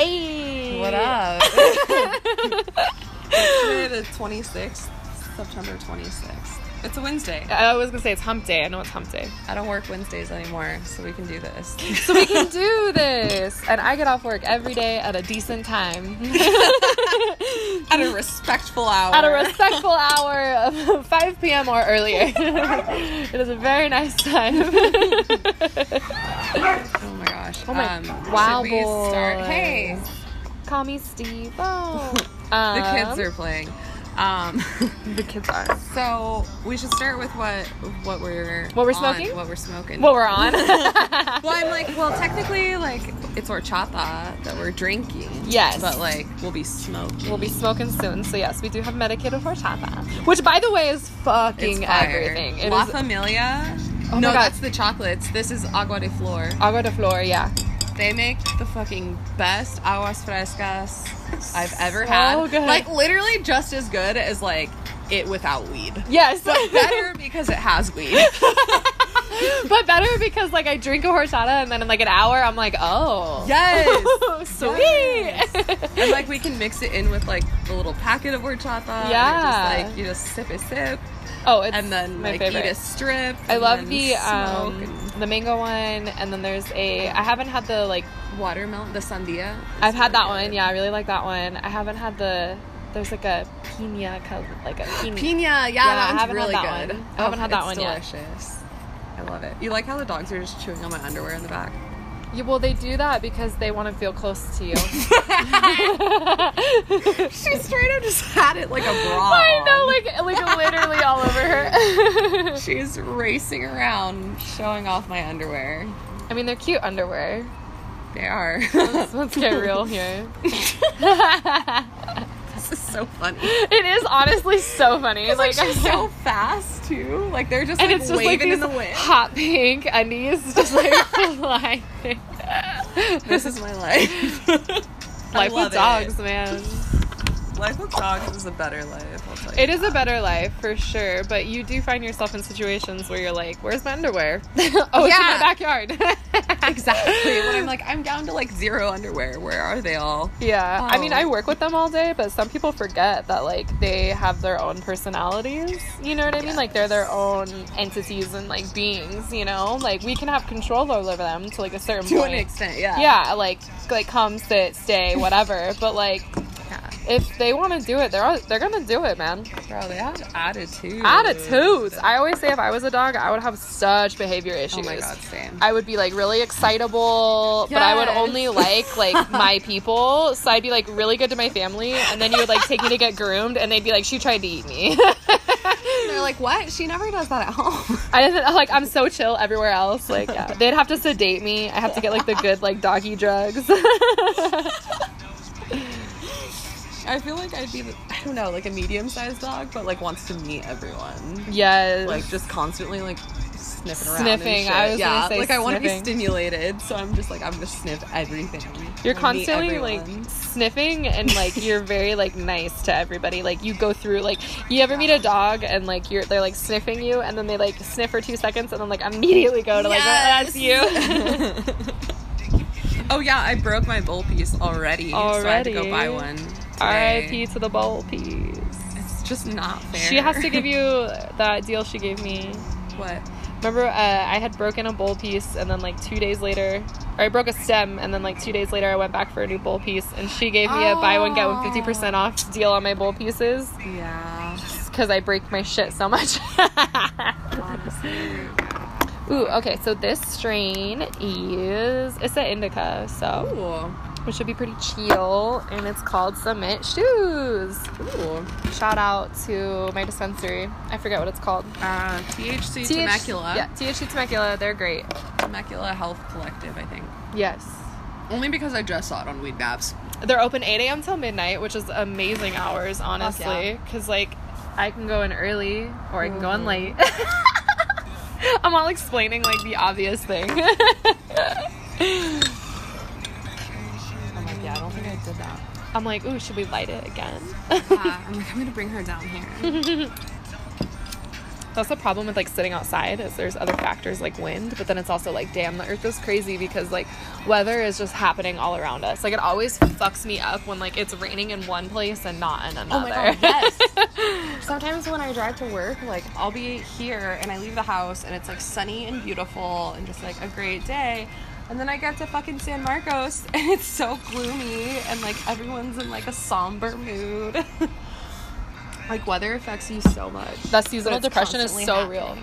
Hey. What up? Today the 26th, September 26th. It's a Wednesday. I was gonna say it's hump day. I know it's hump day. I don't work Wednesdays anymore, so we can do this. So we can do this. And I get off work every day at a decent time. At a respectful hour. at a respectful hour of 5 p.m. or earlier. it is a very nice time. Oh my gosh. Oh my- um, wow, we start? Hey, Call me Steve. Oh. the kids are playing. Um, The kids are. so we should start with what what we're What we're on, smoking? What we're smoking. What we're on. well, I'm like, well, technically, like it's horchata that we're drinking. Yes. But like, we'll be smoking. We'll be smoking soon. So, yes, we do have medicated horchata. Which, by the way, is fucking everything. It La is Familia. Oh my no, that's the chocolates. This is Agua de Flor. agua de flor, yeah. They make the fucking best aguas frescas I've ever So had. good. Like literally just as good as like it without weed. Yes. But better because it has weed. but better because, like, I drink a horchata and then in, like, an hour, I'm like, oh. Yes. Sweet. Yes. and like we can mix it in with like the little packet of horchata. and Yeah. Just like you just sip a sip oh, it's and then my like favorite. eat a strip. I love the um and the mango one, and then there's a I haven't had the like watermelon, the sandia. I've had that really one. Yeah, I really like that one. I haven't had the there's like a pina like a pina. Pina, yeah, Yeah, that I one's haven't had really that good. one. I haven't had that one yet. delicious. I love it. You like how the dogs are just chewing on my underwear in the back? Yeah, well, they do that because they want to feel close to you. she straight up just had it like a bra. I know, like like literally all over her. She's racing around showing off my underwear. I mean, they're cute underwear. They are. Let's, let's get real here. This is so funny. It is honestly so funny. It's like, Like, she's so fast too. Like they're just and like it's just like waving these in the wind. hot pink undies, just like flying. This is my life. Life with dogs, it. man. Life with dogs is a better life. I'll tell you. It is a better life for sure, but you do find yourself in situations where you're like, "Where's my underwear? oh, it's in my backyard." exactly. When I'm like, I'm down to like zero underwear. Where are they all? Yeah, I mean, Oh. I um. work with them all day, but some people forget that like they have their own personalities. You know what I mean? Like they're their own entities and like beings. You know, like we can have control over them to like a certain To point. an extent, yeah. Yeah, like like come, sit, stay, whatever. but like Yeah. if they want to do it, they're they're gonna do it, man. Bro, they have attitude. Attitudes. I always say if I was a dog, I would have such behavior issues. Oh my god, same. I would be like really excitable, but I would only like like my people. So I'd be like really good to my family, and then you would like take me to get groomed, and they'd be like, "She tried to eat me." They're like, what? She never does that at home. I didn't like. I'm so chill everywhere else. Like, yeah. they'd have to sedate me. I have to get like the good like doggy drugs. I feel like I'd be, the, I don't know, like a medium-sized dog, but like wants to meet everyone. yes. Like just constantly like sniffing around. Sniffing. I was gonna yeah, say like I want to be stimulated, so I'm just like I'm gonna sniff everything. You're I wanna meet constantly like sniffing and like you're very like nice to everybody. Like you go through like you ever meet a dog and like you're they're like sniffing you and then they like sniff for two seconds and then like immediately go to like "Oh, that's you. oh yeah, I broke my bowl piece already, so I had to go buy one. R.I.P. to the bowl piece. It's just not fair. She has to give you that deal she gave me. what? Remember, uh, I had broken a bowl piece, and then like two days later, or I broke a stem, and then like two days later, I went back for a new bowl piece, and she gave me a buy one get one fifty percent off deal on my bowl pieces Yeah. because I break my shit so much. Ooh, okay, so this strain is it's an indica, so Ooh. It should be pretty chill, and it's called Submit Shoes. Ooh. Shout out to my dispensary. I forget what it's called. Uh, THC TH Temecula. Yeah, THC Temecula. They're great. Temecula Health Collective, I think. Yes. Only because I just saw it on Weedmaps. They're open 8 a.m. till midnight, which is amazing hours, honestly. yeah. Because, like, I can go in early or I can go in Mhm. late. I'm all explaining, like, the obvious thing. did that. I'm like, ooh, should we light it again? yeah, I'm like, I'm gonna bring her down here. That's the problem with like sitting outside is there's other factors like wind, but then it's also like damn the earth is crazy because like weather is just happening all around us. Like it always fucks me up when like it's raining in one place and not in Oh another. my god, yes. Sometimes when I drive to work, like I'll be here and I leave the house and it's like sunny and beautiful and just like a great day. And then I get to fucking San Marcos and it's so gloomy and like everyone's in like a somber mood. like weather affects you so much. that seasonal depression is so happening. real.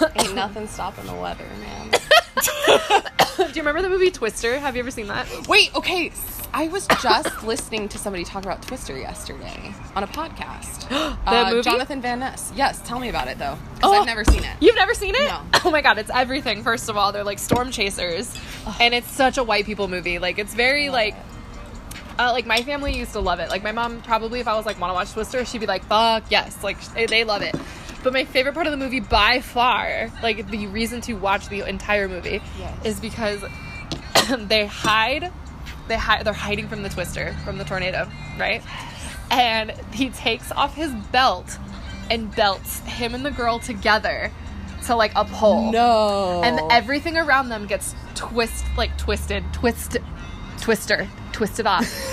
Ain't nothing stopping the weather, man. Do you remember the movie Twister? Have you ever seen that? Wait, okay. I was just listening to somebody talk about Twister yesterday on a podcast. The movie? Jonathan Van Ness. Yes, tell me about it though. 'cause Oh. I've never seen it. You've never seen it? No. Oh my god, it's everything. First of all, they're like storm chasers, and it's such a white people movie. Like it's very like. Uh, like my family used to love it. Like my mom probably, if I was like want to watch Twister, she'd be like, "Fuck yes!" Like they love it. But my favorite part of the movie, by far, like the reason to watch the entire movie, Yes. is because they hide, they hide, they're hiding from the Twister, from the tornado, right? And he takes off his belt and belts him and the girl together to like a pole No. and everything around them gets twist like twisted twist twister twisted off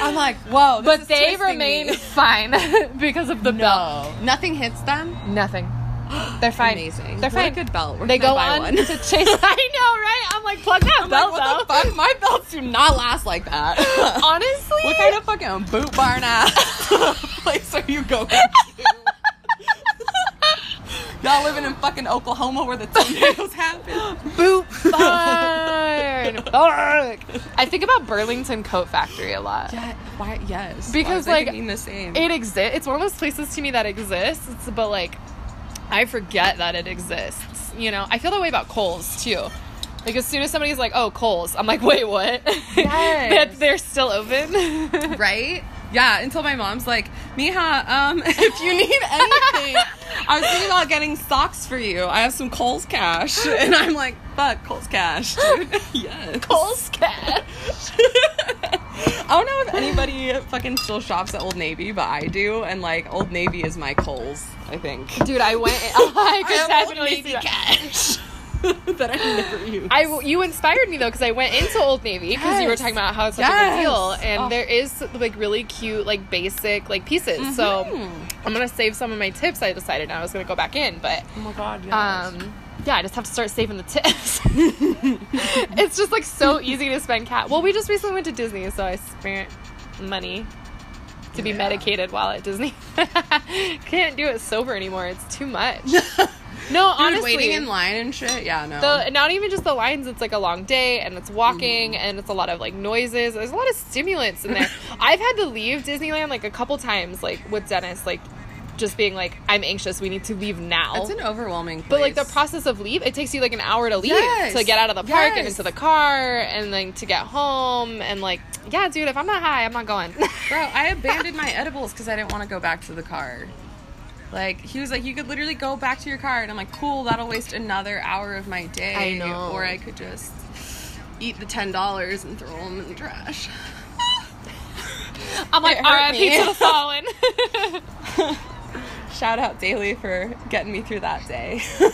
I'm like, whoa. this but they remain me. fine because of the belt No. Nothing hits them. nothing they're fine Amazing. they're fine good belt. Where they go buy on one? to chase i know right i'm like plug that I'm like, belt what though the fuck? My belts do not last like that. honestly what kind of fucking boot barn ass place are you going to? Y'all living in fucking Oklahoma where the tornadoes happen? boot barn Fuck. i think about burlington coat factory a lot Yeah, why? Yes. Because, Why like, mean the same. it exists. It's one of those places to me that exists, but like I forget that it exists. You know, I feel that way about Kohl's too. Like as soon as somebody's like, "Oh, Kohl's," I'm like, "Wait, what?" Yes. that they're still open. right? Yeah, until my mom's like, Mija, um, if you need anything, I was thinking about getting socks for you. I have some Kohl's cash. And I'm like, fuck, Kohl's cash, dude. yes. Kohl's cash. I don't know if anybody fucking still shops at Old Navy, but I do. And like, Old Navy is my Kohl's, I think. Dude, I went. I could I have Old Navy see cash that I never use. I you inspired me though because I went into Old Navy because you were talking about how it's such Yes. a big deal, and Oh. there is like really cute like basic like pieces. So Mhm. I'm gonna save some of my tips. I decided I was gonna go back in, but oh my god, yes. um yeah i just have to start saving the tips it's just like so easy to spend cat well we just recently went to disney so i spent money to be Yeah. medicated while at disney can't do it sober anymore it's too much no Dude, honestly waiting in line and shit, yeah, no. the not even just the lines it's like a long day and it's walking mm-hmm. and it's a lot of like noises there's a lot of stimulants in there i've had to leave disneyland like a couple times like with dennis like just being like i'm anxious we need to leave now it's an overwhelming place. but like the process of leave, it takes you like an hour to leave Yes. to get out of the park and into the car and then to get home and like yeah, dude, if I'm not high, I'm not going. Bro, I abandoned my edibles because I didn't want to go back to the car. Like he was like, you could literally go back to your car, and I'm like, cool, that'll waste another hour of my day. I know. Or I could just eat the ten dollars and throw them in the trash. I'm like, RIP to the fallen. Shout out Daily for getting me through that day. the,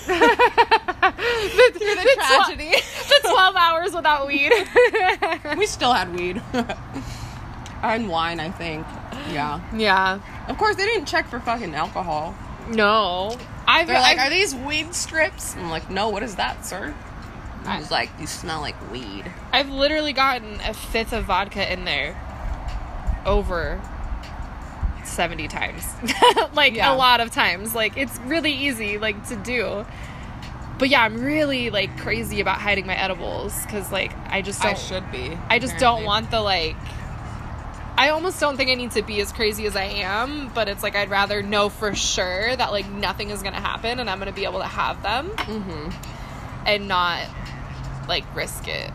through the tragedy. the 12 hours without weed. we still had weed and wine, I think. Yeah. yeah. Of course, they didn't check for fucking alcohol. No. I've, They're like, I've- "Are these weed strips?" I'm like, "No. What is that, sir?" I was like, "You smell like weed." I've literally gotten a fifth of vodka in there over 70 times. like Yeah. a lot of times. Like it's really easy like to do. But yeah, I'm really like crazy about hiding my edibles cuz like I just don't I should be. I just don't want the like I almost don't think I need to be as crazy as I am, but it's like I'd rather know for sure that like nothing is going to happen and I'm going to be able to have them Mm-hmm. and not like risk it.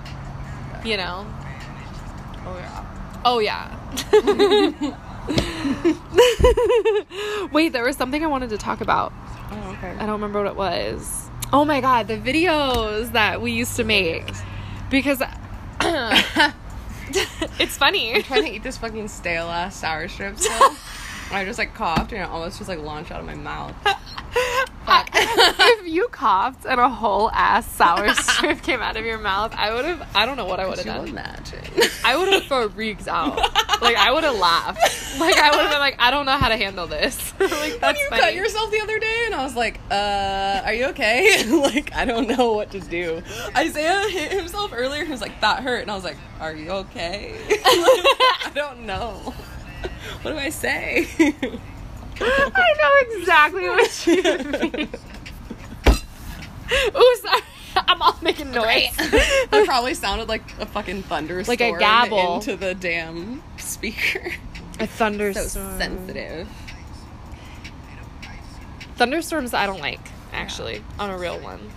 You know? Oh yeah. Oh yeah. Wait, there was something I wanted to talk about. Oh okay. I don't remember what it was. Oh my god, the videos that we used to make. Because it's funny. I'm trying to eat this fucking stale ass sour strip still. I just like coughed and it almost just like launched out of my mouth. If you coughed and a whole ass sour strip came out of your mouth, I would have. I don't know what I would have done. imagine? I would have freaked out. Like I would have laughed. Like I would have been like, I don't know how to handle this. like When you funny. cut yourself the other day, and I was like, "Uh, are you okay?" like, I don't know what to do. Isaiah hit himself earlier. He was like, "That hurt," and I was like, "Are you okay?" Like, I don't know. What do I say? I know exactly what you mean. Ooh, sorry. I'm all making noise. that probably sounded like a fucking thunderstorm Like a gabble. into the damn speaker. A thunderstorm. So sensitive. Thunderstorms I don't like, actually, on a real one.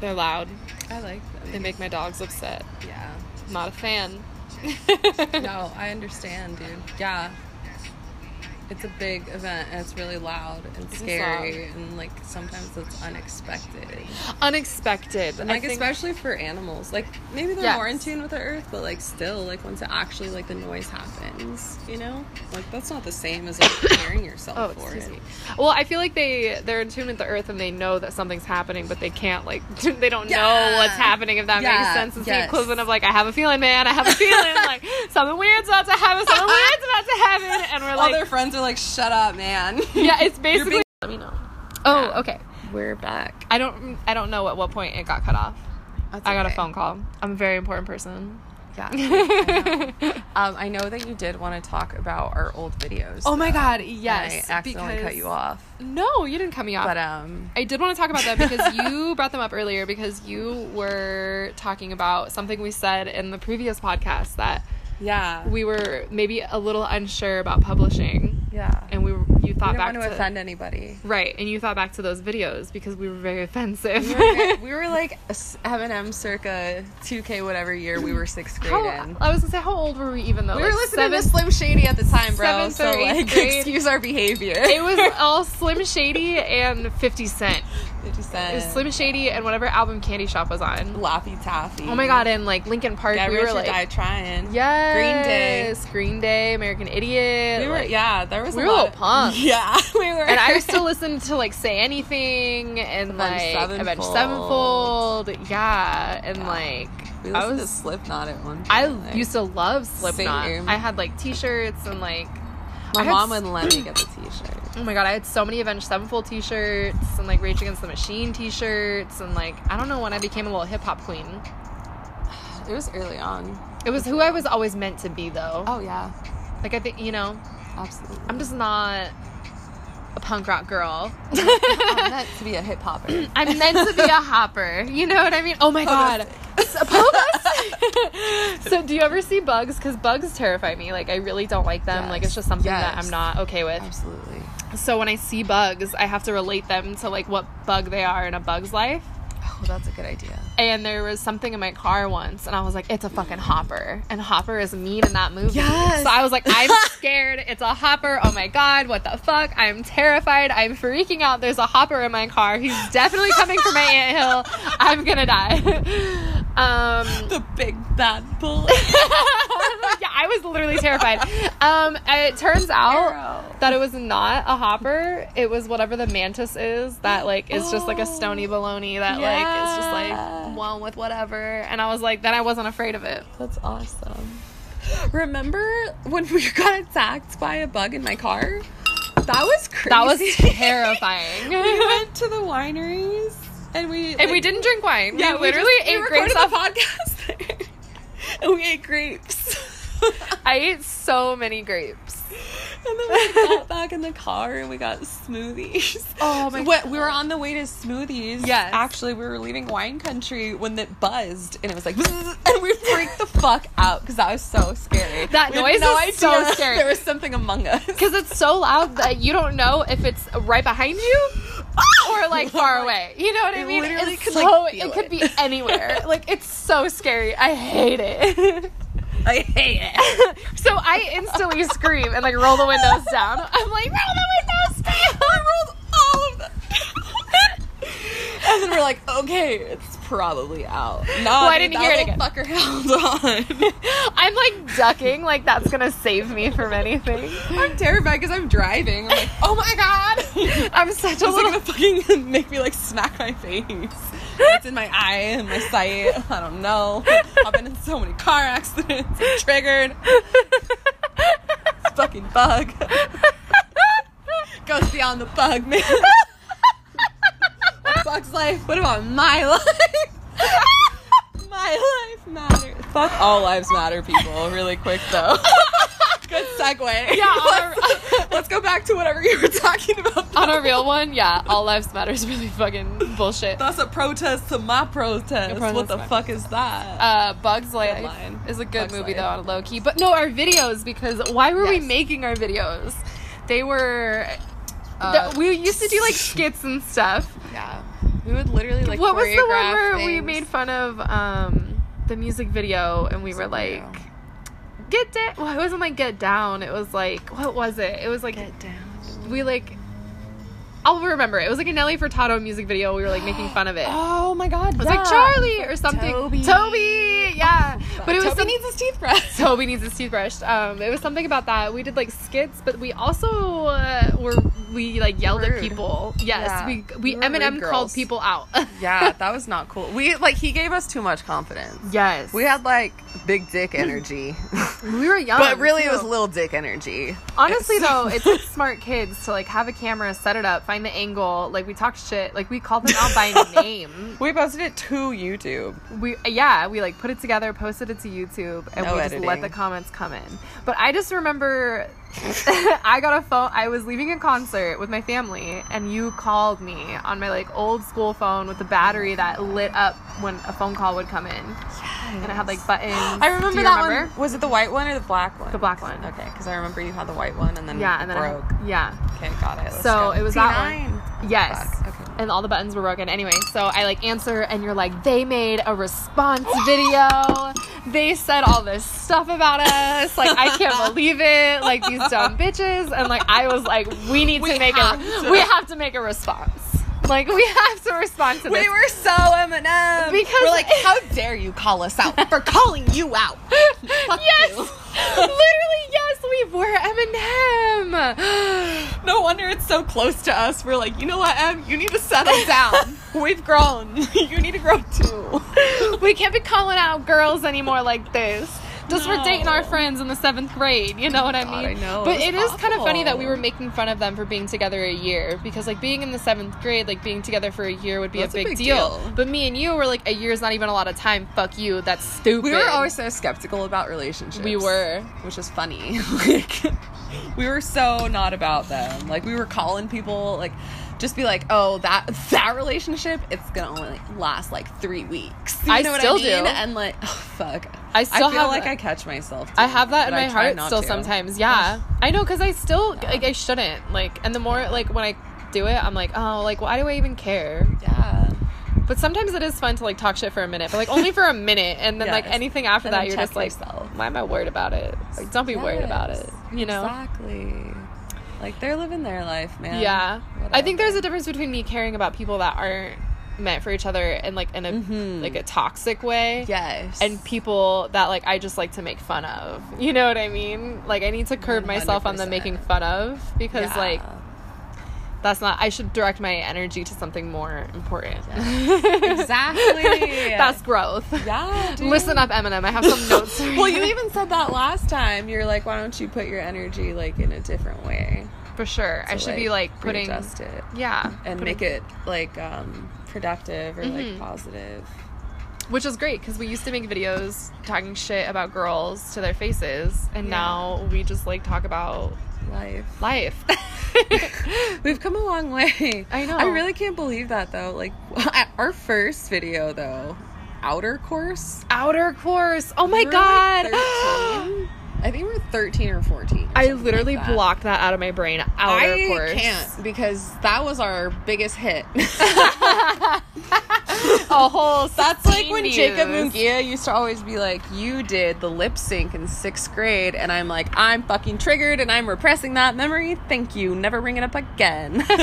They're loud. I like them. They make my dogs upset. Yeah. Not a fan. No, I understand, dude. Yeah. It's a big event and it's really loud and scary and like sometimes it's unexpected. Unexpected. And like think- especially for animals. Like maybe they're Yes. more in tune with the earth, but like still like once it actually like the noise happens, you know? Like that's not the same as like preparing yourself Oh, for it. me. Well, I feel like they they're in tune with the earth and they know that something's happening, but they can't like they don't know what's happening. If that Yeah, makes sense, it's yes. the equivalent of like I have a feeling, man. I have a feeling like something weird's about to happen. Something weird's about to happen, and we're like All their friends are like, shut up, man. yeah, it's basically. being- Let me know. Oh, Yeah. okay. We're back. I don't I don't know at what point it got cut off. That's I got a phone call. I'm a very important person. Yeah. I know. um, I know that you did want to talk about our old videos. Oh my though, god, and yes. I accidentally cut you off. No, you didn't cut me off. But um I did want to talk about that because you brought them up earlier because you were talking about something we said in the previous podcast that yeah. we were maybe a little unsure about publishing yeah. and we we thought didn't back want to to offend anybody. right and you thought back to those videos because we were very offensive We were, we were like Eminem circa 2K whatever year we were sixth grade how, in. I was gonna say how old were we even though We were listening seventh- to Slim Shady at the time, bro. So like, grade. excuse our behavior. it was all Slim Shady and 50 Cent 50 it was Slim Shady and whatever album Candy Shop was on Laffy Taffy. oh my god and like Linkin Park Get we were like Die Trying. yes Green Day. Green Day American Idiot We were, like- yeah, there was we a were lot little punks. Yeah, we were. and I used to listen to like Say Anything and Avenged like Avenged Sevenfold. Sevenfold, yeah, and Yeah. like we I listened was to Slipknot at one point. I like, used to love Slipknot. Same. I had like T-shirts and like My I mom s- wouldn't let me get the T-shirt. oh my god, I had so many Avenged Sevenfold T-shirts and like Rage Against the Machine T-shirts and like I don't know when I became a little hip hop queen. It was early on. It was who I was always meant to be though. Oh yeah, Like I think you know absolutely. I'm just not a punk rock girl. I'm meant to be a hip hopper. I'm meant to be a hopper. You know what I mean? Oh my god. So, pogo stick. so do you ever see bugs? Because bugs terrify me. Like I really don't like them. Like it's just something that I'm not okay with. Absolutely. So when I see bugs, I have to relate them to like what bug they are in a bug's life. Oh, that's a good idea. And there was something in my car once, and I was like, "It's a fucking hopper," and Hopper is mean in that movie. Yes. So I was like, "I'm scared. It's a Hopper. Oh my god, what the fuck? I'm terrified. I'm freaking out. There's a Hopper in my car. He's definitely coming for my anthill. I'm gonna die." um, The big bad bull. yeah, I was literally terrified. Um, it turns out Arrow. that it was not a hopper. It was whatever the mantis is that like is just like a stony baloney that like is just like one with whatever. And I was like, then I wasn't afraid of it. That's awesome. Remember when we got attacked by a bug in my car? That was crazy. That was terrifying. we went to the wineries and we and we didn't drink wine. Yeah, we we literally just- we ate recorded grapes off. podcast and we ate grapes. I ate so many grapes. And then we got back in the car and we got smoothies. Oh my What, we were on the way to smoothies. Yes. Actually, we were leaving wine country when it buzzed and it was like, and we freaked the fuck out because that was so scary. That We noise no is so scary. There was something among us. Because it's so loud that you don't know if it's right behind you ah! or like far away. You know what I It mean? literally It's could, so, like, feel it could be anywhere. like it's so scary. I hate it. I hate it. so I instantly scream and like roll the windows down. I'm like, roll the windows down. I rolled all of them. and then we're like, okay, it's probably out. Nah, Why dude, didn't you hear it that little Fucker held on. I'm like ducking, like that's gonna save me from anything. I'm terrified because I'm driving. I'm like, oh my god! I'm such a It's little. gonna fucking make me like smack my face. It's in my eye and my sight. I don't know. I've been in so many car accidents. I'm triggered. Fucking bug. Goes beyond the bug, man. Bug's life. What about my life? my life matters. Fuck all lives matter, people. Really quick though. Good segue. Yeah, Let's, let's go back to whatever you were talking about. On a real one, yeah, all lives matter is really fucking bullshit. That's a protest to my protest. Protest what the fuck is that? Uh, Bugs Life is a good Bugs movie Life. though on a low key, but no, our videos because why were we making our videos? They were. Uh, th- we used to do like skits and stuff. yeah. We would literally like what was the one where we made fun of um the music video and we were like video. Get down? Well, it wasn't like get down. It was like what was it? It was like Get down. we like. I'll remember. It was like a Nelly Furtado music video. We were like making fun of it. Oh my god. It was like Charlie or something. Toby. Toby, yeah. But it was Toby some- needs his teeth brushed. Toby needs his teeth brushed. Um, it was something about that. We did like skits, but we also uh, were we like yelled at Rude. people. Yes, Yeah. we we We were rude Eminem called girls. people out. yeah, that was not cool. We like he gave us too much confidence. yes, We had like big dick energy. we were young, but really it too. was little dick energy. Honestly It's- though, it's like smart kids to like have a camera, set it up, find the angle. Like we talked shit. Like we called them out by name. We posted it to YouTube. We yeah, we like put it together, posted it to YouTube, and No we just let editing. the comments come in. But I just remember I got a phone. I was leaving a concert with my family, and you called me on my like old school phone with the battery that lit up when a phone call would come in, and it had like buttons. I remember that remember? one. Was it the white one or the black one? The black one. Okay, because I remember you had the white one and then Yeah, it and then broke. I, yeah. Okay, got it. Let's So go. it was that T9. one. Yes. Okay. And all the buttons were broken. Anyway, so I like answer, and you're like, they made a response video. They said all this stuff about us. Like, I can't believe it. Like these dumb bitches. And like, I was like, we need We to make a, to. we have to make a response. Like, we have to respond to this. We were so Eminem. Because- we're like, how dare you call us out for calling you out? Yes, you. literally, yes, we were Eminem. No wonder it's so close to us. We're like, you know what, Em? You need to settle down. We've grown. You need to grow too. we can't be calling out girls anymore like this. Just for No. dating our friends in the seventh grade, you know what I God, mean? I know, But it it was kind of funny that we were making fun of them for being together a year because, like, being in the seventh grade, like being together for a year would be a a big, big deal. deal. But me and you were like, a year is not even a lot of time. Fuck you. That's stupid. We were always so skeptical about relationships. We were. which is funny. like, we were so not about them. Like, we were calling people like. Just be like, oh, that that relationship, it's gonna only last like three weeks. You I know what still I mean? do. And like, oh, fuck. I still feel have- like I catch myself. I have that in my I heart still to. sometimes. Yeah, I know because I still like I shouldn't like, and the more like when I do it, I'm like, oh, like why do I even care? Yeah. But sometimes it is fun to like talk shit for a minute, but like only for a minute, and then like anything after And that, you're just like, why am I worried about it? Like, don't be worried about it. You know? Exactly. Like they're living their life, man. Yeah. I think there's a difference between me caring about people that aren't meant for each other and like in a Mhm. like a toxic way. Yes. And people that like I just like to make fun of. You know what I mean? Like I need to curb myself on the making fun of because Yeah. like that's not I should direct my energy to something more important. Exactly. that's growth. yeah. dude. Listen up, Eminem. I have some notes. Well, you even said that last time. You're like, why don't you put your energy like in a different way? for sure. I to, should be like putting readjust it yeah, and putting- make it like um productive or Mhm. like positive. which is great because we used to make videos talking shit about girls to their faces, and Yeah. now we just like talk about Life. life. We've come a long way. I know. I really can't believe that though. Like our first video though, outer course. Outer course. Oh my were, god. like, 13. I think we're 13 or 14. or I literally like that. blocked that out of my brain. Outer I course. can't because that was our biggest hit. a whole. That's like when 16 Jacob views. Mungia used to always be like, "You did the lip sync in sixth grade," and I'm like, "I'm fucking triggered, and I'm repressing that memory. Thank you. Never bring it up again."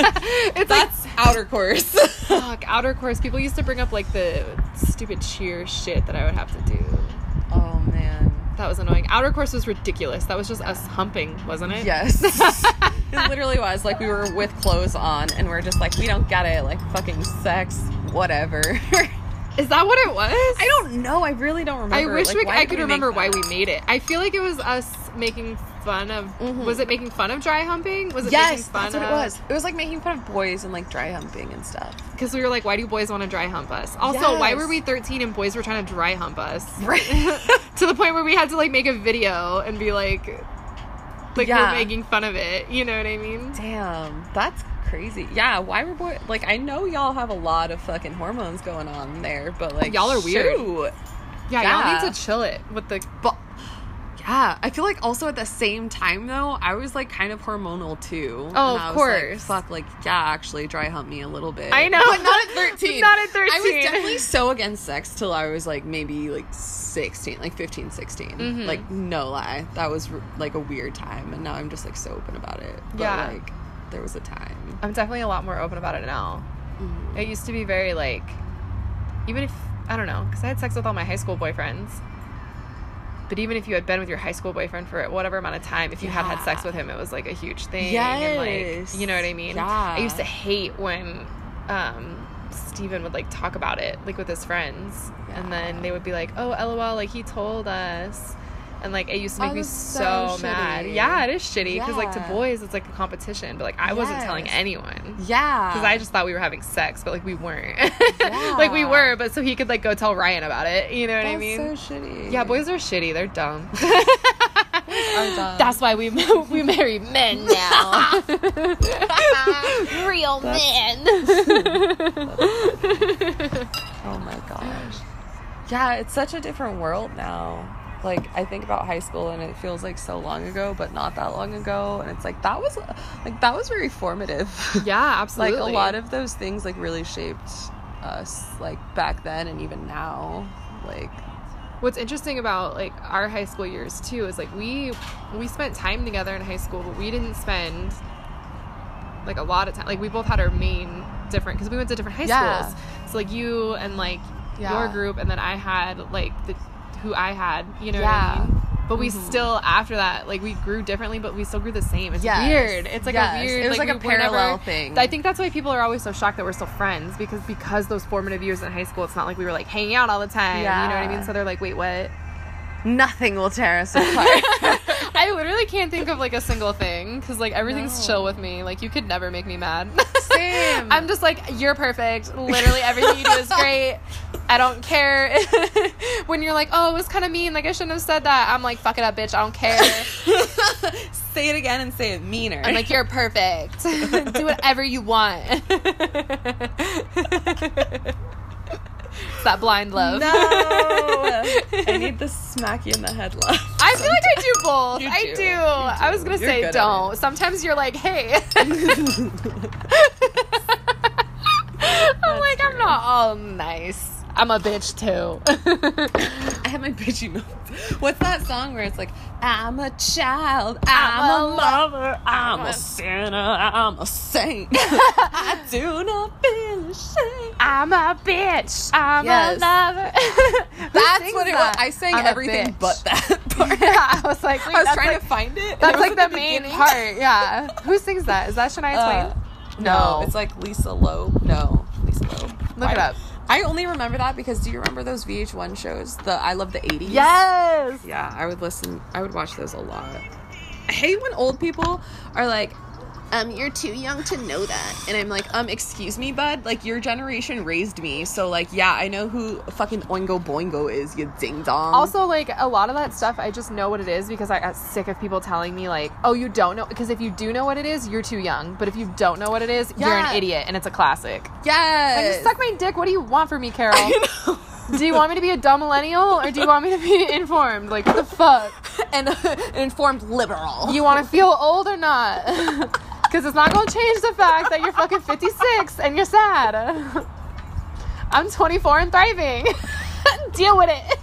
It's like outer course. fuck outer course. People used to bring up like the stupid cheer shit that I would have to do. oh man. That was annoying. Outer course was ridiculous. That was just us humping, wasn't it? Yes. it literally was like we were with clothes on, and we're just like, we don't get it. Like fucking sex, whatever. Is that what it was? I don't know. I really don't remember. I wish Like, we, I could remember why we made it. I feel like it was us making fun of. Mhm. Was it making fun of dry humping? Was it Yes, making fun that's what of, it was. It was like making fun of boys and like dry humping and stuff. Because we were like, why do boys want to dry hump us? Also, why were we 13 and boys were trying to dry hump us? Right. to the point where we had to like make a video and be like, like Yeah. we're making fun of it. You know what I mean? Damn, that's crazy. Yeah, why were boys like? I know y'all have a lot of fucking hormones going on there, but like Y'all are weird. Yeah, Yeah. y'all need to chill it with the. Yeah, I feel like also at the same time though, I was like kind of hormonal too. Oh, And I of was like, course. Fuck, like yeah, actually dry hump me a little bit. I know. but not at thirteen. Not at 13. I was definitely so against sex till I was like maybe like 16, like 15, 16. Mhm. Like no lie, that was like a weird time, and now I'm just like so open about it. But, Yeah. like there was a time. I'm definitely a lot more open about it now. Mhm. It used to be very like, even if I don't know, because I had sex with all my high school boyfriends. But even if you had been with your high school boyfriend for whatever amount of time, if you had had sex with him, it was like a huge thing. And like, Yes. you know what I mean? Yeah. I used to hate when um, Steven would like talk about it, like with his friends. And then they would be like, oh, lol, like he told us. And like it used to make Oh, me so, so mad. Yeah, it is shitty because like to boys it's like a competition, but like I wasn't telling anyone Yeah, because I just thought we were having sex, but like we weren't. like we were, but so he could like go tell Ryan about it. You know what I mean? so shitty. yeah, boys are shitty. They're dumb. That's why we we marry men now. Real men. Oh my gosh. Yeah, it's such a different world now. Like I think about high school and it feels like so long ago, but not that long ago, and it's like that was like that was very formative. yeah, absolutely. like a lot of those things like really shaped us like back then and even now. Like What's interesting about like our high school years too is like we we spent time together in high school, but we didn't spend like a lot of time. Like we both had our main different because we went to different high Yeah. schools. So like you and like Yeah. your group, and then I had like the who I had. You know Yeah. what I mean? But we Mhm. still after that like we grew differently, but we still grew the same. It's Yes. weird. It's like Yes. a weird. It was like a we were never- parallel thing. I think that's why people are always so shocked that we're still friends because because those formative years in high school, it's not like we were like hanging out all the time. Yeah. You know what I mean? So they're like, wait, what? Nothing will tear us apart. I literally can't think of like a single thing because like everything's No. chill with me. Like you could never make me mad. Same. I'm just like you're perfect. Literally everything you do is great. I don't care when you're like, oh, it was kind of mean. Like I shouldn't have said that. I'm like, fuck it up, bitch. I don't care. say it again and say it meaner. I'm like, you're perfect. do whatever you want. It's that blind love. no. I need to smack you in the head love. I feel like I do both. You I do. do. I was gonna say don't. Sometimes you're like, hey. I'm like, I'm not all nice. I'm a bitch too. I have my bitchy moment. What's that song where it's like, I'm a child, I'm I'm, a a mother, I'm a sinner, I'm a saint. I do not feel ashamed. I'm a bitch. I'm Yes. a lover. That's what it was. I sang I'm everything but that part. yeah, I was like, I was trying like, to find it. That's it like was the main beginning. part. Yeah. Who sings that? Is that Shania Uh, Twain? no, it's like Lisa Loeb. No, Lisa Loeb. Look it up. I only remember that because do you remember those VH1 shows? The I Love the 80s? Yes. Yeah, I would listen. I would watch those a lot. I hate when old people are like, um, you're too young to know that. And I'm like, um, excuse me, bud. Like, your generation raised me. So, like, yeah, I know who fucking Oingo Boingo is, you ding dong. Also, like a lot of that stuff, I just know what it is because I got sick of people telling me like, "Oh, you don't know." Because if you do know what it is, you're too young. But if you don't know what it is, you're an idiot, and it's a classic. Yes. just suck my dick. What do you want from me, Carol? do you want me to be a dumb millennial or do you want me to be informed? Like, what the fuck? and an informed liberal. You want to feel old or not? Because it's not going to change the fact that you're fucking 56 and you're sad. I'm 24 and thriving. Deal with it.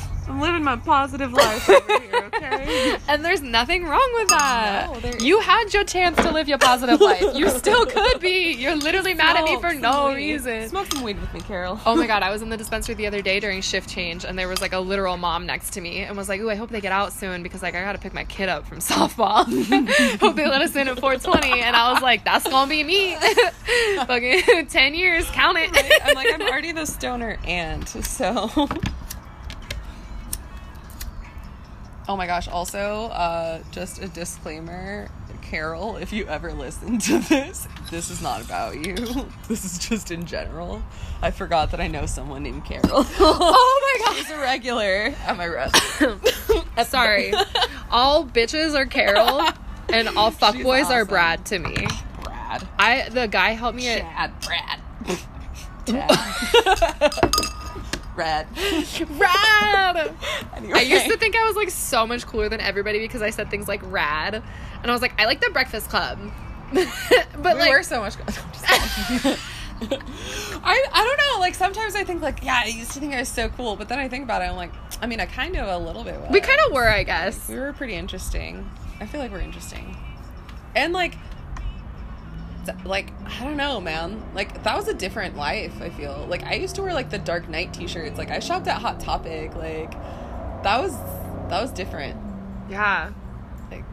I'm living my positive life over here, okay? And there's nothing wrong with that. No, there you had your chance to live your positive life. You still could be. You're literally mad at me for no weed. reason. Smoke some weed with me, Carol. Oh my god, I was in the dispensary the other day during shift change and there was like a literal mom next to me and was like, Ooh, I hope they get out soon because like I gotta pick my kid up from softball. hope they let us in at 420 and I was like, That's gonna be me. Fucking ten years, count it. Right? I'm like, I'm already the stoner aunt, so. Oh my gosh, also, uh, just a disclaimer Carol, if you ever listen to this, this is not about you. This is just in general. I forgot that I know someone named Carol. Oh my She's a regular at my rest. god. Sorry. All bitches are Carol and all fuckboys are. Brad to me. Brad. I the guy helped me at Chad. Brad. Red. Rad! Anyway. I used to think I was like so much cooler than everybody because I said things like rad. And I was like, I like the Breakfast Club. but we like, were so much. I I don't know. Like sometimes I think like yeah, I used to think I was so cool, but then I think about it, I'm like, I mean, I kind of a little bit. Was. we kind of were, I guess. we were pretty interesting. I feel like we're interesting, and like, like I don't know, man. Like that was a different life. I feel like I used to wear like the Dark Knight T-shirts. Like I shopped at Hot Topic. Like that was that was different. Yeah. Like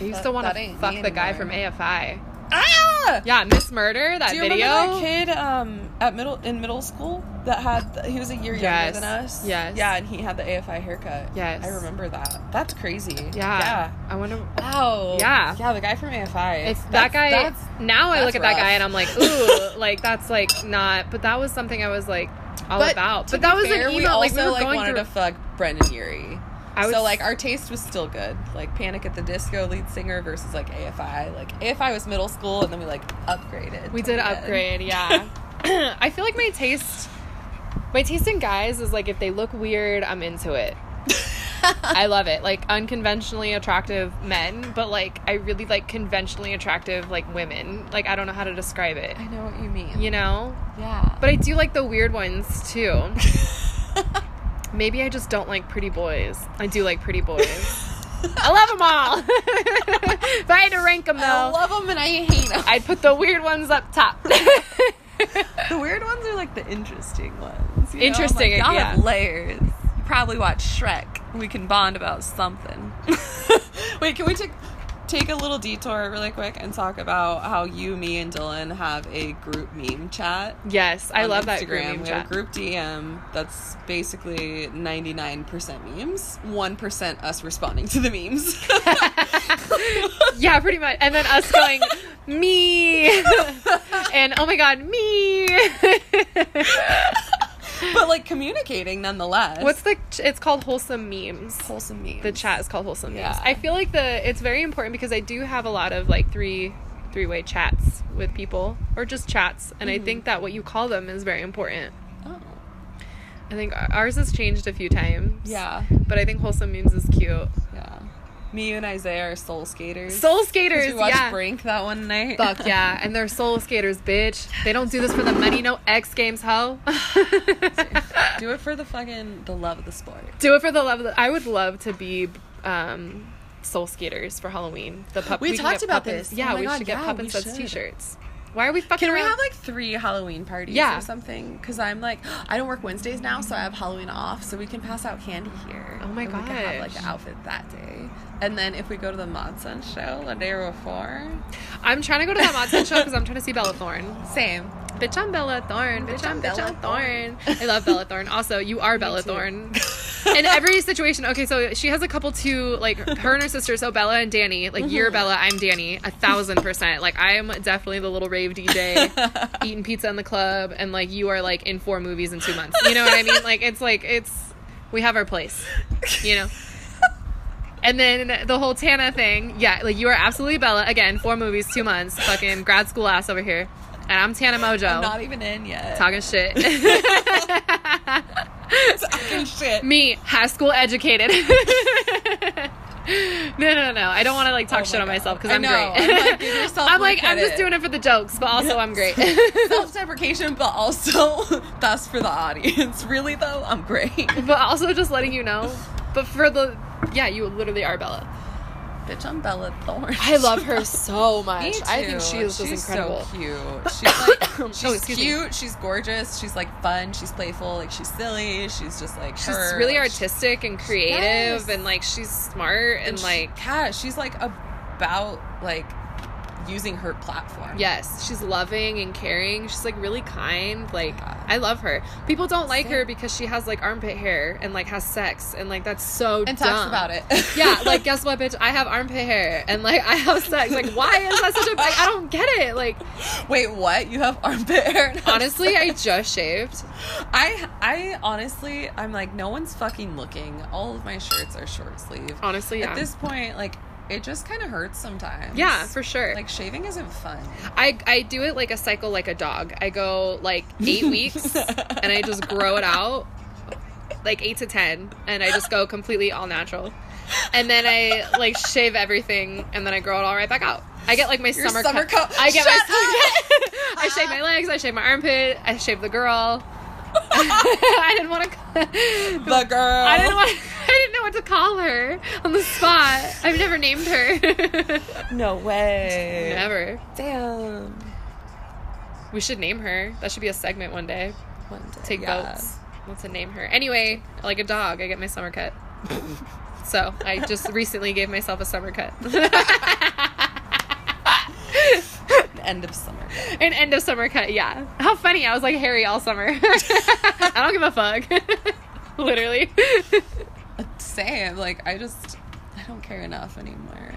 I used to want to fuck the guy from. AFI. ah. Yeah, Miss Murder, that Do you video. remember that kid um, at middle in middle school that had he was a year Yes. younger than us? Yes. Yeah, and he had the AFI haircut. Yes. I remember that. That's crazy. Yeah. Yeah. I wonder. Wow. Yeah. Yeah, the guy from AFI. That guy that's- now I that's look at that guy and I'm like, ooh, like that's like not. But that was something I was like all but about. But that was fair, an we also like we were like going wanted through. to fuck Brendon Urie. I would so like our taste was still good. Like Panic at the Disco lead singer versus like AFI. Like AFI was middle school and then we like upgraded. We did the end. upgrade, yeah. I feel like my taste, my taste in guys is like if they look weird, I'm into it. I love it. Like unconventionally attractive men, but like I really like conventionally attractive like women. Like I don't know how to describe it. I know what you mean. You know? Yeah. But I do like the weird ones too. Maybe I just don't like pretty boys. I do like pretty boys. I love them all. if I had to rank them though, I love them and I hate them. I'd put the weird ones up top. The weird ones are like the interesting ones. you know? Interesting, Like, y'all yeah. have layers. You probably watch Shrek. We can bond about something. Wait, can we take take a little detour really quick and talk about how you, me, and Dylan have a group meme chat? Yes, I love that group meme we chat. have a group DM that's basically 99% memes, 1% us responding to the memes. yeah, pretty much. And then us going, me. and oh my god, me. but like communicating nonetheless. What's the? It's called wholesome memes. wholesome memes? The chat is called wholesome memes. Yeah. I feel like the it's very important because I do have a lot of like three three way chats with people or just chats, and I mm-hmm. think that what you call them is very important. Oh. I think ours has changed a few times. Yeah. But I think wholesome memes is cute. Yeah. Me and Isaiah are soul skaters. Soul skaters, We watched yeah. Brink that one night. Fuck yeah, and they're soul skaters, bitch. They don't do this for the money, no X Games, ho. Do it for the fucking the love of the sport. do it for the love of the. I would love to be um, soul skaters for Halloween. The pup. We can talked about puppets. this. Yeah, Oh we God, should get yeah, pup we and suds t-shirts. Why are we fucking? Can we have like three Halloween parties Yeah. or something? Because I'm like, I don't work Wednesdays now, so I have Halloween off, so we can pass out candy here. Oh my god! We can have like an outfit that day, and then if we go to the Mod Sun show the day before, I'm trying to go to that Mod Sun show because I'm trying to see Bella Thorne. same. Bitch, I'm Bella Thorne. Bitch, I'm Bella I'm Thorne. I love Bella Thorne. Also, you are Bella. Thorne. In every situation, okay, so she has a couple too, like her and her sister, so Bella and Dani. Like you're mm-hmm. Bella, I'm Dani, a thousand percent. Like I'm definitely the little rave DJ, eating pizza in the club, and like you are like in four movies in two months. You know what I mean? Like it's like it's we have our place, you know. And then the whole Tana thing, yeah, like you are absolutely Bella. Again, four movies, two months, fucking grad school ass over here. And I'm Tana Mongeau. I'm not even in yet. talking shit. Talking shit. Me, high school educated. no, no, no. I don't want to like talk Oh shit on God. myself because I'm know. great. I'm like, give yourself I'm like, I'm just doing it for the jokes, but also I'm great. Self deprecation, but also that's for the audience. Really though, I'm great. but also just letting you know. But for the yeah, you literally are Bella. Bitch, I'm Bella Thorne. I love her so much. Me I think she is just she's incredible. so cute. She's like Oh, she's me. cute. She's gorgeous. She's like fun. She's playful. Like she's silly. She's just like She's her. really artistic and creative, Yes. and like she's smart and, she- like yeah, she's like about like using her platform. yes, she's loving and caring. She's like really kind. Like Yeah. I love her. People don't like her because she has like armpit hair and like has sex and like that's so and dumb. talks about it. yeah, like guess what, bitch? I have armpit hair and like I have sex. Like why is that such a like I don't get it. Like wait, what? You have armpit hair? honestly, I just shaved. I I honestly I'm like no one's fucking looking. All of my shirts are short sleeve. Honestly, yeah. At this point, like it just kind of hurts sometimes. yeah, for sure. Like shaving isn't fun. I I do it like a cycle like a dog. I go like eight weeks and I just grow it out like eight to ten and I just go completely all natural. And then I like shave everything and then I grow it all right back out. I get like my Your summer, summer cut. coat. I get Shut my summer I shave my legs, I shave my armpit, I shave the girl. I didn't want to The girl. I didn't want I didn't know what to call her on the spot. I've never named her. No way. never. Damn. We should name her. That should be a segment one day. One day. Take yeah. votes. What's to name her? Anyway, like a dog, I get my summer cut. so I just recently gave myself a summer cut. End of summer. An end of summer cut, yeah. How funny! I was like Harry all summer. I don't give a fuck. Literally. Same. Like I just I don't care enough anymore.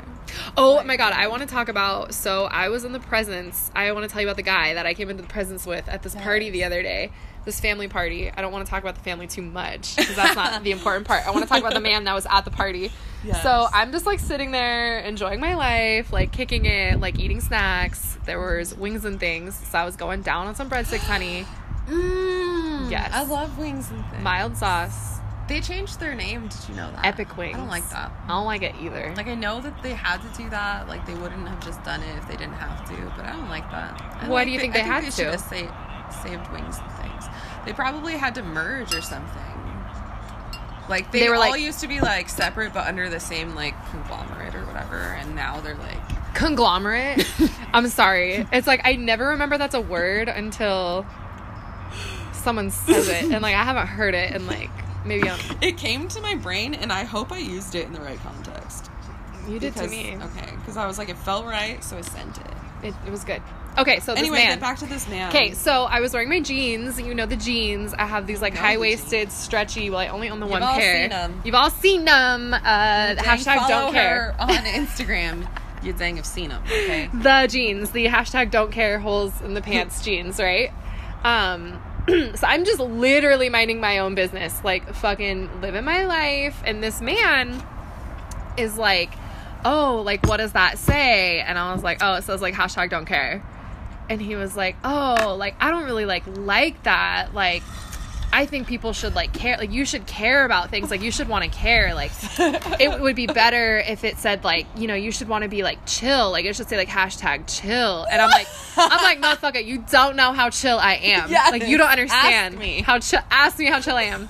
Oh my god, I want to talk about. So I was in the presence. I want to tell you about the guy that I came into the presence with at this party the other day. This family party. I don't want to talk about the family too much because that's not the important part. I want to talk about the man that was at the party. Yes. So I'm just like sitting there enjoying my life, like kicking it, like eating snacks. There was wings and things, so I was going down on some breadsticks, honey. Mm, Yes. I love wings and things. Mild sauce, They changed their name. Did you know that? epic wings. I don't like that. I don't like it either. Like I know that they had to do that. Like they wouldn't have just done it if they didn't have to. But I don't like that. I Why like do you think they I had they to? should have sa- saved wings and things. They probably had to merge or something. Like they, They were, all like- used to be like separate but under the same like conglomerate or whatever, and now they're like Conglomerate. I'm sorry. It's like I never remember that's a word until someone says it, and like I haven't heard it in like maybe on. It came to my brain, and I hope I used it in the right context. You did Because- to me. Okay, because I was like, it felt right, so I sent it. It, it was good. Okay, so this anyway, man. back to this man. Okay, so I was wearing my jeans. You know the jeans. I have these like high waisted, stretchy. Well, I only own the You've one all pair. seen 'em. You've all seen them. Uh, hashtag don't care. on Instagram. You dang have seen them. Okay. the jeans, the hashtag don't care holes in the pants jeans, right? Um, so I'm just literally minding my own business, like fucking living my life. And this man is like, oh, like, what does that say? And I was like, oh, it says like hashtag don't care. And he was like, oh, like, I don't really like like that. Like, I think people should like care. Like, you should care about things. Like, you should want to care. Like, it would be better if it said like you know you should want to be like chill like it should say like hashtag chill and i'm like i'm like motherfucker you don't know how chill i am Yes. like you don't understand Ask me. how chill ask me how chill i am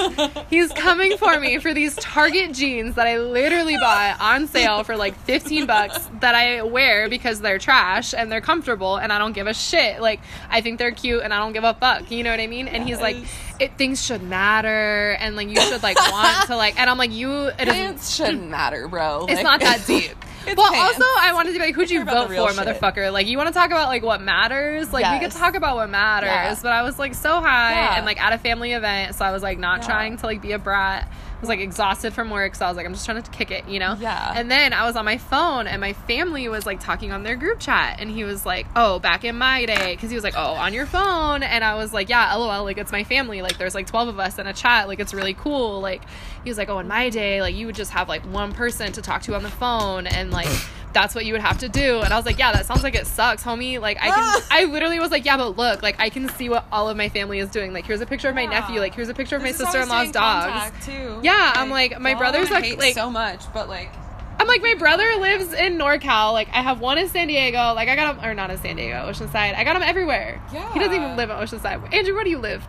he's coming for me for these target jeans that i literally bought on sale for like 15 bucks that i wear because they're trash and they're comfortable and i don't give a shit like i think they're cute and i don't give a fuck you know what i mean and he's like Yes. It things should matter and like you should like want to like and i'm like you it Pants shouldn't matter, bro. it's Like- not that deep. It's well, pants. also, I wanted to be like, who'd you vote for, shit. motherfucker? Like, you want to talk about like what matters? Like, we could talk about what matters. Yeah. But I was like so high Yeah. and like at a family event, so I was like not Yeah. trying to like be a brat. I was like exhausted from work, so I was like, I'm just trying to kick it, you know? Yeah. And then I was on my phone, and my family was like talking on their group chat, and he was like, "Oh, back in my day," because he was like, "Oh, on your phone," and I was like, "Yeah, lol, like it's my family. Like there's like 12 of us in a chat. Like it's really cool." Like he was like, "Oh, in my day, like you would just have like one person to talk to on the phone, and like." That's what you would have to do, and I was like, "Yeah, that sounds like it sucks, homie." Like, I can, I literally was like, "Yeah, but look, like, I can see what all of my family is doing. Like, here's a picture of my Yeah. nephew. Like, here's a picture of my This is how sister-in-law's dogs." Too. Yeah, I'm like, my brother's like- like- so much, but like I'm like, my brother lives in NorCal. Like, I have one in San Diego. Like, I got him, or not in San Diego, Oceanside. I got him everywhere. Yeah. He doesn't even live in Oceanside. Andrew, where do you live?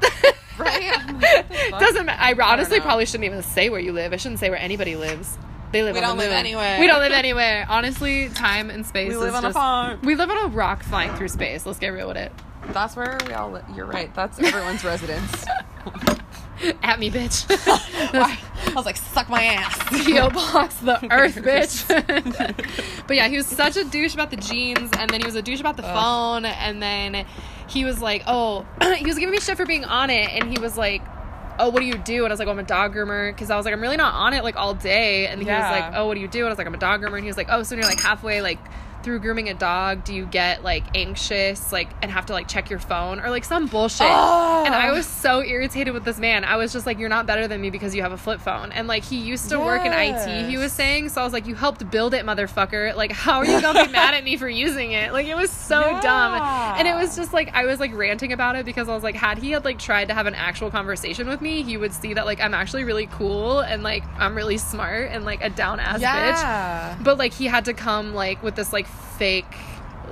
Right? Like, what the fuck? Doesn't matter. I honestly know. probably shouldn't even say where you live. I shouldn't say where anybody lives. They live We on don't the live moon. anywhere. We don't live anywhere. Honestly, time and space. We live on a farm. We live on a rock flying through space. Let's get real with it. That's where we all. live. you're right. That's everyone's residence. At me, bitch. I was like, suck my ass. PO box the earth, bitch. but yeah, he was such a douche about the jeans, and then he was a douche about the Ugh. phone, and then he was like, "Oh, he was giving me shit for being on it," and he was like. Oh, what do you do? And I was like, oh, I'm a dog groomer. Because I was like, I'm really not on it like all day. And he Yeah. was like, oh, what do you do? And I was like, I'm a dog groomer. And he was like, oh, so you're like halfway like through grooming a dog, do you get like anxious like and have to like check your phone or like some bullshit? Oh. And I was so irritated with this man. I was just like, you're not better than me because you have a flip phone. And like he used to work in IT, he was saying. So I was like, you helped build it, motherfucker. Like, how are you gonna be mad at me for using it? Like, it was so dumb. And it was just like I was like ranting about it because I was like, had he had like tried to have an actual conversation with me, he would see that like I'm actually really cool and like I'm really smart and like a down ass bitch. But like he had to come like with this like fake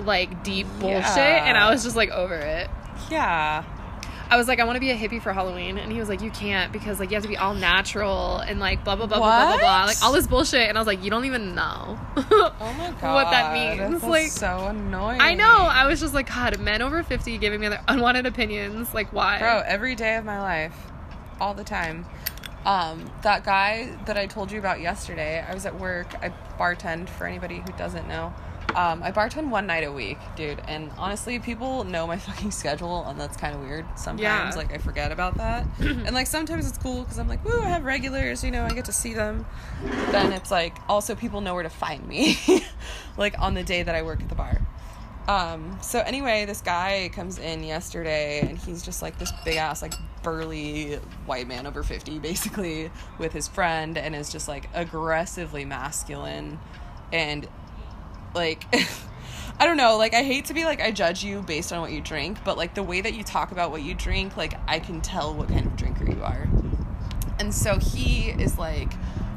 like deep bullshit Yeah. and I was just like over it. Yeah. I was like, I want to be a hippie for Halloween, and he was like, you can't because like you have to be all natural and like blah blah blah blah blah blah blah, like all this bullshit. And I was like, you don't even know Oh my god. what that means. Like, so annoying. I know. I was just like, God, men over fifty giving me their unwanted opinions. Like, why? Bro, every day of my life. All the time. Um, that guy that I told you about yesterday, I was at work. I bartend for anybody who doesn't know. Um, I bartend one night a week, dude. And honestly, people know my fucking schedule, and that's kind of weird. Sometimes, Yeah. like, I forget about that. and, like, sometimes it's cool because I'm like, woo, I have regulars, you know, I get to see them. But then it's like, also, people know where to find me, like, on the day that I work at the bar. Um, so anyway, this guy comes in yesterday and he's just like this big ass, like burly white man over 50, basically, with his friend and is just like aggressively masculine and like I don't know, like I hate to be like I judge you based on what you drink, but like the way that you talk about what you drink, like I can tell what kind of drinker you are. And so he is like,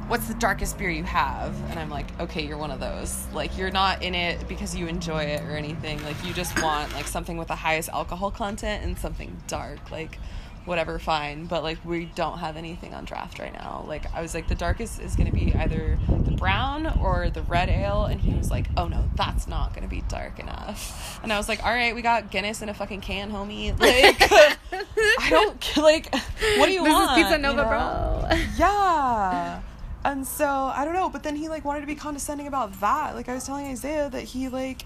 What's the darkest beer you have? And I'm like, Okay, you're one of those. Like, you're not in it because you enjoy it or anything. Like, you just want like something with the highest alcohol content and something dark. Like, whatever, fine. But like, we don't have anything on draft right now. Like, I was like, the darkest is gonna be either the brown or the red ale. And he was like, Oh no, that's not gonna be dark enough. And I was like, All right, we got Guinness in a fucking can, homie. Like, I don't like. What do you this want? This is Pizza you Nova, know? bro. Yeah. And so I don't know, but then he like wanted to be condescending about that. Like I was telling Isaiah that he like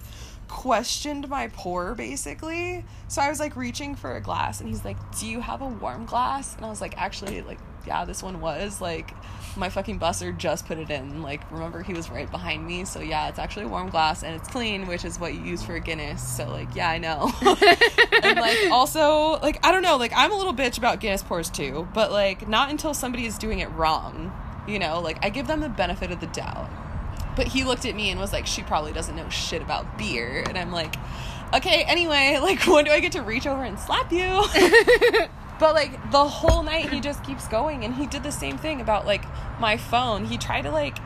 questioned my pour basically. So I was like reaching for a glass and he's like, "Do you have a warm glass?" And I was like, "Actually, like yeah, this one was like my fucking busser just put it in. Like remember he was right behind me. So yeah, it's actually a warm glass and it's clean, which is what you use for a Guinness. So like, yeah, I know." and like also like I don't know, like I'm a little bitch about Guinness pours too, but like not until somebody is doing it wrong. You know, like I give them the benefit of the doubt. But he looked at me and was like, "She probably doesn't know shit about beer." And I'm like, "Okay, anyway, like when do I get to reach over and slap you?" but like the whole night he just keeps going and he did the same thing about like my phone. He tried to like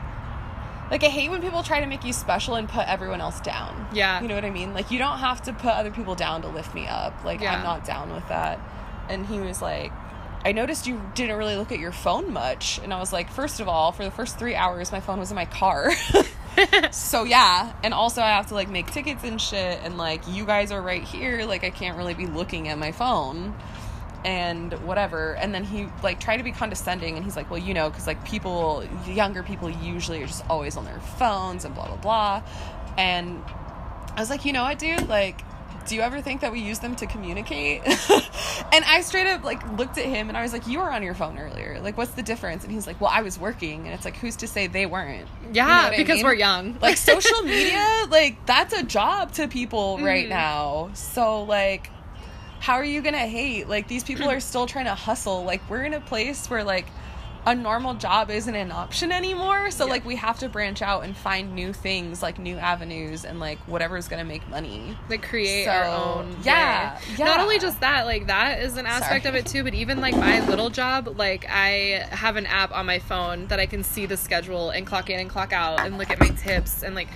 like I hate when people try to make you special and put everyone else down. Yeah. You know what I mean? Like you don't have to put other people down to lift me up. Like Yeah. I'm not down with that. And he was like I noticed you didn't really look at your phone much. And I was like, first of all, for the first three hours, my phone was in my car. so yeah. And also, I have to like make tickets and shit. And like, you guys are right here. Like, I can't really be looking at my phone and whatever. And then he like tried to be condescending. And he's like, well, you know, because like people, younger people usually are just always on their phones and blah, blah, blah. And I was like, you know what, dude? Like, do you ever think that we use them to communicate? and I straight up like looked at him and I was like, you were on your phone earlier. Like, what's the difference? And he's like, well, I was working. And it's like, who's to say they weren't? You know Yeah, I because mean? we're young. like social media, like that's a job to people right Mhm. now. So like how are you gonna hate? Like these people are still trying to hustle. Like we're in a place where like a normal job isn't an option anymore. So Yeah. like we have to branch out and find new things, like new avenues and like whatever's gonna make money. like create So, our own yeah, way. not only just that like that is an aspect Sorry. of it too but even like my little job like i have an app on my phone that i can see the schedule and clock in and clock out and look at my tips and like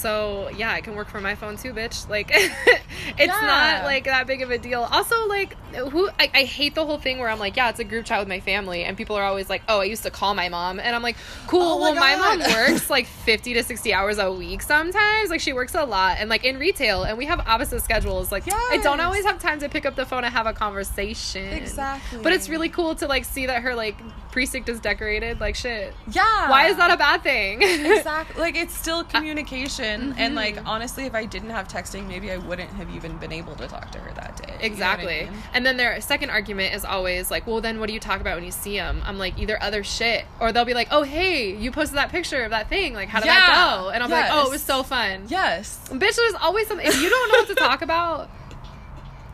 so yeah i can work from my phone too bitch. Like it's Yeah. not like that big of a deal. Also like who I, I hate the whole thing where i'm like yeah it's a group chat with my family and people are always like oh i used to call my mom and i'm like cool Oh my well my mom works like 50 to 60 hours a week sometimes. Like she works a lot and like in retail and we have opposite schedules. Like i don't always have time to pick up the phone and have a conversation. Exactly. but it's really cool to like see that her like precinct is decorated like shit. Yeah. why is that a bad thing? Exactly like it's still communication and like Mm-hmm. honestly if i didn't have texting maybe i wouldn't have even been able to talk to her that day You know I Exactly. mean? And then their second argument is always like, well, then what do you talk about when you see them? I'm like, either other shit, or they'll be like, oh, hey, you posted that picture of that thing. Like, how did that go? And I'm like, oh, it was so fun. yes Bitch, there's always something. If you don't know what to talk about,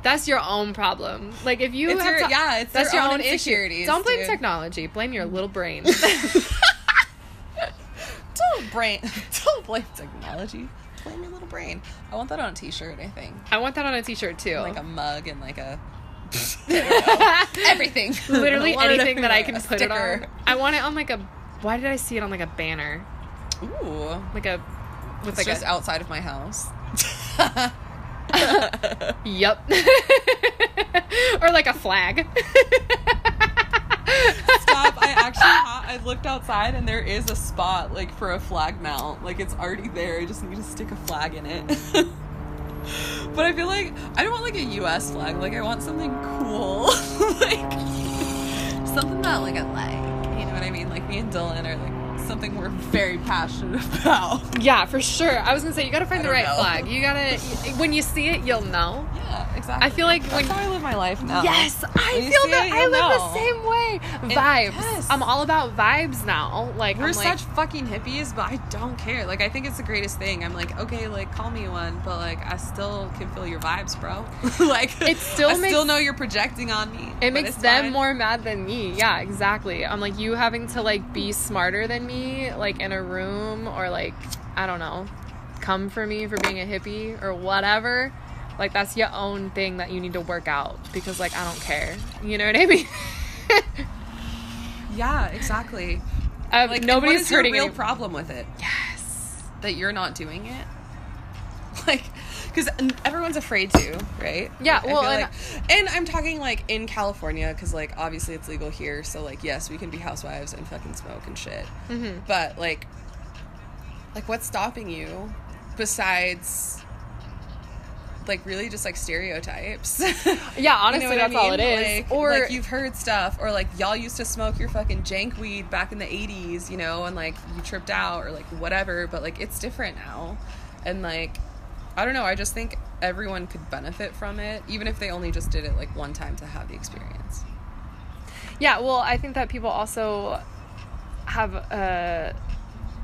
that's your own problem. Like, if you It's have your- to- yeah, it's that's your own own issue. Don't blame dude. technology. Blame your little brain. don't brain don't blame technology blame your little brain i want that on a t-shirt i think I want that on a T-shirt too. like a mug and like a everything Literally I want it anything that I can A put it on. I want it on like a. Why did I see it on like a banner? ooh Like a. With it's like just a, outside of my house Yup. or like a flag. Stop! I actually ha- I looked outside and there is a spot like for a flag mount. Like it's already there. I just need to stick a flag in it. but I feel like I don't want like a U.S. flag. Like I want something cool, like something that like I like. You know what I mean? Like me and Dylan are like something we're very passionate about. Yeah, for sure. I was gonna say you gotta find the right know. flag. You gotta when you see it, you'll know. Yeah, exactly. I feel like That's when how I live my life now. Yes, I When feel that it, I live the same way. And- Vibes. yes. I'm all about vibes now. Like We're I'm like, such fucking hippies, but I don't care. Like, I think it's the greatest thing. I'm like, okay, like, call me one, but like, I still can feel your vibes, bro. like, It still I makes- still know you're projecting on me. it makes them fine. more mad than me. Yeah, exactly. I'm like you having to like be smarter than me, like in a room or like I don't know, come for me for being a hippie or whatever. Like that's your own thing that you need to work out because like I don't care. You know what I mean? Yeah, exactly. um, Like, nobody's is your hurting real problem with it Yes. that you're not doing it. Like, because everyone's afraid to, right? Yeah, Like, well, and- like- and I'm talking like in California, because like obviously it's legal here, so like yes, we can be housewives and fucking smoke and shit. Mhm. But like, like what's stopping you besides like really just like stereotypes? Yeah, honestly, what I that's all it mean? is. Like, or like you've heard stuff, or like y'all used to smoke your fucking jank weed back in the '80s, you know, and like you tripped out or like whatever. But like it's different now, and like I don't know. I just think everyone could benefit from it, even if they only just did it like one time to have the experience. Yeah, well, I think that people also have uh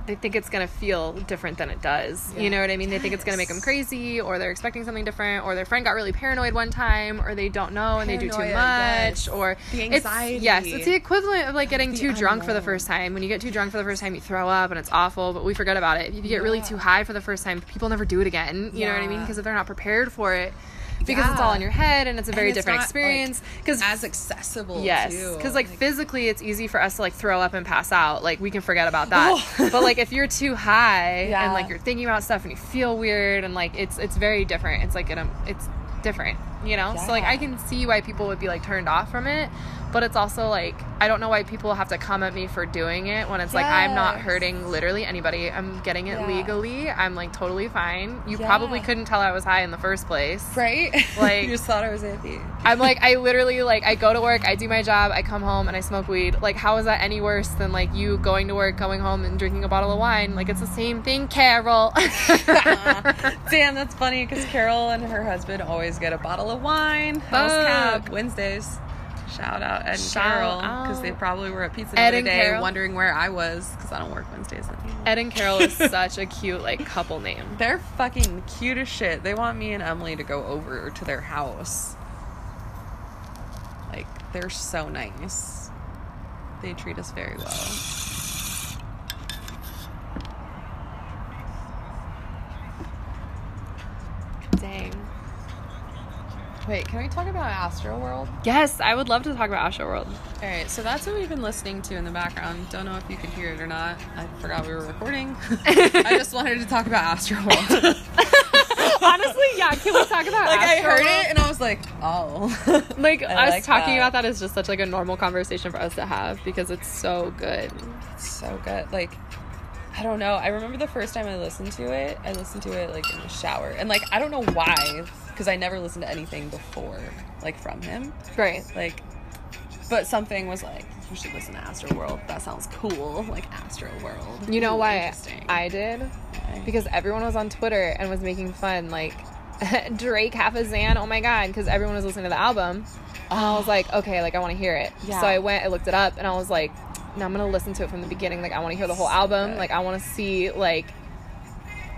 they think it's going to feel different than it does. You know what I mean? They think it's going to make them crazy or they're expecting something different or their friend got really paranoid one time or they don't know and they do too much yes. or The it's anxiety. yes, it's the equivalent of like getting The too drunk for the first time. When you get too drunk for the first time, you throw up and it's awful, but we forget about it. If you get really too high for the first time, people never do it again. You know what I mean? Because if they're not prepared for it because it's all in your head and it's a very it's different not, experience because As accessible, Yes, because like, physically, it's easy for us to like throw up and pass out. Like we can forget about that. Oh. but like if you're too high Yeah. and like you're thinking about stuff and you feel weird and like it's it's very different. It's like an, it's different, you know. So like I can see why people would be like turned off from it, but it's also like I don't know why people have to come at me for doing it when it's like I'm not hurting literally anybody. I'm getting it Yeah. legally. I'm like totally fine. You probably couldn't tell I was high in the first place. right? Like- you just thought I was hippie. I'm like, I literally like, I go to work, I do my job, I come home and I smoke weed. Like, how is that any worse than like you going to work, going home and drinking a bottle of wine? Like, it's the same thing, Carol. Damn, that's funny because Carol and her husband always get a bottle of wine. House cab Wednesdays. Shout out Ed and Shout Carol because they probably were at pizza Ed other and day, Carol. wondering where I was because I don't work Wednesdays anymore. Ed and Carol is such a cute like couple name. They're fucking cute as shit. They want me and Emily to go over to their house. Like they're so nice. They treat us very well. Dang. Wait, can we talk about Astro World? Yes, I would love to talk about Astro World. All right, so that's what we've been listening to in the background. Don't know if you could hear it or not. I forgot we were recording. I just wanted to talk about Astro World. Honestly, yeah. Can we talk about like I heard World? it and I was like, oh. Like I us like talking that. about that is just such like a normal conversation for us to have because it's so good. so good. Like, I don't know. I remember the first time I listened to it. I listened to it like in the shower, and like I don't know why, because I never listened to anything before, like from him. Great. Like, but something was like, you should listen to Astro World. That sounds cool. Like Astro World. You know Ooh, why I did? Okay. Because everyone was on Twitter and was making fun like Drake half a Xan. Oh my god! Because everyone was listening to the album, and I was like, okay, like I want to hear it. Yeah. So I went, I looked it up, and I was like, no, I'm gonna listen to it from the beginning. Like I want to hear the whole album. good. Like I want to see like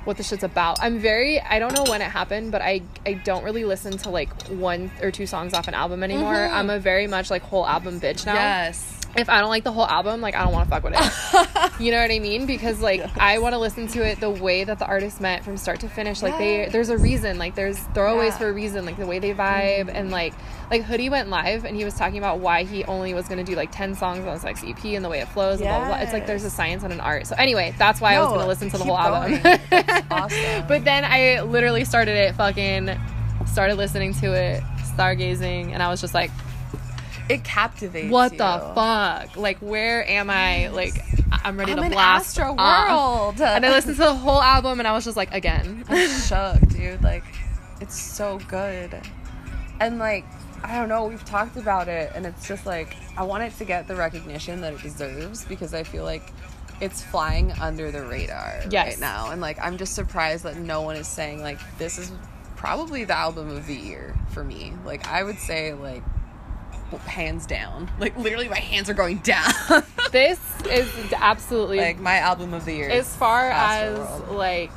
what the shit's about. I'm very I don't know when it happened, but I I don't really listen to like one or two songs off an album anymore. Mhm. I'm a very much like whole album bitch now. Yes. If I don't like the whole album, like I don't want to fuck with it. you know what I mean? Because like I want to listen to it the way that the artist meant from start to finish. Like they there's a reason. Like there's throwaways Yeah. for a reason. Like the way they vibe and mm-hmm. like like Hoodie went live and he was talking about why he only was gonna do like ten songs on his next EP and the way it flows and blah blah. blah. It's like there's a science and an art. So anyway, that's why I was gonna listen to the whole album. going. That's awesome. but then I literally started it fucking started listening to it, stargazing, and I was just like, It captivates. Me. What you. the fuck? Like, where am I? Like, I'm ready I'm to blast Astro. World. And I listened to the whole album, and I was just like, again. I'm shook, dude. Like, it's so good. And like, I don't know, we've talked about it, and it's just like, I want it to get the recognition that it deserves because I feel like it's flying under the radar Yes. right now. And like, I'm just surprised that no one is saying, like, this is probably the album of the year for me. Like, I would say, like, hands down. Like, literally, my hands are going down. this is absolutely like, my album of the year. as far as Astroworld. like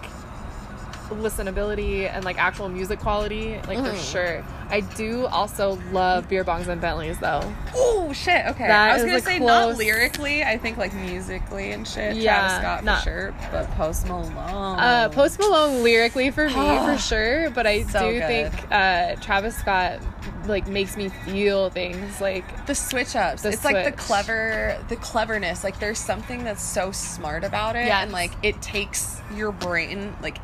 listenability and like actual music quality, like for Mhm. sure. I do also love beer bongs and Bentleys though. Oh shit! Okay, That I was gonna say close- not lyrically. I think like musically and shit. Yeah, Travis Scott for not- sure, but Post Malone. Uh, Post Malone lyrically for me for sure, but I So do good. think uh, Travis Scott like makes me feel things like the switch ups. The it's like the clever, the cleverness. Like there's something that's so smart about it, Yes. and like it takes your brain like.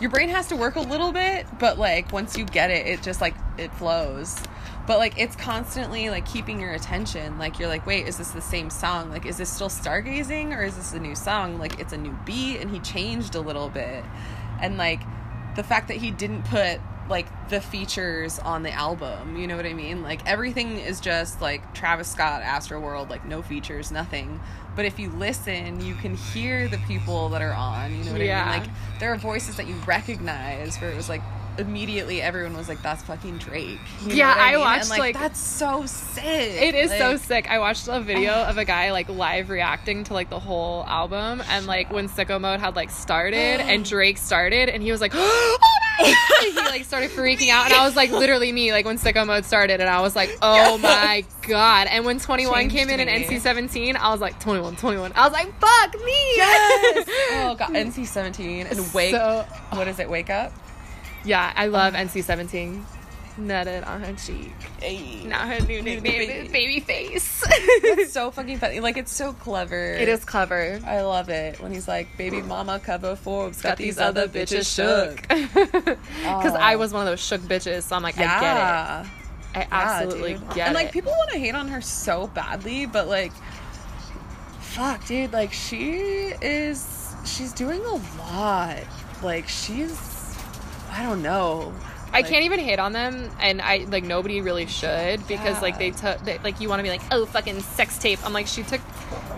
Your brain has to work a little bit, but like once you get it, it just like it flows. But like it's constantly like keeping your attention. Like you're like, wait, is this the same song? Like is this still stargazing or is this a new song? Like it's a new beat and he changed a little bit. And like the fact that he didn't put like the features on the album, you know what I mean? Like everything is just like Travis Scott, Astro World, like no features, nothing. But if you listen, you can hear the people that are on, you know what I mean? Like there are voices that you recognize where it was like immediately everyone was like, That's fucking Drake. You know Yeah, what I mean? watched, and, like, like- that's so sick. It is so sick. I watched a video of a guy like live reacting to like the whole album, and like when Sicko Mode had like started and Drake started, and he was like, "Oh my he like started freaking out, and I was like, literally me, like when Sicko Mode started, and I was like, "Oh my god!" And when Twenty One came in and. NC Seventeen, I was like, 21, 21. I was like, "Fuck me!" Yes. oh god, NC seventeen and wake So- what is it, wake up? Yeah, I love NC Seventeen. Nutted on her cheek. Hey. Now her new nickname is Baby Face. It's so fucking funny. Like it's so clever. it is clever. I love it when he's like, "Baby mama, cover Forbes got these other bitches shook. Because I was one of those shook bitches, so I'm like, I get Yeah, it. I absolutely dude. get And like it. people want to hate on her so badly, but like, fuck, dude. Like she is, she's doing a lot. Like she's, I don't know. I Like, can't even hate on them, and I like nobody really should because like they took they, like you want to be like oh fucking sex tape. I'm like she took.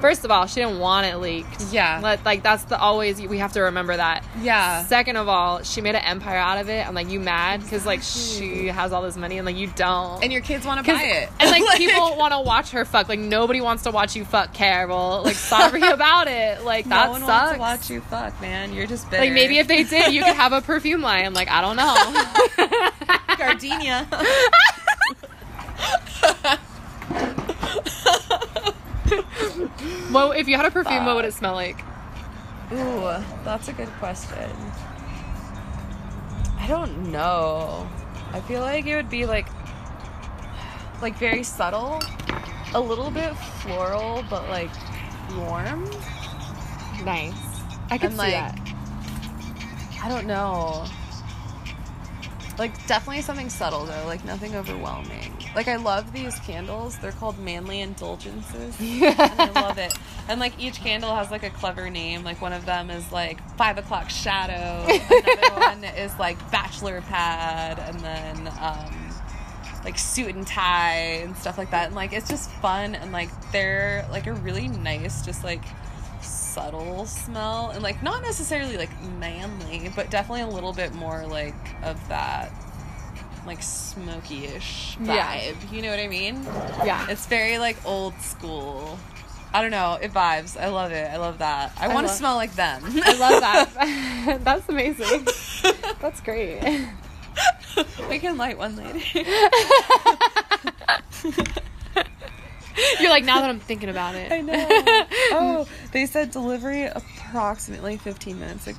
First of all, she didn't want it leaked. Yeah. Let, like that's the always we have to remember that. Yeah. Second of all, she made an empire out of it. I'm like you mad because like she has all this money and like you don't. And your kids want to buy it. And like people want to watch her fuck. Like nobody wants to watch you fuck, Carol. Like sorry about it. Like no that one sucks. wants to watch you fuck, man. You're just bitter. Like maybe if they did, you could have a perfume line. Like I don't know. Gardenia. Well, if you had a perfume, what would it smell like? Ooh, that's a good question. I don't know. I feel like it would be like like very subtle, a little bit floral, but like warm. Nice. I can see like, that. I don't know. Like definitely something subtle though, like nothing overwhelming. Like I love these candles. They're called manly indulgences. and I love it. And like each candle has like a clever name. Like one of them is like five o'clock shadow. Another one is like bachelor pad, and then um, like suit and tie and stuff like that. And like it's just fun and like they're like a really nice, just like subtle smell and like not necessarily like manly, but definitely a little bit more like of that like smoky-ish vibe. Yeah. You know what I mean? Yeah. It's very like old school. I don't know. It vibes. I love it. I love that. I, want to smell like them. I love that. That's amazing. That's great. we can light one later. You're like, now that I'm thinking about it. I know. oh, they said delivery approximately 15 minutes. Like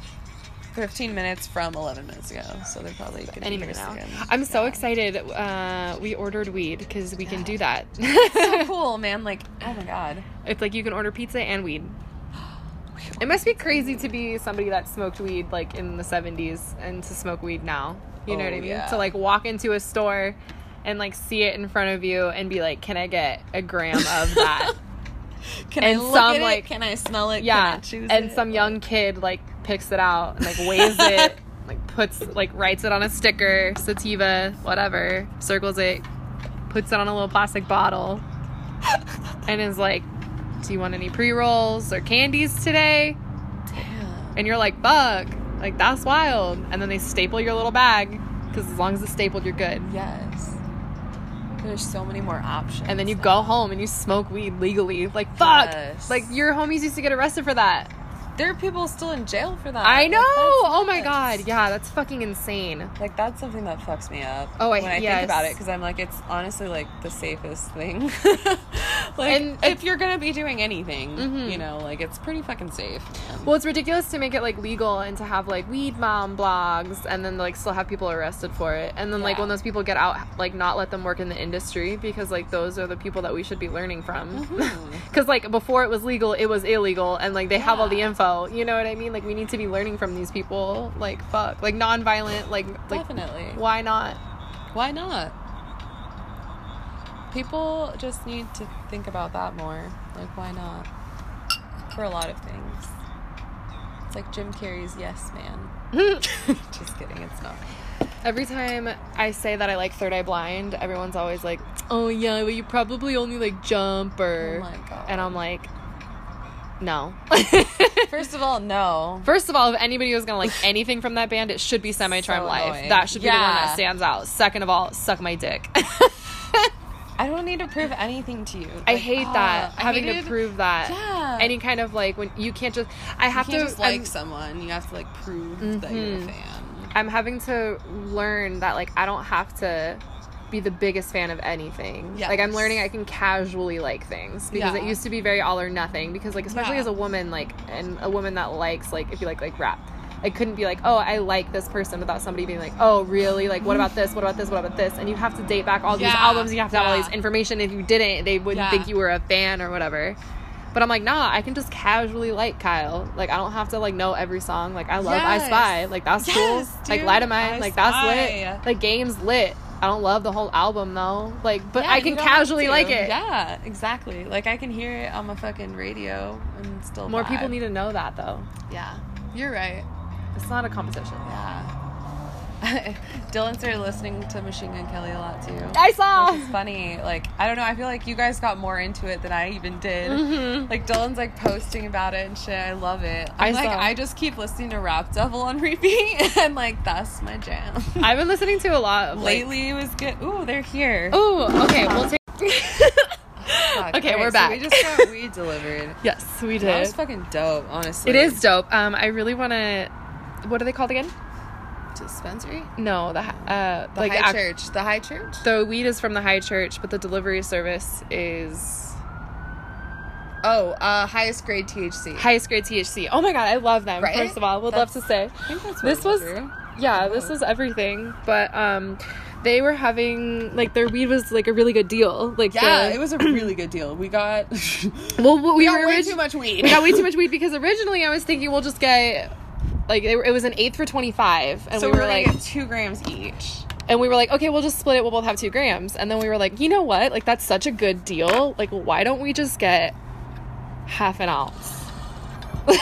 15 minutes from 11 minutes ago. So they're probably going to Any minute now. I'm so excited. Uh, we ordered weed because we can do that. so cool, man. Like, oh my god. It's like you can order pizza and weed. It must be crazy to be somebody that smoked weed like in the 70s and to smoke weed now. You know Oh, what I mean? yeah. To like walk into a store and like see it in front of you and be like, "Can I get a gram of that?" Can And I look some, at like- it? Can I smell it? yeah. Can I choose And it? some young kid like picks it out and like weighs it, like puts like writes it on a sticker, sativa, whatever, circles it, puts it on a little plastic bottle, and is like, "Do you want any pre rolls or candies today?" Damn. and you're like, "Fuck!" Like that's wild. And then they staple your little bag because as long as it's stapled, you're good. Yes. There's so many more options. And then you go home and you smoke weed legally. Like fuck! Yes. Like your homies used to get arrested for that. There are people still in jail for that. I know. that's Oh my god. Yeah, that's fucking insane. Like that's something that fucks me up. Oh, I- when I yes. think about it, because I'm like, it's honestly like the safest thing. like, And if you're gonna be doing anything, Mhm. you know, like it's pretty fucking safe. man. Well, it's ridiculous to make it like legal and to have like weed mom blogs and then like still have people arrested for it. And then like when those people get out, like not let them work in the industry because like those are the people that we should be learning from. Because like before it was legal, it was illegal, and like they have all the Yeah. You know what I mean? Like we need to be learning from these people. Like fuck, like nonviolent. Like like Definitely. why not? Why not? People just need to think about that more. Like, why not? For a lot of things. It's like Jim Carrey's Yes Man. just kidding, it's not. Every time I say that I like Third Eye Blind, everyone's always like, "Oh yeah, but you probably only like Jumper," Oh my God. and I'm like, "No." First of all, no. First of all, if anybody was gonna like anything from that band, it should be Semi Charm So Life. annoying. That should be the one that stands out. Second of all, suck my dick. I don't need to prove anything to you. I hate ah, that I having to prove that. Yeah. Any kind of like when you can't just. I have to. just like I'm, someone. You have to like prove that you're a Mhm. fan. I'm having to learn that like I don't have to be the biggest fan of anything. Like I'm learning I can casually like things because it used to be very all or nothing. Because like especially Yeah. as a woman, like and a woman that likes like if you like like rap. I couldn't be like, oh, I like this person without somebody being like, oh, really? Like, what about this? What about this? What about this? And you have to date back all these Yeah. albums. You have to have all Yeah. these information. If you didn't, they wouldn't Yeah. think you were a fan or whatever. But I'm like, nah, I can just casually like Kyle. Like, I don't have to like know every song. Like, I love I Spy. Like, that's Yes, cool. Like, dude. Light of Mine. I Like, that's Spy. lit. Like, Game's lit. I don't love the whole album though. Like, but Yeah, I can casually like it. Yeah, exactly. Like I can hear it on my fucking radio and still. More people need to know that though. Yeah, you're right. It's not a competition. Yeah. Dylan started listening to Machine Gun Kelly a lot too. I saw. Which is funny. Like I don't know. I feel like you guys got more into it than I even did. Mhm. Like Dylan's like posting about it and shit. I love it. I'm I like saw. I just keep listening to Rap Devil on repeat and like that's my jam. I've been listening to a lot of like, Lately it was good. Ooh, they're here. Oh, okay. We'll take. Fuck. okay, we're so back. we just got weed delivered. yes, we did. That was fucking dope, honestly. It is dope. Um, I really want to. What are they called again? Dispensary. No, the uh, The like high church. The high church. The weed is from the high church, but the delivery service is Oh, uh, highest grade THC. highest grade THC. Oh my god, I love them. Right? First of all, would love to say. I think that's what This was drew. yeah, this was everything. But um they were having like their weed was like a really good deal. Like Yeah, the, it was a really good deal. We got well we, we got were way orig- too much weed. we got way too much weed because originally I was thinking we'll just get like it, it was an eighth for twenty five, and so we we were like, get two grams each. and we were like, okay, we'll just split it. We'll both have two grams, and then we were like, you know what? Like that's such a good deal. Like why don't we just get half an ounce?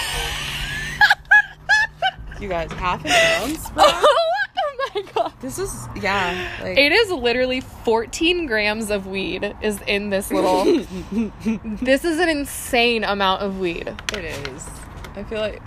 You guys, half an ounce. oh my god. This is yeah. Like It is literally 14 grams of weed is in this little. this is an insane amount of weed. it is. I feel like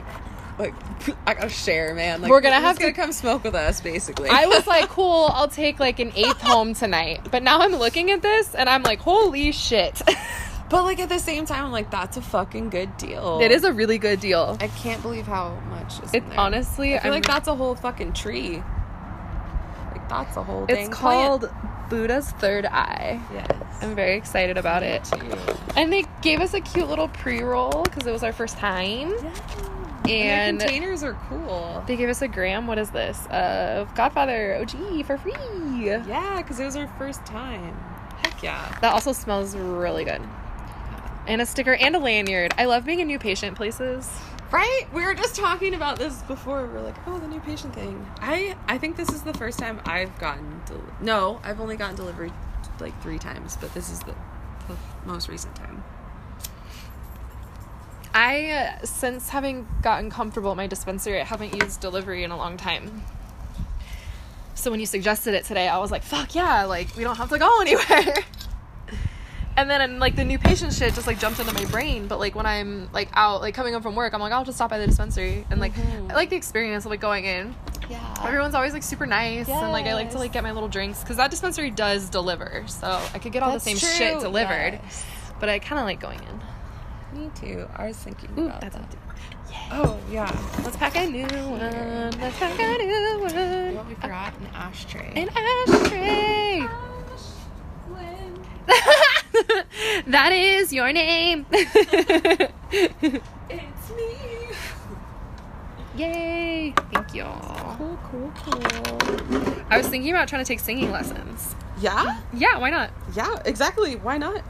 like I gotta share, man. Like We're gonna have to- come smoke with us, basically. I was like, cool, I'll take like an eighth home tonight. But now I'm looking at this and I'm like, holy shit. but like at the same time, I'm like, that's a fucking good deal. it is a really good deal. I can't believe how much is It honestly, I feel I'm, like that's a whole fucking tree. Like that's a whole. it's called Buddha's Third Eye. Yes. I'm very excited about it. Too. And they gave us a cute little pre roll because it was our first time. And their containers are cool. they gave us a gram. What is this? Of Godfather OG for free. Yeah, because it was our first time. Heck yeah. That also smells really good. And a sticker and a lanyard. I love being in new patient places. Right? We were just talking about this before. We are like, oh, the new patient thing. I I think this is the first time I've gotten. Del- no, I've only gotten delivery like three times, but this is the, the most recent time. I, uh, since having gotten comfortable at my dispensary, I haven't used delivery in a long time. So when you suggested it today, I was like, fuck yeah, like, we don't have to go anywhere. and then, and, like, the new patient shit just, like, jumped into my brain. But, like, when I'm, like, out, like, coming home from work, I'm like, I'll just stop by the dispensary. And, like, Mhm. I like the experience of, like, going in. Yeah. Everyone's always, like, super nice. And, like, I like to, like, get my little drinks. Because that dispensary does deliver. So I could get all the same shit delivered. But I kind of like going in. Me too. I was thinking Ooh, about that. empty. Oh yeah. Let's pack a new one. Let's pack a new one. You know what we forgot? An ashtray. An ashtray. that is your name. It's me. Yay. Thank you. All. Cool, cool, cool. I was thinking about trying to take singing lessons. Yeah? Yeah, why not? Yeah, exactly. Why not?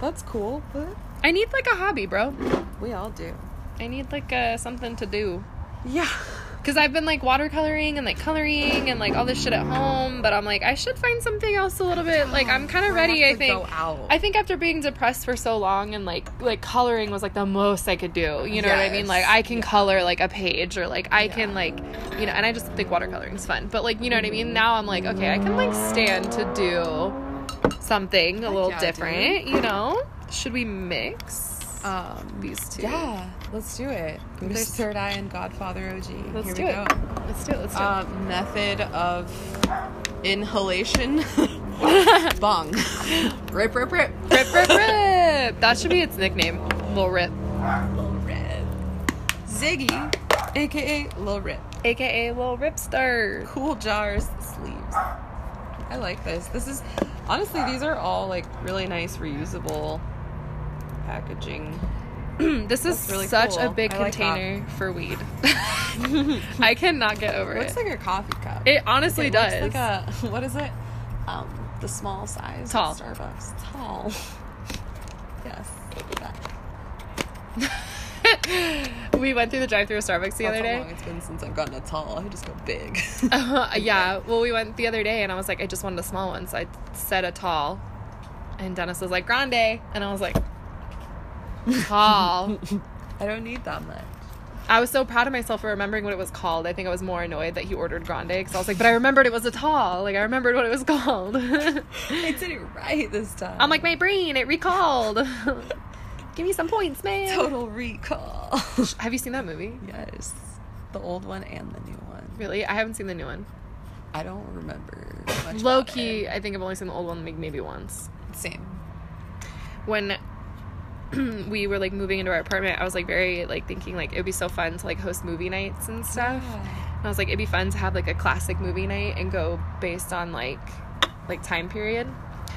That's cool. But I need like a hobby, bro. we all do. I need like uh, something to do. Yeah. Cause I've been like watercoloring and like coloring and like all this shit at home, but I'm like I should find something else a little bit. Like I'm kind of ready. I think. Go out. I think after being depressed for so long and like like coloring was like the most I could do. You know what I mean? Like I can color like a page or like I can like you know, and I just think watercoloring is fun. But like you know what I mean? Now I'm like okay, I can like stand to do something a Heck little yeah, different. You know? Should we mix um these two? Yeah, let's do it. There's- Third Eye and Godfather OG. Let's Here do we it. go. Let's do it. Let's do Uh, method of inhalation. Bong. rip, rip, rip. Rip, rip, rip. That should be its nickname. Lil Rip, Lil Rip. Ziggy, aka Lil Rip. aka Lil Ripstar. Cool jars sleeves. I like this. This is honestly these are all like really nice reusable packaging. this is really such a big I like container for weed. I cannot get over it. Looks it. like a coffee cup. it honestly It does. Looks like a what is it? Um, the small size. Tall. Starbucks. Tall. yes. We went through the drive-through of Starbucks the That's other how day. long it's been since I've gotten a tall. I just go big. Uh, yeah. Well, we went the other day, and I was like, I just wanted a small one, so I said a tall, and Dennis was like grande, and I was like, tall. I don't need that much. I was so proud of myself for remembering what it was called. I think I was more annoyed that he ordered grande because I was like, but I remembered it was a tall. Like I remembered what it was called. I did it right this time. I'm like, my brain, it recalled. Give me some points, man. total recall. Have you seen that movie? yes, the old one and the new one. Really? I haven't seen the new one. I don't remember. Much Low key. I think I've only seen the old one like maybe once. Same. When we were like moving into our apartment, I was like very like thinking like it would be so fun to like host movie nights and stuff. And I was like, it'd be fun to have like a classic movie night and go based on like like time period.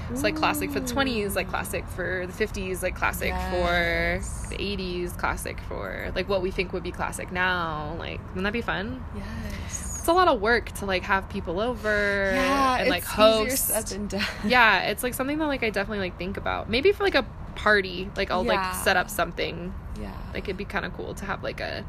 It's like classic for the 20s, like classic for the 50s, like classic Yes. for the 80s, classic for like what we think would be classic now. Like, wouldn't that be fun? Yes. It's a lot of work to like have people over Yeah, and like it's easier host. said than done. yeah, it's like something that like I definitely like think about. Maybe for like a party, like I'll like set up something. Yeah. Like it'd be kind of cool to have like a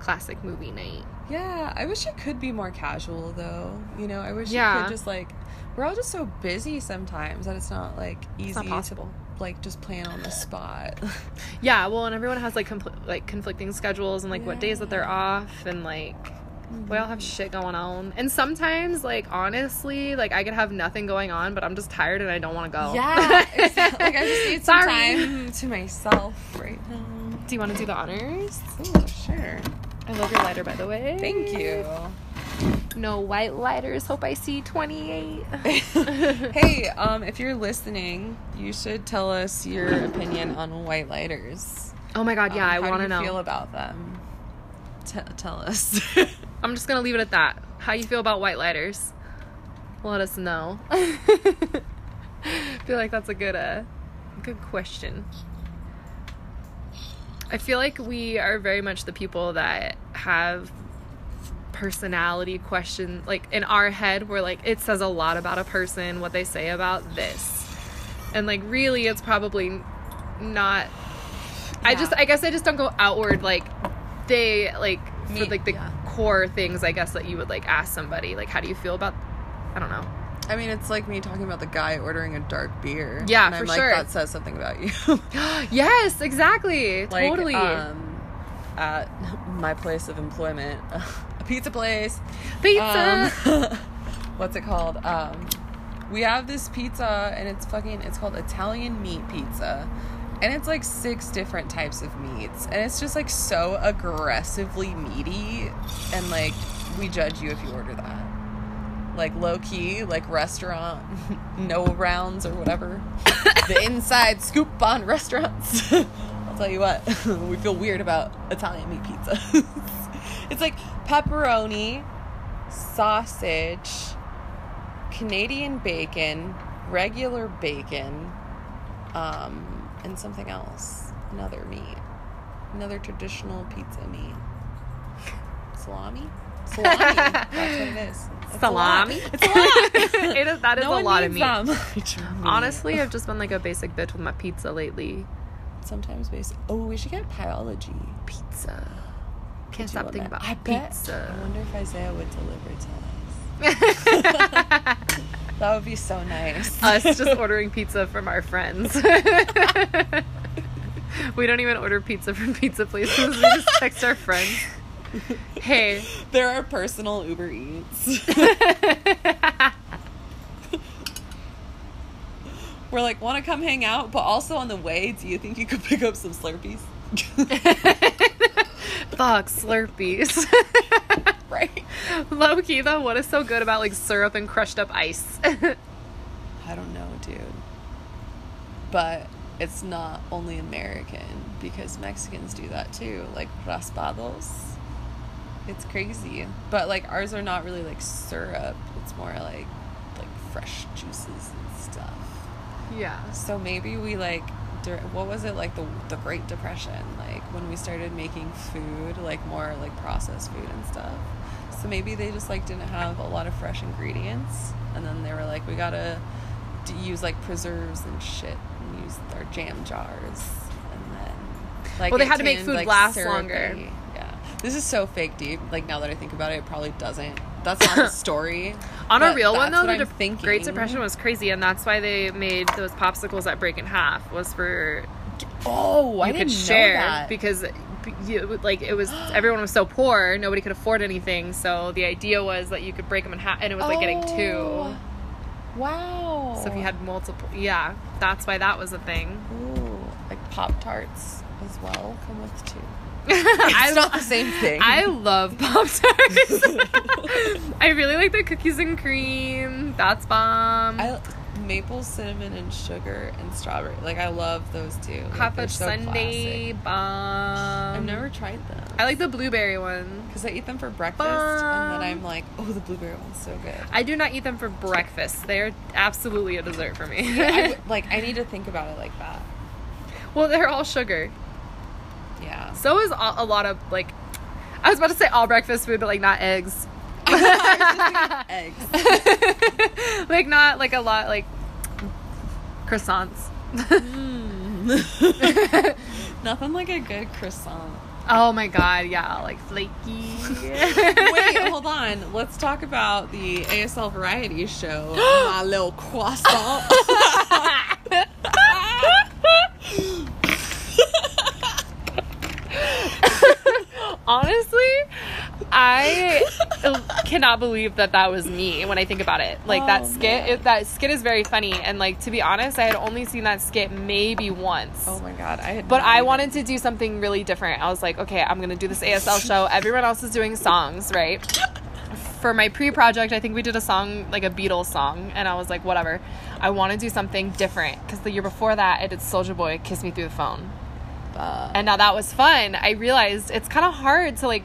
classic movie night. Yeah, I wish it could be more casual though. You know, I wish you Yeah. could just like we're all just so busy sometimes that it's not like easy not possible. to like just plan on the spot. Yeah, well, and everyone has like compl- like conflicting schedules and like what days that they're off and like we all have shit going on. And sometimes like honestly, like I could have nothing going on, but I'm just tired and I don't want to go. yeah, exactly. like I just need some Sorry. time to myself right now. Do you want to do the honors? Oh, sure. I love your lighter, by the way. Thank you. No white lighters. Hope I see 28. hey, um, if you're listening, you should tell us your opinion on white lighters. Oh my god, yeah, Um, I want to know you know. Feel about them? T- tell us. I'm just gonna leave it at that. How you feel about white lighters? Let us know. I feel like that's a good uh good question. I feel like we are very much the people that have personality question like in our head we're like it says a lot about a person what they say about this and like really it's probably not i just i guess i just don't go outward like they like for like the yeah. Core things i guess that you would like ask somebody like how do you feel about i don't know I mean, it's like me talking about the guy ordering a dark beer. Yeah, for like, sure. That says something about you. yes exactly like, totally Um, at my place of employment, a pizza place. pizza Um, what's it called? Um, we have this pizza, and it's fucking. It's called Italian meat pizza, and it's like six different types of meats, and it's just like so aggressively meaty, and like we judge you if you order that. Like low key, like restaurant, no rounds or whatever. the inside scoop on restaurants. I'll tell you what, we feel weird about Italian meat pizza. it's like pepperoni, sausage, Canadian bacon, regular bacon, um, and something else. Another meat. Another traditional pizza meat. Salami? Salami. That's what it is. It's a. Salami? It's a lot. it is, that is No a one lot of needs meat meat. honestly i've just been like a basic bitch with my pizza lately sometimes basic. Oh, we should get biology. pizza can't Put stop thinking about I bet. pizza I wonder if Isaiah would deliver to us. That would be so nice. us just ordering pizza from our friends. we don't even order pizza from pizza places. We just text our friends. Hey, there are personal Uber Eats. We're like, want to come hang out, but also on the way, do you think you could pick up some Slurpees? fuck Slurpees. right. Low key though, what is so good about like syrup and crushed up ice? I don't know, dude. But it's not only American because Mexicans do that too, like raspados. It's crazy. But like ours are not really like syrup. It's more like like fresh juices and stuff. yeah. So maybe we like what was it like the the Great Depression, like when we started making food, like more like processed food and stuff. So maybe they just like didn't have a lot of fresh ingredients, and then they were like, we gotta d- use like preserves and shit, and use our jam jars, and then like Well, they had to make food like, last syrupy. longer. Yeah, this is so fake deep. Like now that I think about it, it probably doesn't. That's not the story. On a real one though, the thinking. Great Depression was crazy, and that's why they made those popsicles that break in half. Was for Oh, I you didn't could share that. because you, like it was everyone was so poor, nobody could afford anything. So the idea was that you could break them in half, and it was like getting two. Oh. Wow. So if you had multiple, yeah, that's why that was a thing. Ooh, like Pop Tarts as well come with two. I It's not the same thing. I love Pop Tarts. I really like the cookies and cream. That's bomb. I maple cinnamon and sugar and strawberry. Like I love those two. Like, Hot fudge so sundae classic. bomb. I've never tried them. I like the blueberry one. because I eat them for breakfast, and then I'm like, oh, the blueberry one's so good. I do not eat them for breakfast. They're absolutely a dessert for me. I would- like I need to think about it like that. well, they're all sugar. Yeah. So is a lot of like. I was about to say all breakfast food, but like not eggs. Eggs. like not like a lot like croissants. Mm. Nothing like a good croissant. oh my god, yeah, like flaky. Wait, hold on. Let's talk about the ASL variety show. My little croissant. Honestly, I cannot believe that that was me when I think about it. Like Oh, that skit, it, that skit is very funny, and like to be honest, I had only seen that skit maybe once. oh my god, I had. But I wanted to do something really different. I was like, okay, I'm gonna do this ASL show. Everyone else is doing songs, right? For my pre-project, I think we did a song like a Beatles song, and I was like, whatever. I want to do something different because the year before that, I did Soulja Boy, "Kiss Me Through the Phone," And now that was fun. I realized it's kind of hard to like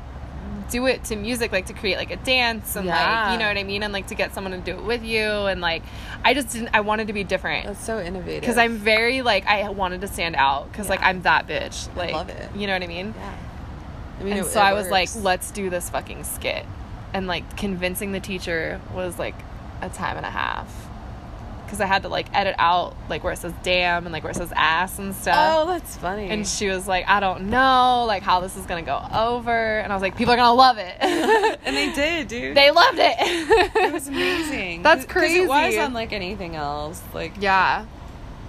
do it to music, like to create like a dance and like you know what I mean, and like to get someone to do it with you, and like I just didn't. I wanted to be different that's so innovative. because I'm very like I wanted to stand out because like I'm that bitch. Like, love it. You know what I mean? Yeah. I mean, and it- so it I was like, let's do this fucking skit, and like convincing the teacher was like a time and a half because I had to like edit out like where it says damn and like where it says ass and stuff. Oh, that's funny. And she was like, I don't know, like how this is gonna go over, and I was like, people are gonna love it. and they did, dude. they loved it. it was amazing. That's 'Cause It was crazy. unlike anything else. Like, yeah,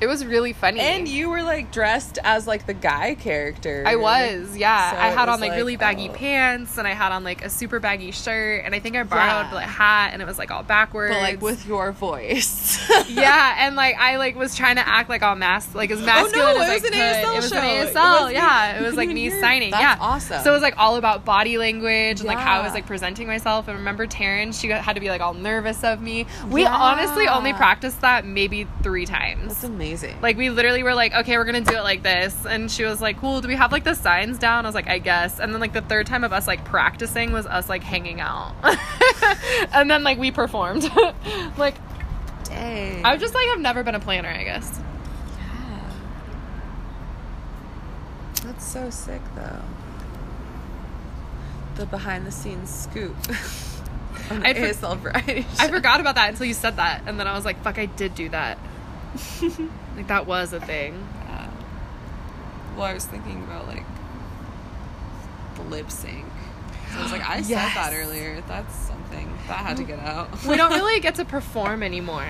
it was really funny. and you were like dressed as like the guy character. I was, yeah. So I had on like, like, really baggy oh. pants, and I had on like a super baggy shirt, and I think I borrowed Yeah. a hat, and it was like all backwards. but like with your voice. yeah, and like I like was trying to act like all mas like as oh, masculine Oh, no, as it I was an could. ASL it was show. an It ASL, was yeah. It was like me You're- signing. that's yeah, awesome. So it was like all about body language and like how I was like presenting myself. And remember Taryn, she got, had to be like all nervous of me. We Yeah. honestly only practiced that maybe three times. That's amazing. Like we literally were like, okay, we're gonna do it like this, and she was like, cool. Do we have like the signs down? I was like, I guess. And then like the third time of us like practicing was us like hanging out, and then like we performed. like Dang. I just like, I've never been a planner, I guess. Yeah. That's so sick, though. The behind the scenes scoop I for- ASL variety. I forgot about that until you said that, and then I was like, fuck, I did do that. Like that was a thing. Yeah. Well, I was thinking about like the lip sync. So I was like, I said that earlier. That's something that had to get mm. out. We don't really get to perform anymore.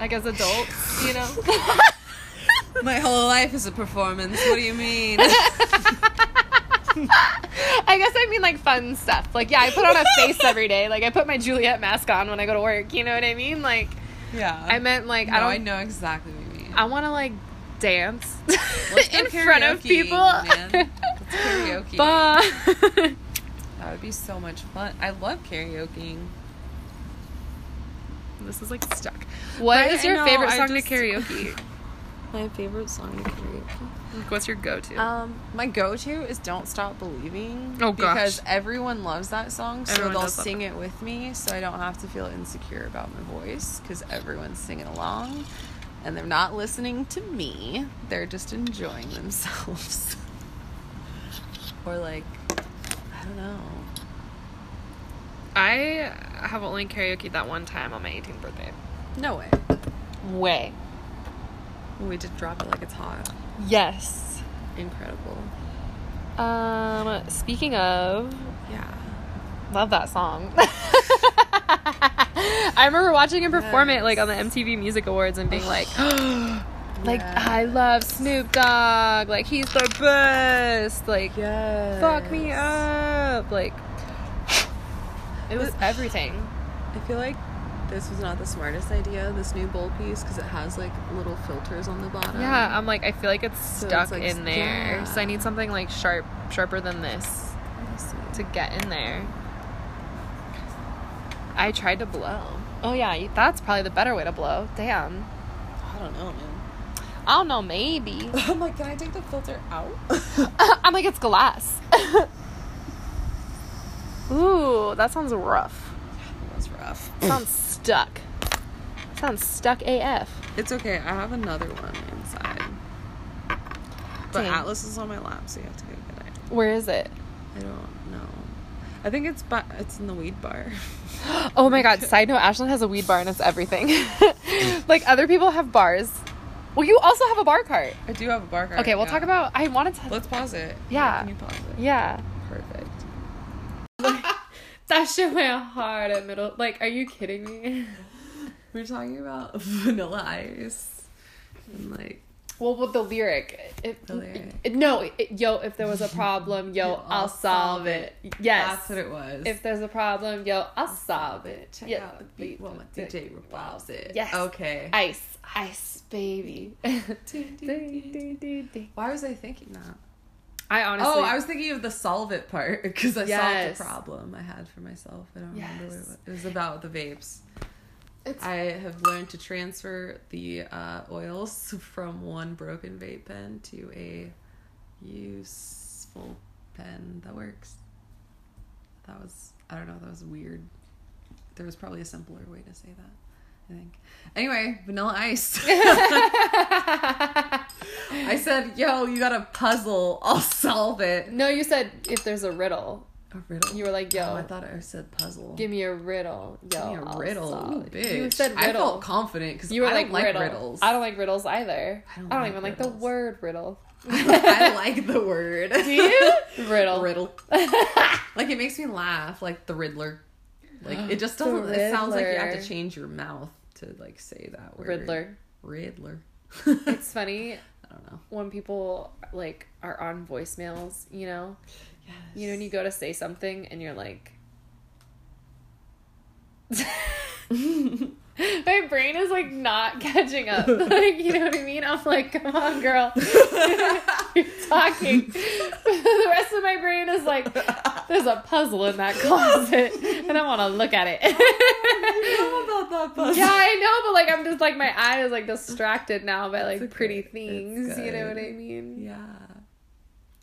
Like as adults, you know. My whole life is a performance. What do you mean? I guess I mean like fun stuff. Like yeah, I put on a face every day. Like I put my Juliet mask on when I go to work. You know what I mean? Like yeah. I meant like no, I don't. I know exactly what you mean. I want to like dance Let's go in front of people. man. Let's karaoke. But That would be so much fun. I love karaokeing. this is like stuck. What is Right, I your know, favorite I song to karaoke? My favorite song to karaoke. Like, What's your go-to? Um, my go-to is "Don't Stop Believing." Oh, gosh. Because everyone loves that song, so Everyone they'll does love sing it with me, so I don't have to feel insecure about my voice because everyone's singing along, and they're not listening to me; they're just enjoying themselves. or like, I don't know. I have only karaoke that one time on my 18th birthday. No way. Way. We just drop it like it's hot. Yes. Incredible. Um. Speaking of, Yeah. love that song. I remember watching him perform it like on the MTV Music Awards and being like, like I love Snoop Dogg. Like he's the best. Like Yes. fuck me up. Like it was everything. I feel like this was not the smartest idea, this new bowl piece, because it has like little filters on the bottom. Yeah, I'm like I feel like it's So stuck it's, like, in there. yeah. So I need something like sharp, sharper than this Let me see. to get in there. I tried to blow. Oh yeah, you- that's probably the better way to blow. Damn. I don't know, man. I don't know, maybe. I'm like, can I take the filter out? I'm like, it's glass. Ooh, that sounds rough. That That's rough. sounds stuck. Sounds stuck AF. It's okay. I have another one inside. But Dang. Atlas is on my lap, so you have to go get it. Where is it? I don't know. I think it's but it's in the weed bar. Oh my god, side note, Ashlyn has a weed bar and it's everything. like other people have bars. Well, you also have a bar cart. I do have a bar cart. Okay, we'll yeah. talk about I wanted to Let's pause it. Yeah. Can you pause it? Yeah. Perfect. That shit went hard at middle like, are you kidding me? We're talking about vanilla ice. And like Well, with the lyric, it, The lyric. it- no, it, yo, if there was a problem, yo, Yo, I'll, solve it. Yes, that's what it was. if there's a problem, yo, I'll solve it. check Yeah. out the beat while my DJ revolves it. Yes. Okay. Ice, ice, baby. Why was I thinking that? I honestly, Oh, I was thinking of the solve it part because I Yes. solved a problem I had for myself. I don't remember what it was. It was about the vapes. It's- I have learned to transfer the uh, oils from one broken vape pen to a useful pen that works. That was I don't know. That was weird. There was probably a simpler way to say that. I think. Anyway, vanilla ice. I said, "Yo, you got a puzzle. I'll solve it." no, you said if there's a riddle, A riddle. you were like, yo, Oh, I thought I said puzzle. give me a riddle, yo, Give me a I'll riddle, Ooh, bitch. You said riddle. I felt confident because you were I like, don't like riddle. riddles. I don't like riddles either. I don't I don't like even like the word riddle. I like the word. Do you? Riddle. Riddle. like it makes me laugh, like the Riddler. Like it just doesn't. It sounds like you have to change your mouth to like say that word. Riddler. Riddler. It's funny I don't know. when people like are on voicemails, you know, Yes. you know, when you go to say something and you're like, my brain is like not catching up. Like, you know what I mean? I'm like, come on, girl, you're talking. the rest of my brain is like, there's a puzzle in that closet, and I want to look at it. know about that puzzle. Yeah, I know, but like I'm just like my eye is like distracted now by like pretty okay. things. You know what I mean? Yeah.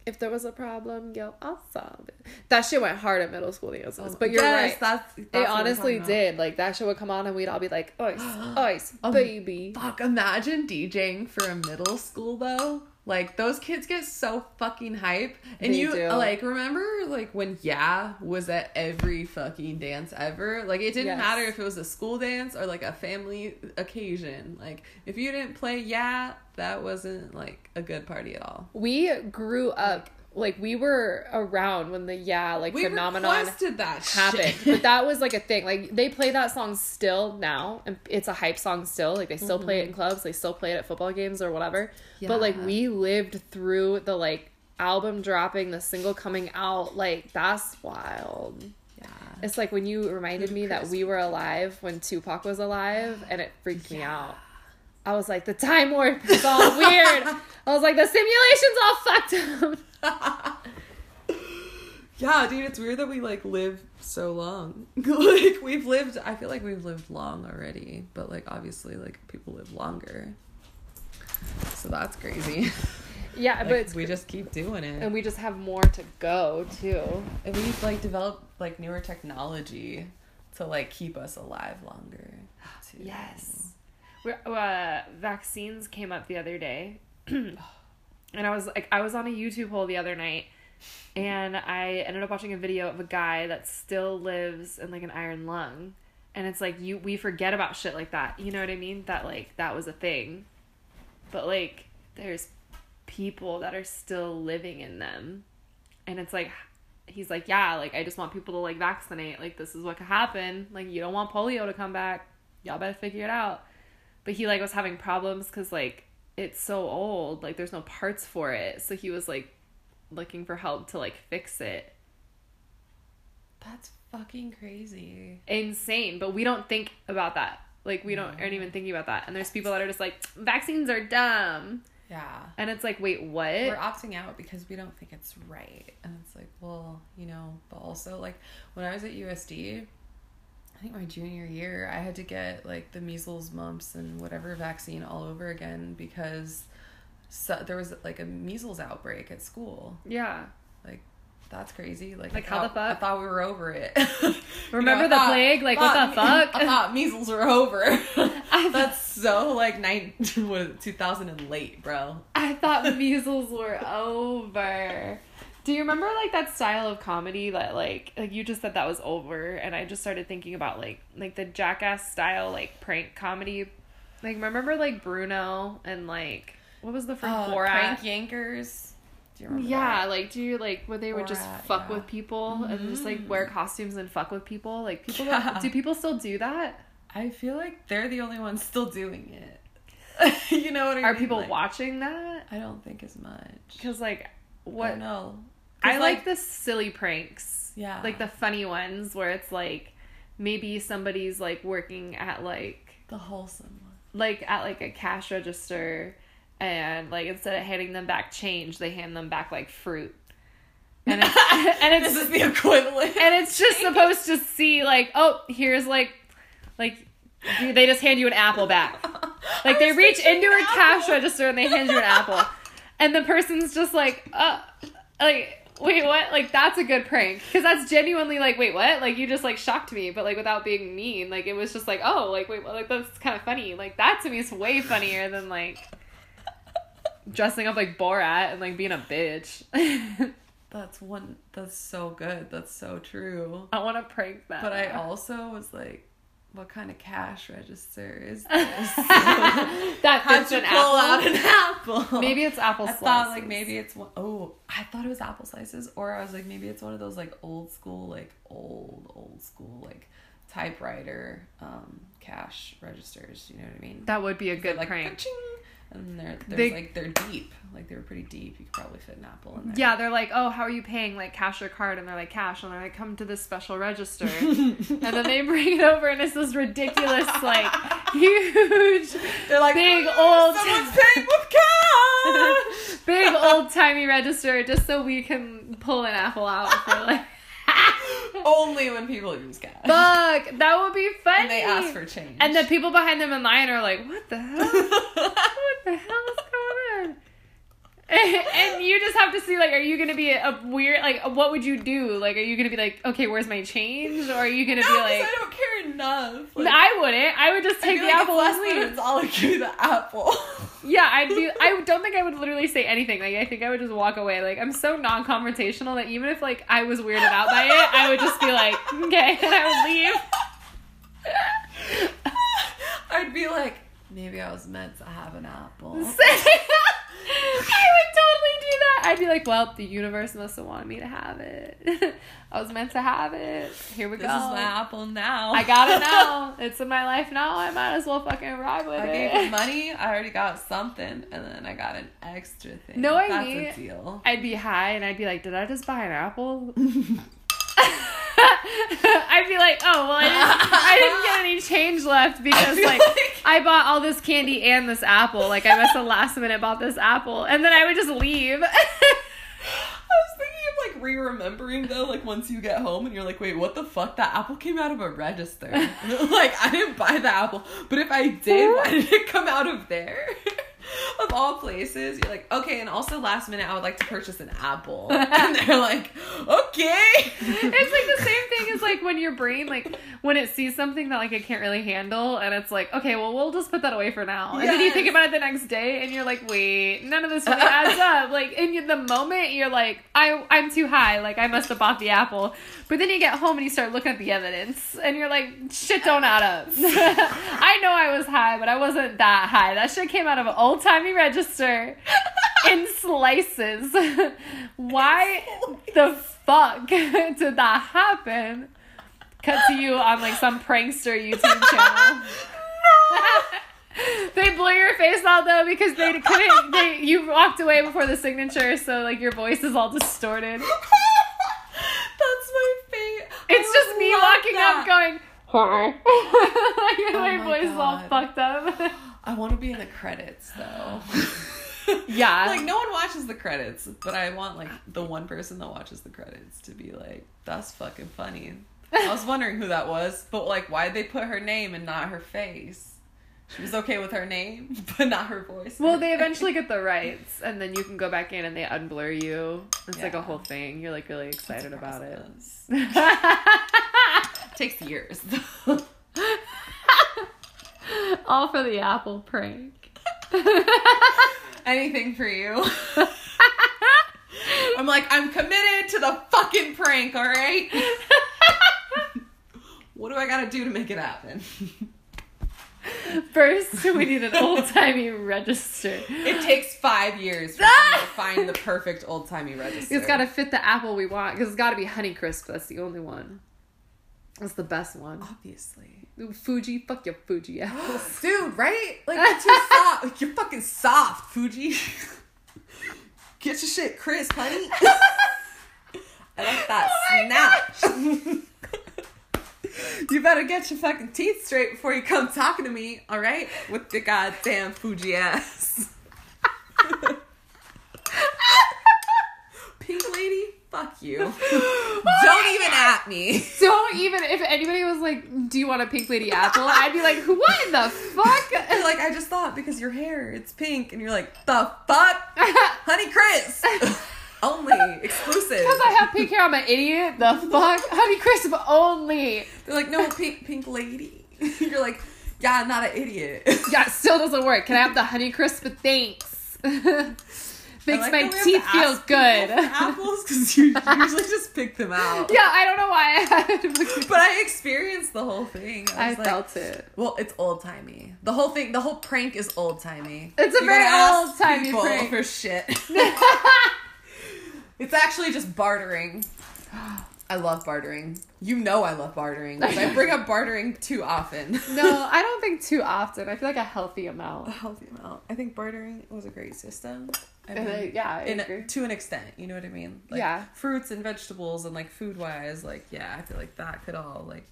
If there was a problem, yo, I'll solve it. That shit went hard at middle school dances, but you're Oh, Yes, right. That's, that's it honestly did. Like that shit would come on, and we'd all be like, "Ice, ice, Um, baby." Fuck, imagine DJing for a middle school though. Like those kids get so fucking hype. And They you do. like remember like when Yeah was at every fucking dance ever? Like it didn't Yes. matter if it was a school dance or like a family occasion. Like if you didn't play Yeah, that wasn't like a good party at all. We grew up like we were around when the yeah like We phenomenon that happened. shit. but that was like a thing. Like they play that song still now, and it's a hype song still. Like they still play it in mhm. clubs, they still play it at football games or whatever. But like we lived through the like album dropping, the single coming out. Like that's wild. yeah. It's like when you reminded me that we were alive when Tupac was alive, and it freaked me out. I was like, the time warp is all weird. I was like, the simulation's all fucked up. Yeah, dude, it's weird that we like live so long. like we've lived I feel like we've lived long already, but like obviously like people live longer. So that's crazy. Yeah, Like, but we just keep doing it. and we just have more to go too. and we've like developed like newer technology to like keep us alive longer. Too. Yes. We're, uh, vaccines came up the other day. and I was like, I was on a YouTube hole the other night and I ended up watching a video of a guy that still lives in like an iron lung. And it's like, you, we forget about shit like that. You know what I mean? That like, that was a thing. But like, there's people that are still living in them. And it's like, he's like, yeah, like, I just want people to like vaccinate. Like, this is what could happen. Like, you don't want polio to come back. Y'all better figure it out. But he like was having problems because like it's so old. Like, there's no parts for it. So he was like looking for help to like fix it. That's fucking crazy. Insane. But we don't think about that. Like, we don't aren't even thinking about that. And there's people that are just like, vaccines are dumb. Yeah. And it's like, wait, what? We're opting out because we don't think it's right. And it's like, well, you know, but also like when I was at USD, I think my junior year, I had to get like the measles, mumps, and whatever vaccine all over again because so, there was like a measles outbreak at school. Yeah. Like that's crazy. Like, Like, I how the fuck? I thought we were over it. Remember I the thought- plague? Like, what the fuck? I thought measles were over. I- that's so like nine two thousand and late, bro. I thought measles were over. Do you remember like that style of comedy that like like you just said that was over and I just started thinking about like like the jackass style like prank comedy. Like remember like Bruno and like what was the from Oh, Borat? Crank Yankers. Do you remember Yeah, that? like do you like where they would just fuck yeah. with people and just like Mhm. wear costumes and fuck with people? Like people Yeah. do people still do that? I feel like they're the only ones still doing it. you know what I mean? Are people Like, watching that? I don't think as much. Cuz like what know. I like the silly pranks. Yeah. Like the funny ones where it's like maybe somebody's like working at like the wholesome one. like at like a cash register and like instead of handing them back change, they hand them back like fruit. And it's and it's this is the equivalent. and it's just supposed to see like, oh, here's like like they just hand you an apple back. Like they reach into a cash register and they hand you an apple. And the person's just like, uh like wait what? Like that's a good prank cuz that's genuinely like wait what? Like you just like shocked me but like without being mean. Like it was just like, oh, like wait, like that's kind of funny. Like that to me is way funnier than like dressing up like Borat and like being a bitch. That's one. That's so good. That's so true. I want to prank that. But I also was like, what kind of cash register is this? that fits an pull apple. out an apple? Maybe it's apple I slices. thought like maybe it's one oh I thought it was apple slices, or I was like maybe it's one of those like old school, like old old school like typewriter um cash registers. You know what I mean? that would be a good like prank. ka-ching, and they're there's They- like they're deep, like they were pretty deep. You could probably fit an apple in there. Yeah, they're like, oh, how are you paying? Like cash or card? And they're like cash, and they're like, come to this special register, and then they bring it over, and it's this ridiculous, like huge, They're like big "Mm, old, Someone's paying with cash. big old timey register, just so we can pull an apple out for like. Only when people use cash. Fuck, that would be funny. and they ask for change. And the people behind them in line are like, what the hell? what the hell is going on? and you just have to see like, are you gonna be a weird like, what would you do? Like, are you gonna be like, okay, where's my change? Or are you gonna no, be like, I don't care enough. Like, I wouldn't. I would just take the like apple and leave. minute's all I give you the apple. Yeah, I'd be. I don't think I would literally say anything. Like, I think I would just walk away. Like, I'm so non-confrontational that even if like I was weirded out by it, I would just be like, okay, and I would leave. I'd be like, maybe I was meant to have an apple. I would totally do that. I'd be like, well, the universe must have wanted me to have it. I was meant to have it. Here we This go. is my apple now. I got it now. It's in my life now. I might as well fucking ride with I it. gave him money. I already got something, and then I got an extra thing. No, I That's mean- a deal. I'd be high and I'd be like, did I just buy an apple? I'd be like, oh well, I didn't, I didn't get any change left because feel like, like- I bought all this candy and this apple. Like I must have last minute bought this apple, and then I would just leave. I was thinking of like re-remembering though, like once you get home and you're like, wait, what the fuck? That apple came out of a register. like I didn't buy the apple, but if I did, why did it come out of there? of all places, you're like, okay, and also last minute, I would like to purchase an apple, and they're like, okay. it's like the same thing as like when your brain like when it sees something that like it can't really handle and it's like okay well we'll just put that away for now. And then you think about it the next day and you're like wait none of this really adds up. Like in the moment you're like I I'm too high. Like I must have bought the apple but then you get home and you start looking at the evidence and you're like shit don't add up I know I was high but I wasn't that high that shit came out of an old timey register in slices why the fuck did that happen? Cut to you on like some prankster YouTube channel. they blur your face out though because they couldn't. They you walked away before the signature, so like your voice is all distorted. That's my fate. It's just me walking up going. Hi. like, oh my my voice is all fucked up. I want to be in the credits though. Yeah. like no one watches the credits, but I want like the one person that watches the credits to be like, "That's fucking funny." I was wondering who that was, but like, why'd they put her name and not her face? She was okay with her name, but not her voice. Well, they eventually get the rights, and then you can go back in and they unblur you. It's like a whole thing. You're like really excited about it. Takes years. All for the Apple prank. Anything for you. I'm like, I'm committed to the fucking prank, alright? what do I gotta do to make it happen? First, we need an old timey register. It takes five years for to find the perfect old timey register. It's got to fit the apple we want because it's got to be Honeycrisp. That's the only one. That's the best one. obviously. Ooh, Fuji, fuck your Fuji apples. Dude, right? Like you're too soft. Like you're fucking soft, Fuji. Get your shit crisp, honey. I like that oh snap. you better get your fucking teeth straight before you come talking to me, all right? With your goddamn Fuji ass. Pink lady, fuck you. Don't even at me. Don't even if anybody was like, "Do you want a pink lady apple?" I'd be like, "What in the fuck?" And like I just thought because your hair it's pink and you're like the fuck, Honey Crisp, only exclusive. Because I have pink hair, I'm an idiot. The fuck, Honey Crisp only. They're like no pink pink lady. you're like yeah, I'm not an idiot. Yeah, it still doesn't work. Can I have the Honey Crisp? But thanks. Makes like my that we have teeth feel good. apples because you usually just pick them out. yeah, I don't know why I had to. But I experienced the whole thing. I was like, felt it. Well, it's old timey. The whole thing, the whole prank is old timey. It's a very old-timey prank. for shit. It's actually just bartering. I love bartering. You know I love bartering. 'cause I bring up bartering too often. No, I don't think too often. I feel like a healthy amount. A healthy amount. I think bartering was a great system. I And I- yeah, I in, agree. to an extent, you know what I mean? Like, Yeah. Fruits and vegetables and like food wise, like yeah, I feel like that could all like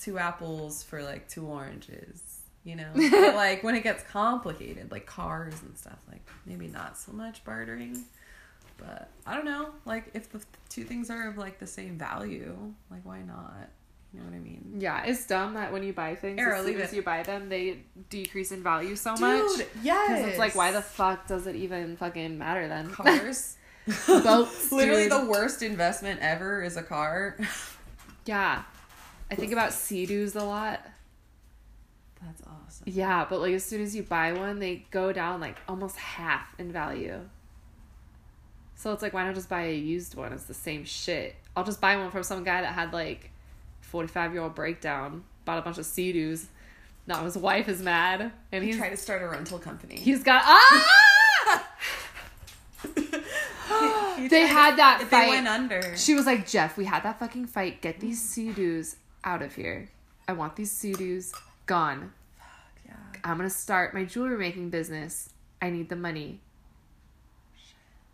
two apples for like two oranges, you know? but like when it gets complicated, like cars and stuff, like maybe not so much bartering. But I don't know, like if the two things are of like the same value, like why not? You know what I mean? Yeah, it's dumb that when you buy things, Arrow, as soon as it. you buy them, they decrease in value so much. yes. Because it's like, why the fuck does it even fucking matter then? cars? Boats, Literally, dude. the worst investment ever is a car. yeah. I think about Sea-Doos a lot. That's awesome. Yeah, but like as soon as you buy one, they go down like almost half in value. So it's like, why not just buy a used one? It's the same shit. I'll just buy one from some guy that had like 45 year old breakdown, bought a bunch of Sea-Doos. Now his wife is mad, and He he's tried to start a rental company. he's got ah. He They had to- that They fight. went under. She was like, Jeff, we had that fucking fight. Get these Sea-Doos out of here. I want these Sea-Doos gone. Fuck, yeah. I'm gonna start my jewelry making business. I need the money.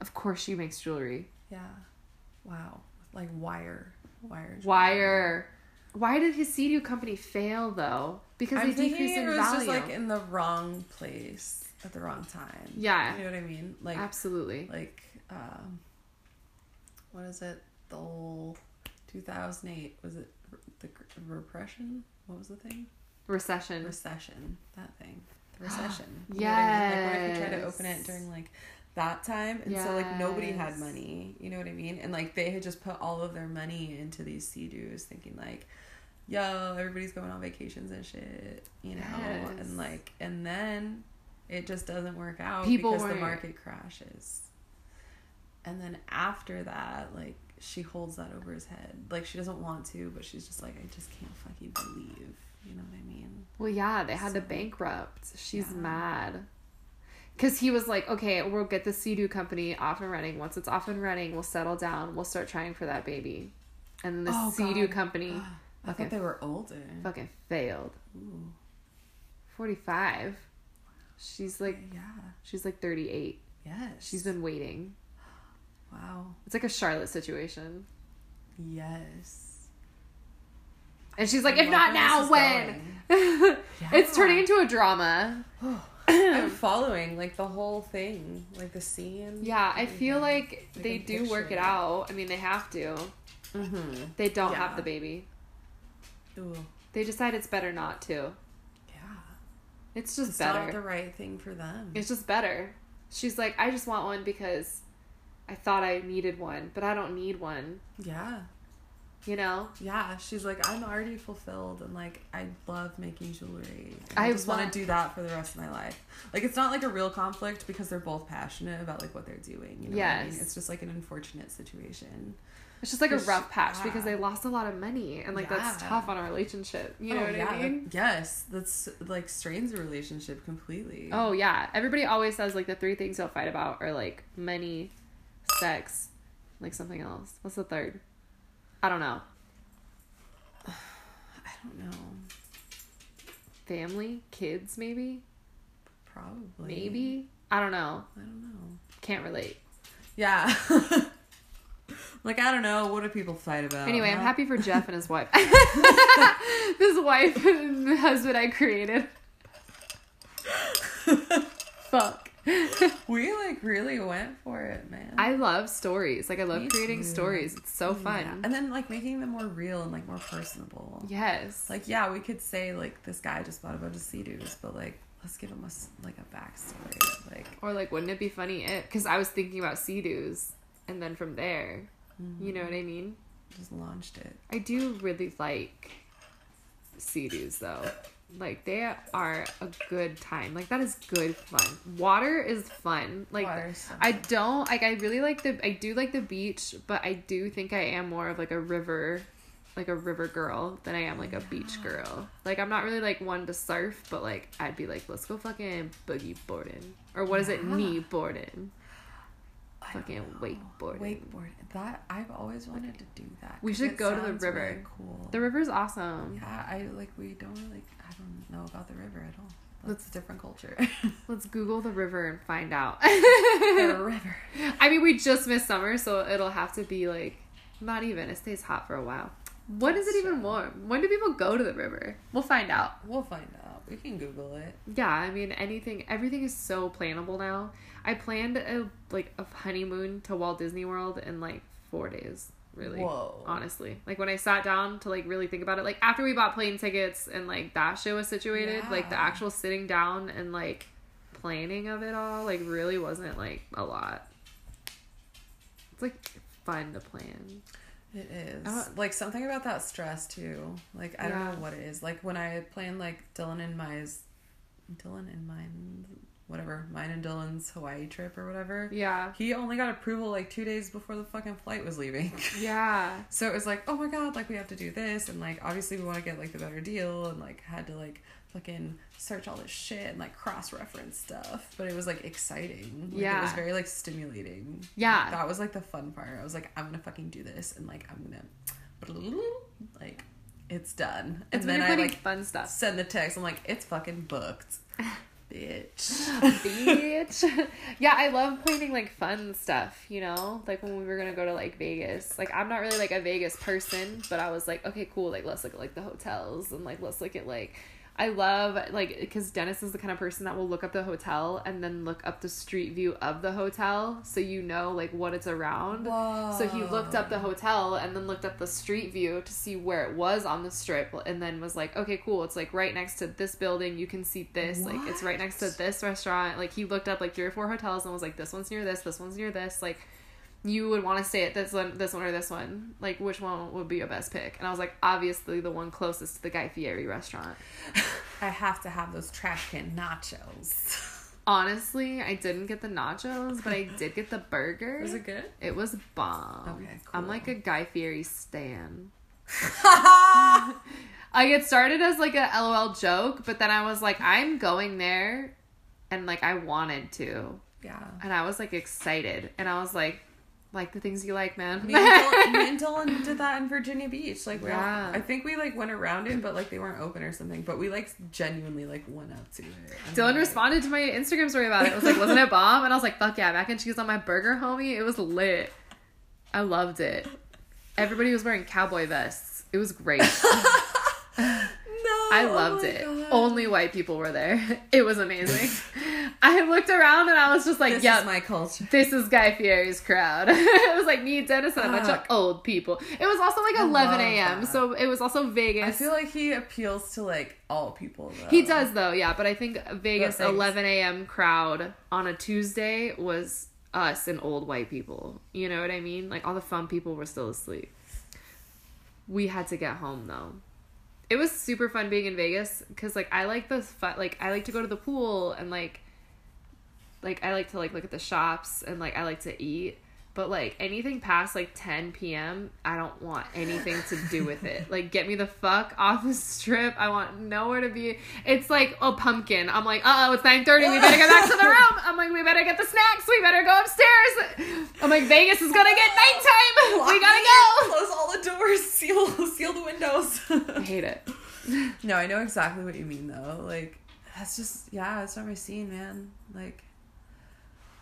Of course, she makes jewelry. Yeah. Wow. Like wire. Wire. Wire. Why did his Sea-Doo company fail though? Because I'm they thinking decrease it was value. just like in the wrong place at the wrong time. Yeah. You know what I mean? Like Absolutely. like um what is it? The whole 2008 was it the repression? What was the thing? Recession. recession that thing the recession You know what I mean? like what if you try to open it during like that time and so like nobody had money you know what i mean and like they had just put all of their money into these sea-doos thinking like yo everybody's going on vacations and shit you know Yes. and like and then it just doesn't work out People because the weren't- market crashes and then after that like she holds that over his head like she doesn't want to but she's just like i just can't fucking believe you know what i mean Well, yeah, they had to bankrupt. She's Yeah. mad. Because he was like, okay, we'll get the Sea-Doo company off and running. Once it's off and running, we'll settle down. We'll start trying for that baby. And the Oh, Sea-Doo God. company I thought they were older. fucking failed. Ooh. 45. She's like, Yeah. she's like 38. Yes. She's been waiting. Wow. It's like a Charlotte situation. Yes. And she's like, I if not now, when? It's turning into a drama. I'm following like the whole thing, like the scene. Yeah, I feel like I they do work picture it out. I mean, they have to. Mm-hmm. They don't Yeah. have the baby. Ooh. They decide it's better not to. Yeah. It's just It's better. not the right thing for them. It's just better. She's like, I just want one because I thought I needed one, but I don't need one. yeah. You know? Yeah. She's like, I'm already fulfilled and like I love making jewelry. I, I just want to do that for the rest of my life. Like it's not like a real conflict because they're both passionate about like what they're doing. You know what I mean? It's just like an unfortunate situation. It's just like a rough patch because they lost a lot of money and like that's tough on a relationship. Oh, you know Oh, what yeah, I mean? yes. That's like strains a relationship completely. Oh yeah. Everybody always says like the three things you'll fight about are like money, sex, like something else. What's the third? I don't know. I don't know. Family, kids, maybe, Probably. maybe. I don't know. I don't know. Can't relate. Yeah. like I don't know. What do people fight about? Anyway, I'm happy for Jeff and his wife. his wife and husband I created. Fuck. we like really went for it, man. I love stories. Like I love Me creating too. stories. It's so fun. Yeah. And then like making them more real and like more personable. Yes. Like yeah, we could say like this guy just bought a bunch of sea-doos, but like let's give him a like a backstory. Like or like, wouldn't it be funny if? Because I was thinking about sea-doos, and then from there, Mm-hmm. you know what I mean. just launched it. I do really like sea-doos though. Like they are a good time. Like that is good fun. Water is fun. Like Water's I don't like. I really like the. I do like the beach, but I do think I am more of like a river, like a river girl than I am like a beach girl. Like I'm not really like one to surf, but like I'd be like, let's go fucking boogie boarding, or what is it, Yeah. knee boarding? I Fucking wakeboarding. Wakeboard. That I've always wanted to do that. We should go to the river. really cool. The river's awesome. Yeah, I like. We don't really. I don't know about the river at all. That's a different culture. Let's Google the river and find out. the river. I mean, we just missed summer, so it'll have to be like not even. It stays hot for a while. When is it even warm? When do people go to the river? We'll find out. We'll find out. We can Google it. Yeah, I mean anything. Everything is so plannable now. I planned a like a honeymoon to Walt Disney World in like four days. Really, Whoa. honestly, like when I sat down to like really think about it, like after we bought plane tickets and like that shit was situated, like the actual sitting down and like planning of it all, like really wasn't like a lot. It's like fun to plan. It is. Don't- like something about that stress too. Like I Yeah. don't know what it is. Like when I planned like Dylan and my's Dylan and mine whatever, mine and Dylan's Hawaii trip or whatever. Yeah, He only got approval like two days before the fucking flight was leaving. yeah, So it was like, oh my god, like we have to do this, and like obviously we want to get like the better deal, and like had to like fucking search all this shit and like cross reference stuff. But it was like exciting. Like, it was very like stimulating. Yeah. Like, that was like the fun part. I was like, I'm gonna fucking do this, and like I'm gonna, like, it's done. And it's when then I like fun stuff. send the text. I'm like, it's fucking booked, bitch. bitch. yeah, I love planning like fun stuff, you know? Like when we were gonna go to like Vegas. Like I'm not really like a Vegas person, but I was like, okay, cool, like let's look at like the hotels and like let's look at like I love like because Dennis is the kind of person that will look up the hotel and then look up the street view of the hotel so you know like what it's around. So he looked up the hotel and then looked up the street view to see where it was on the strip and then was like, okay, cool. It's like right next to this building. You can see this. Like it's right next to this restaurant. Like he looked up like three or four hotels and was like, this one's near this, this one's near this. Like you would want to stay at this one, this one or this one. Like which one would be your best pick? And I was like, obviously the one closest to the Guy Fieri restaurant. I have to have those trash can nachos. Honestly, I didn't get the nachos, but I did get the burger. Was it good? It was bomb. Okay, cool. I'm like a Guy Fieri stan. I it started as like a LOL joke, but then I was like, I'm going there, and like I wanted to, yeah. and I was like excited, and I was like, like the things you like, man. Me and, Dylan, me and Dylan did that in Virginia Beach. Like, we all, Yeah. I think we like went around it, but like they weren't open or something. But we like genuinely like went up to it. Dylan like, responded to my Instagram story about it. It was like, wasn't it bomb? And I was like, fuck yeah, mac and cheese on my burger, homie. It was lit. I loved it. Everybody was wearing cowboy vests. It was great. No, I oh loved my it. God. Only white people were there. It was amazing. I looked around and I was just like, "Yeah, my culture. this is Guy Fieri's crowd." it was like me, Dennis, and a bunch of old people. It was also like I 11 a.m., so it was also Vegas. I feel like he appeals to like all people. Though. He does though, yeah. But I think Vegas 11 a.m. crowd on a Tuesday was us and old white people. You know what I mean? Like all the fun people were still asleep. We had to get home though. It was super fun being in Vegas because like I like the fun. Like I like to go to the pool and like like I like to like look at the shops and like I like to eat. But like anything past like 10 p.m., I don't want anything to do with it. Like get me the fuck off the strip. I want nowhere to be. It's like a pumpkin. I'm like, uh oh, it's 9:30. We better get back to the room. I'm like, we better get the snacks. We better go upstairs. I'm like, Vegas is gonna get nighttime. Lock We gotta go. Close all the doors. Seal seal the windows. I hate it. no, I know exactly what you mean though. Like that's just yeah, it's not my scene, man. Like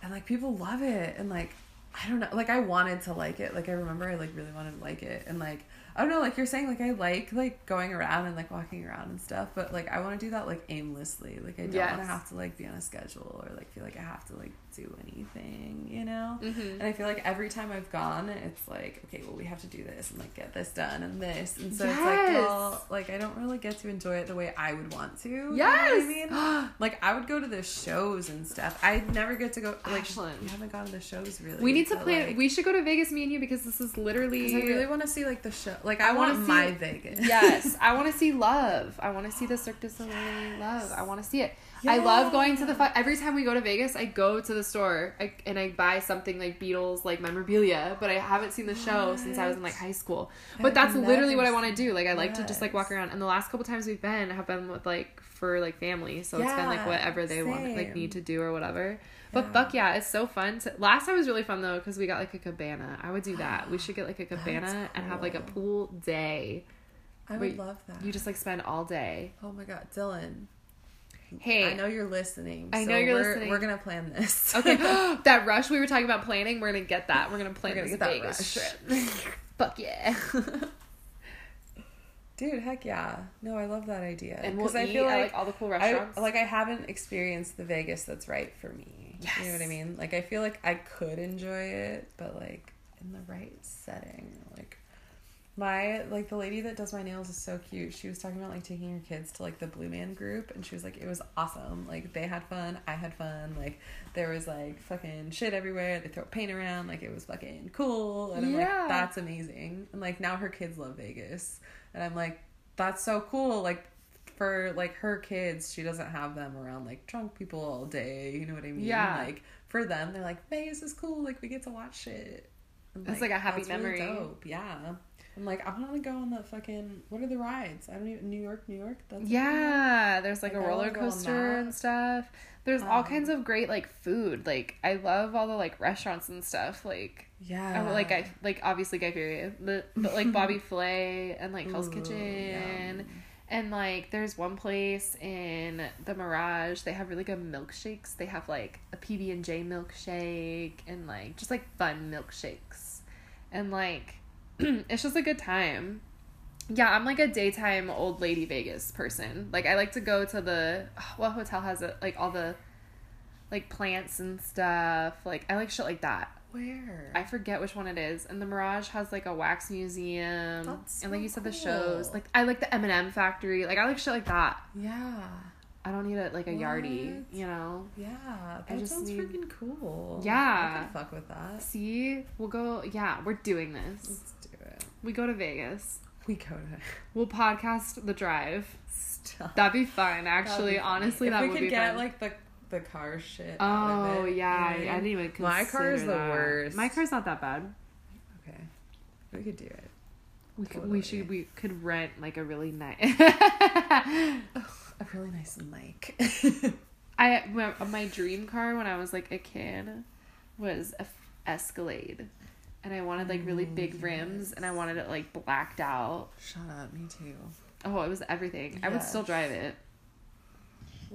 and like people love it and like I don't know, like I wanted to like it. Like I remember I like really wanted to like it and like I don't know, like you're saying like I like like going around and like walking around and stuff, but like I want to do that like aimlessly. Like I don't want to have to like be on a schedule or like feel like I have to like do anything, you know? Mhm. And I feel like every time I've gone, it's like, okay, well, we have to do this and like get this done and this. And so it's like, well, like I don't really get to enjoy it the way I would want to. you know what Yes. I mean? Like I would go to the shows and stuff. I never get to go. Like you haven't gone to the shows really. We need to plan. like, we should go to Vegas, me and you, because this is literally. I really want to see like the show. Like I I, wanna see- my Vegas. yes, I want to see love. I want to see the Cirque du Soleil love. I want to see it. I love going to the fu- every time we go to Vegas. I go to the store I, and I buy something like Beatles like memorabilia, but I haven't seen the show since I was in like high school. But that's literally what I want to do. Like I like to just like walk around. And the last couple times we've been have been with like for like family, so it's been like whatever they want like need to do or whatever. But Yeah. fuck yeah, it's so fun. To, last time was really fun though because we got like a cabana. I would do that. We should get like a cabana and have like a pool day. I would love that. You just like spend all day. Oh my god, Dylan. Hey, I know you're listening. I so know you're we're, listening. We're gonna plan this. Okay, that rush we were talking about planning, we're gonna get that. We're gonna plan We're gonna this get that Vegas rush. trip. Fuck yeah. Dude, heck yeah. No, I love that idea. And we'll 'Cause eat I feel at, like, like all the cool I, restaurants. like I haven't experienced the Vegas that's right for me. Yes. You know what I mean? Like I feel like I could enjoy it, but like in the right setting. Like my like the lady that does my nails is so cute. She was talking about like taking her kids to like the Blue Man group and she was like it was awesome. Like they had fun, I had fun. Like there was like fucking shit everywhere. They throw paint around like it was fucking cool and I'm Yeah. like that's amazing. And like now her kids love Vegas. And I'm like that's so cool. Like for like her kids, she doesn't have them around like drunk people all day. You know what I mean? Yeah. Like for them, they're like Vegas is cool. Like we get to watch shit. And, It's like a happy that's really memory. dope. Yeah. I'm like I want to go on the fucking what are the rides? I don't even New York, New York. That's yeah, there's like Like, a roller coaster and stuff. There's all Um, kinds of great like food. Like I love all the like restaurants and stuff. Like yeah. I like I like obviously Guy Fieri, but, but like Bobby Flay and like Hell's Ooh, Kitchen. yum. And like, there's one place in the Mirage. They have really good milkshakes. They have like a PB and J milkshake and like just like fun milkshakes, and like it's just a good time. Yeah, I'm like a daytime old lady Vegas person. Like I like to go to the what hotel has it like all the like plants and stuff. Like I like shit like that. Where? I forget which one it is. And the Mirage has like a wax museum. That's and like you said, the shows. Like I like the M and m factory. Like I like shit like that. yeah. I don't need a like a yardie, you know. Yeah. That just sounds need- freaking cool. Yeah. I can fuck with that. See, we'll go. Yeah, we're doing this. Let's do it. We go to Vegas. We go to We'll podcast the drive. Stop. That'd be fun. Actually. Honestly that'd be honestly, if that we would could be get fun. like the the car shit. out oh of it, yeah, you know I didn't even. Consider My car is the that. worst. My car's not that bad. Okay, we could do it. We could. We should. We could rent like a really nice. A really nice mic. I my, my dream car when I was like a kid was a F- Escalade, and I wanted like really big mm, rims, and I wanted it like blacked out. Shut up, me too. Oh, it was everything. I would still drive it.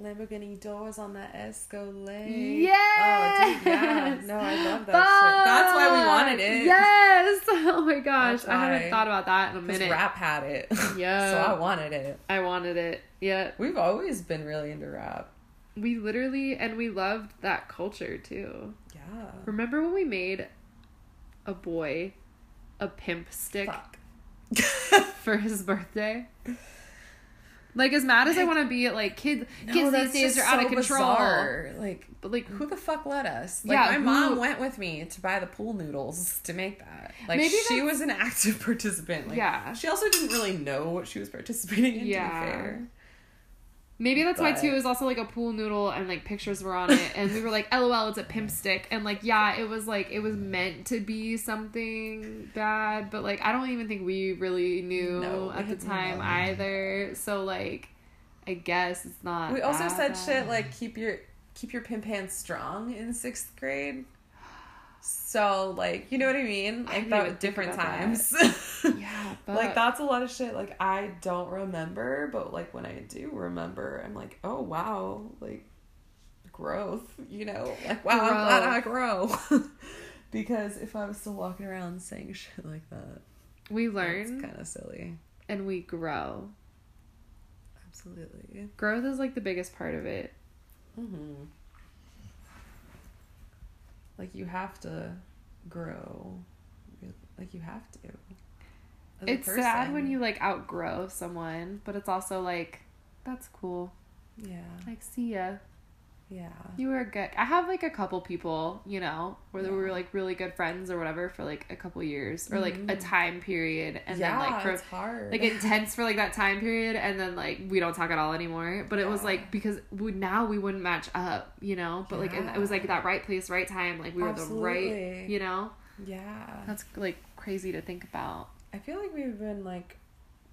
Lamborghini doors on that Escalade. Yes. Oh, dude, yeah. No, I love that shit. That's why we wanted it. Yes. Oh my gosh, I haven't thought about that in a minute. rap had it. Yeah. so I wanted it. I wanted it. Yeah. We've always been really into rap. we literally and we loved that culture too. Yeah. Remember when we made a boy a pimp stick for his birthday? Like as mad as I want to be at like kids, kids these days are out of control. Bizarre. Like, But like, who the fuck let us? Like, Yeah, my who- mom went with me to buy the pool noodles to make that. Like, Maybe she was an active participant. Like, Yeah. She also didn't really know what she was participating in. Yeah. To be fair. maybe that's why too. But- It was also like a pool noodle and like pictures were on it, and we were like, "LOL, it's a pimp stick," and like, yeah, it was like it was meant to be something bad, but like I don't even think we really knew No, at the time either. So like, I guess it's not. We also said bad. shit like keep your keep your pimp hands strong in sixth grade. So like you know what I mean? Like didn't that different about that. times. Yeah, but like that's a lot of shit like I don't remember, but like when I do remember, I'm like, oh wow, like growth, you know? Like wow, I'm glad I grow. because if I was still walking around saying shit like that, we it's learn kind of silly. and we grow. Absolutely. Growth is like the biggest part of it. Mm-hmm. Like you have to grow. Like you have to. as it's sad when you like outgrow someone, but it's also like that's cool. Yeah. Like see ya. Yeah. You were good. I have like a couple people, you know, where we were like really good friends or whatever for like a couple years or like a Mhm. time period, and yeah, then like for it's hard. like intense for like that time period, and then like we don't talk at all anymore. But it was like because we, now we wouldn't match up, you know. But like it, it was like that right place, right time. Like we were the right, you know. yeah. That's like crazy to think about. I feel like we've been like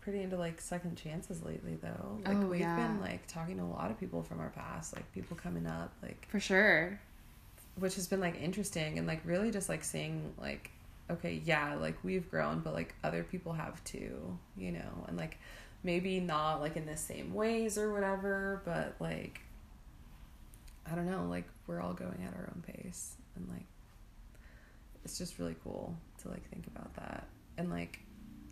pretty into like second chances lately though. Like Oh, we've yeah. been like talking to a lot of people from our past, like people coming up, like For sure. which has been like interesting and like really just like seeing like okay, yeah, like we've grown, but like other people have too, you know, and like maybe not like in the same ways or whatever, but like I don't know, like we're all going at our own pace and like it's just really cool to like think about that. And like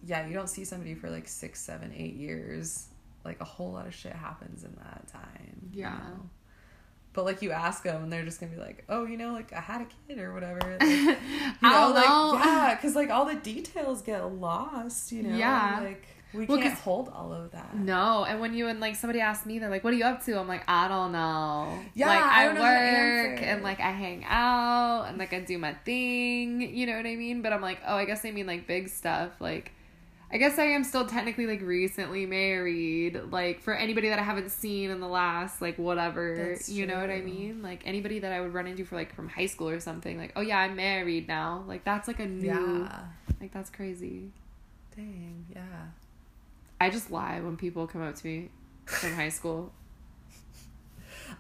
yeah, you don't see somebody for like six, seven, eight years. Like a whole lot of shit happens in that time. you Yeah. know? But like you ask them, and they're just gonna be like, "Oh, you know, like I had a kid or whatever." Like, you know, I don't like know. yeah, because like all the details get lost. You know, Yeah. like we Well, can't hold all of that. No, and when you and like somebody asked me, they're like, "What are you up to?" I'm like, "I don't know." Yeah, like I I, don't know how to work and like I hang out and like I do my thing. You know what I mean? But I'm like, oh, I guess they mean like big stuff. Like, I guess I am still technically like recently married. Like for anybody that I haven't seen in the last like whatever, you know what I mean? Like anybody that I would run into for like from high school or something. Like, oh yeah, I'm married now. Like that's like a new. Yeah. Like that's crazy. Dang. Yeah. I just lie when people come up to me from high school.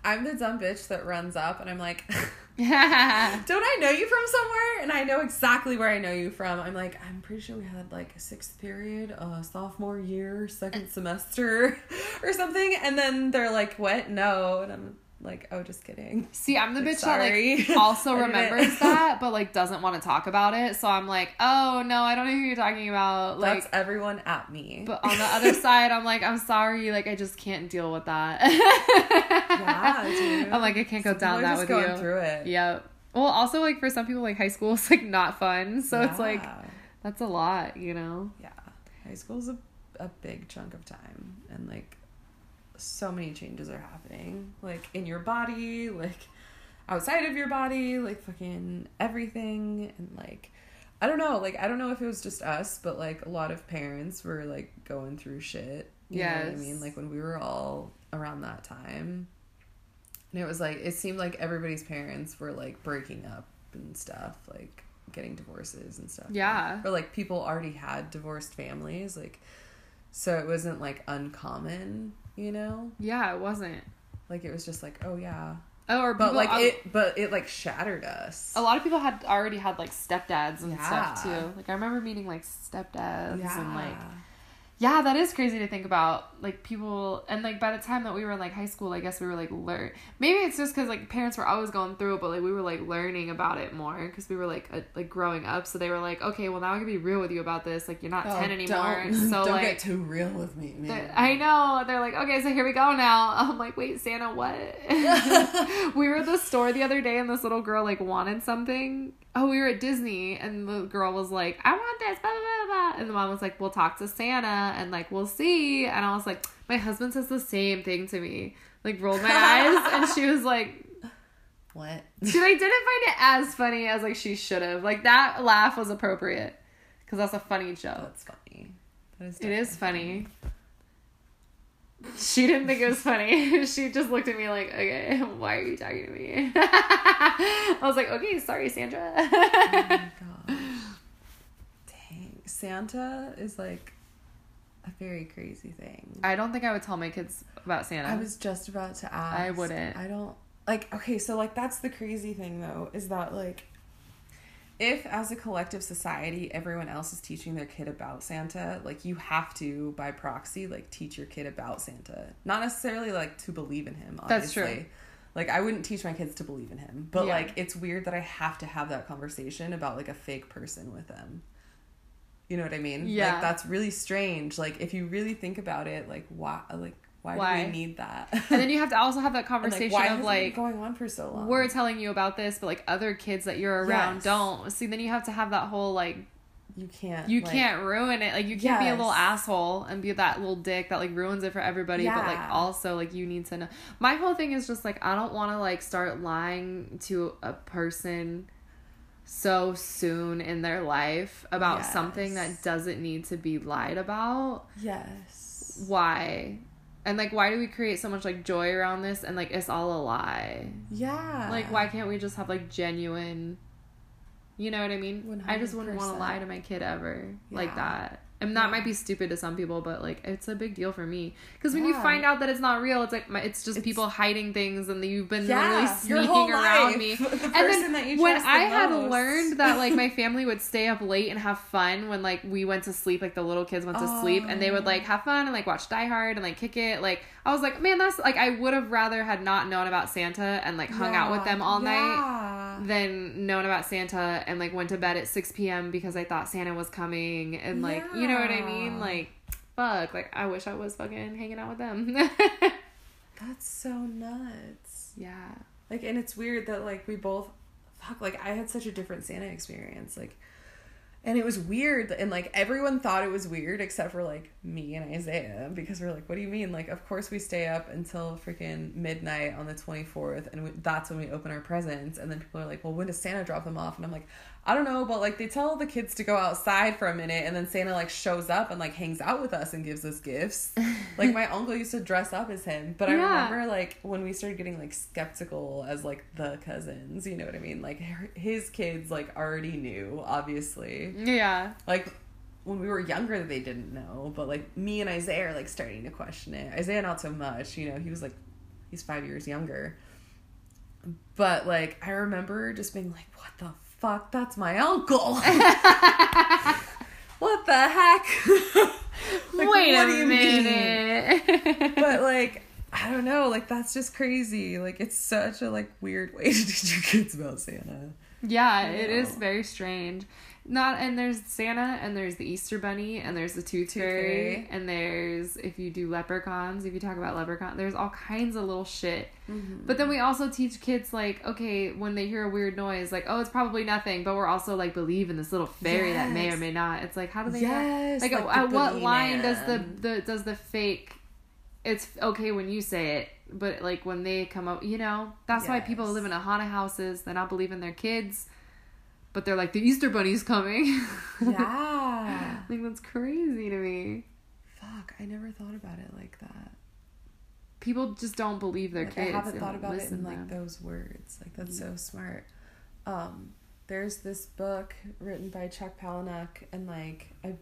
I'm the dumb bitch that runs up, and I'm like. Don't I know you from somewhere? And I know exactly where I know you from. I'm like, I'm pretty sure we had like a sixth period, uh, sophomore year, second semester, or something. And then they're like, "What? No." And I'm like, "Oh, just kidding." See, I'm the Like, bitch sorry. that like also remembers that, but like doesn't want to talk about it. So I'm like, oh no, I don't know who you're talking about. Like, That's everyone at me. but on the other side, I'm like, I'm sorry, like I just can't deal with that. yeah, dude. I'm like, I can't go Some down that just with going you. through it. Yep. Well, also like for some people, like high school is like not fun. So it's like that's a lot, you know. yeah, high school's a a big chunk of time, and like so many changes are happening, like in your body, like outside of your body, like fucking everything, and like I don't know, like I don't know if it was just us, but like a lot of parents were like going through shit. You know what I mean? Like when we were all around that time. And it was like it seemed like everybody's parents were like breaking up and stuff, like getting divorces and stuff. Yeah. Or like people already had divorced families, like so it wasn't like uncommon, you know? Yeah, it wasn't. Like it was just like, oh yeah. Oh, or But like it but it like shattered us. a lot of people had already had like stepdads and stuff too. Like I remember meeting like stepdads and like Yeah, that is crazy to think about. Like people, and like by the time that we were in like high school, I guess we were like learn. Maybe it's just because like parents were always going through it, but like we were like learning about it more because we were like uh, like growing up. So they were like, okay, well now I can be real with you about this. Like you're not Oh, ten anymore. Don't, so don't like get too real with me. I know. They're like, okay, so here we go now. I'm like, wait, Santa, what? we were at the store the other day and this little girl like wanted something. Oh, we were at Disney and the girl was like, I want this, blah, blah, blah, blah. And the mom was like, we'll talk to Santa and like, we'll see. And I was like, my husband says the same thing to me. Like, rolled my eyes. And she was like, what? She I didn't find it as funny as like she should have. Like, that laugh was appropriate because that's a funny joke. That's funny. That is It is funny. She didn't think it was funny. she just looked at me like, okay, why are you talking to me? I was like, okay, sorry, Sandra. Oh my gosh. Dang. Santa is like a very crazy thing. I don't think I would tell my kids about Santa. I was just about to ask. I wouldn't. I don't like okay, so like that's the crazy thing though, is that like if as a collective society everyone else is teaching their kid about Santa, like you have to by proxy like teach your kid about Santa. Not necessarily like to believe in him, That's obviously. true. Like I wouldn't teach my kids to believe in him, but Yeah. like it's weird that I have to have that conversation about like a fake person with them. You know what I mean? Yeah. Like that's really strange. Like if you really think about it, like why like why, Why? do we need that? and then you have to also have that conversation why of has it been like, going on for so long. we're telling you about this, but like other kids that you're around Yes. don't. See, then you have to have that whole like, you can't. you like- can't ruin it. Like, you can't be a little asshole and be that little dick that like ruins it for everybody. But like, also, like, you need to know. My whole thing is just like, I don't want to like start lying to a person so soon in their life about something that doesn't need to be lied about. Yes. Why? And like, why do we create so much like joy around this and like it's all a lie? Yeah. Like, why can't we just have like genuine? You know what I mean? I just wouldn't want to lie to my kid ever like that. And that might be stupid to some people, but like it's a big deal for me. Because when you find out that it's not real, it's like my, it's just It's- people hiding things, and you've been Yeah, literally sneaking around life. me. The and then when trust the I had most. learned that like my family would stay up late and have fun when like we went to sleep, like the little kids went to sleep, and they would Oh. like have fun and like watch Die Hard and like kick it. Like I was like, man, that's like I would have rather had not known about Santa and like hung out with them all night than known about Santa and like went to bed at 6 p.m. because I thought Santa was coming. And like you know what I mean? Like fuck. Like I wish I was fucking hanging out with them. That's so nuts. yeah. Like, and it's weird that like we both, fuck, like I had such a different Santa experience. Like, and it was weird, and like everyone thought it was weird except for like me and Isaiah because we're like, what do you mean? Like, of course we stay up until freaking midnight on the twenty fourth, and we, that's when we open our presents. And then people are like, well, when does Santa drop them off? And I'm like, I don't know, but like they tell the kids to go outside for a minute, and then Santa like shows up and like hangs out with us and gives us gifts. like my uncle used to dress up as him, but I Yeah. remember like when we started getting like skeptical as like the cousins, you know what I mean? Like her- his kids like already knew, obviously. yeah Like when we were younger, they didn't know, but like me and Isaiah are like starting to question it. Isaiah not so much, you know. He was like he's five years younger, but like I remember just being like, "What the fuck? That's my uncle." what the heck? Like, wait what a do you mean? minute but like I don't know, like that's just crazy. Like it's such a like weird way to teach your kids about Santa. yeah it is know. very strange not and there's Santa and there's the Easter Bunny and there's the Tooth, Fairy, and there's if you do leprechauns if you talk about leprechaun there's all kinds of little shit Mm-hmm. But then we also teach kids like, okay, when they hear a weird noise, like, oh, it's probably nothing. But we're also like believe in this little fairy that may or may not. It's like, how do they? Yes, like, like at, the at what line does the, the does the fake? It's okay when you say it, but like when they come up, you know, that's why people live in a haunted houses. They're not believing their kids, but they're like the Easter Bunny's coming. Yeah. like that's crazy to me. Fuck, I never thought about it like that. People just don't believe their Like, kids. I haven't They thought about it in like those words. Like that's so smart. Um, there's this book written by Chuck Palahniuk, and like I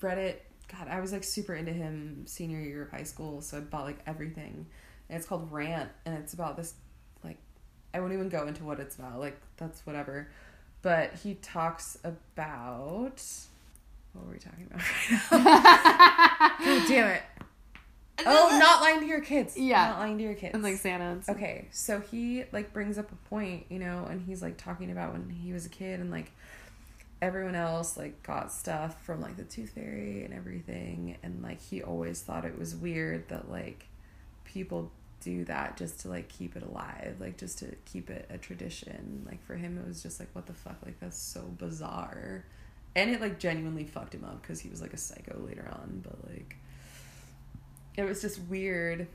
read it. God, I was like super into him senior year of high school, so I bought like everything. And it's called Rant, and it's about this like I won't even go into what it's about. Like that's whatever. But he talks about what were we talking about right now? God damn it. Oh, not lying to your kids. Yeah. Not lying to your kids. and like Santa. And. Okay, so he like brings up a point, you know, and he's like talking about when he was a kid and like everyone else like got stuff from like the tooth fairy and everything and like he always thought it was weird that like people do that just to like keep it alive, like just to keep it a tradition. Like for him it was just like what the fuck, like that's so bizarre. And it like genuinely fucked him up cuz he was like a psycho later on, but like it was just weird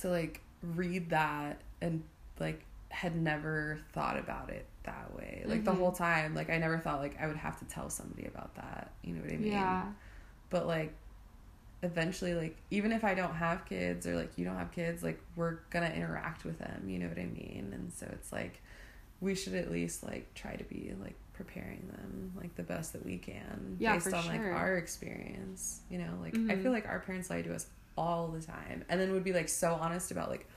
to like read that and like had never thought about it that way. Like the Mhm. whole time, like I never thought like I would have to tell somebody about that. You know what I mean? Yeah. But like eventually like even if I don't have kids or like you don't have kids, like we're gonna interact with them, you know what I mean? And so it's like we should at least like try to be like preparing them like the best that we can Yeah, based on like our experience you know like i Mhm. feel like our parents lied to us all the time and then would be like so honest about like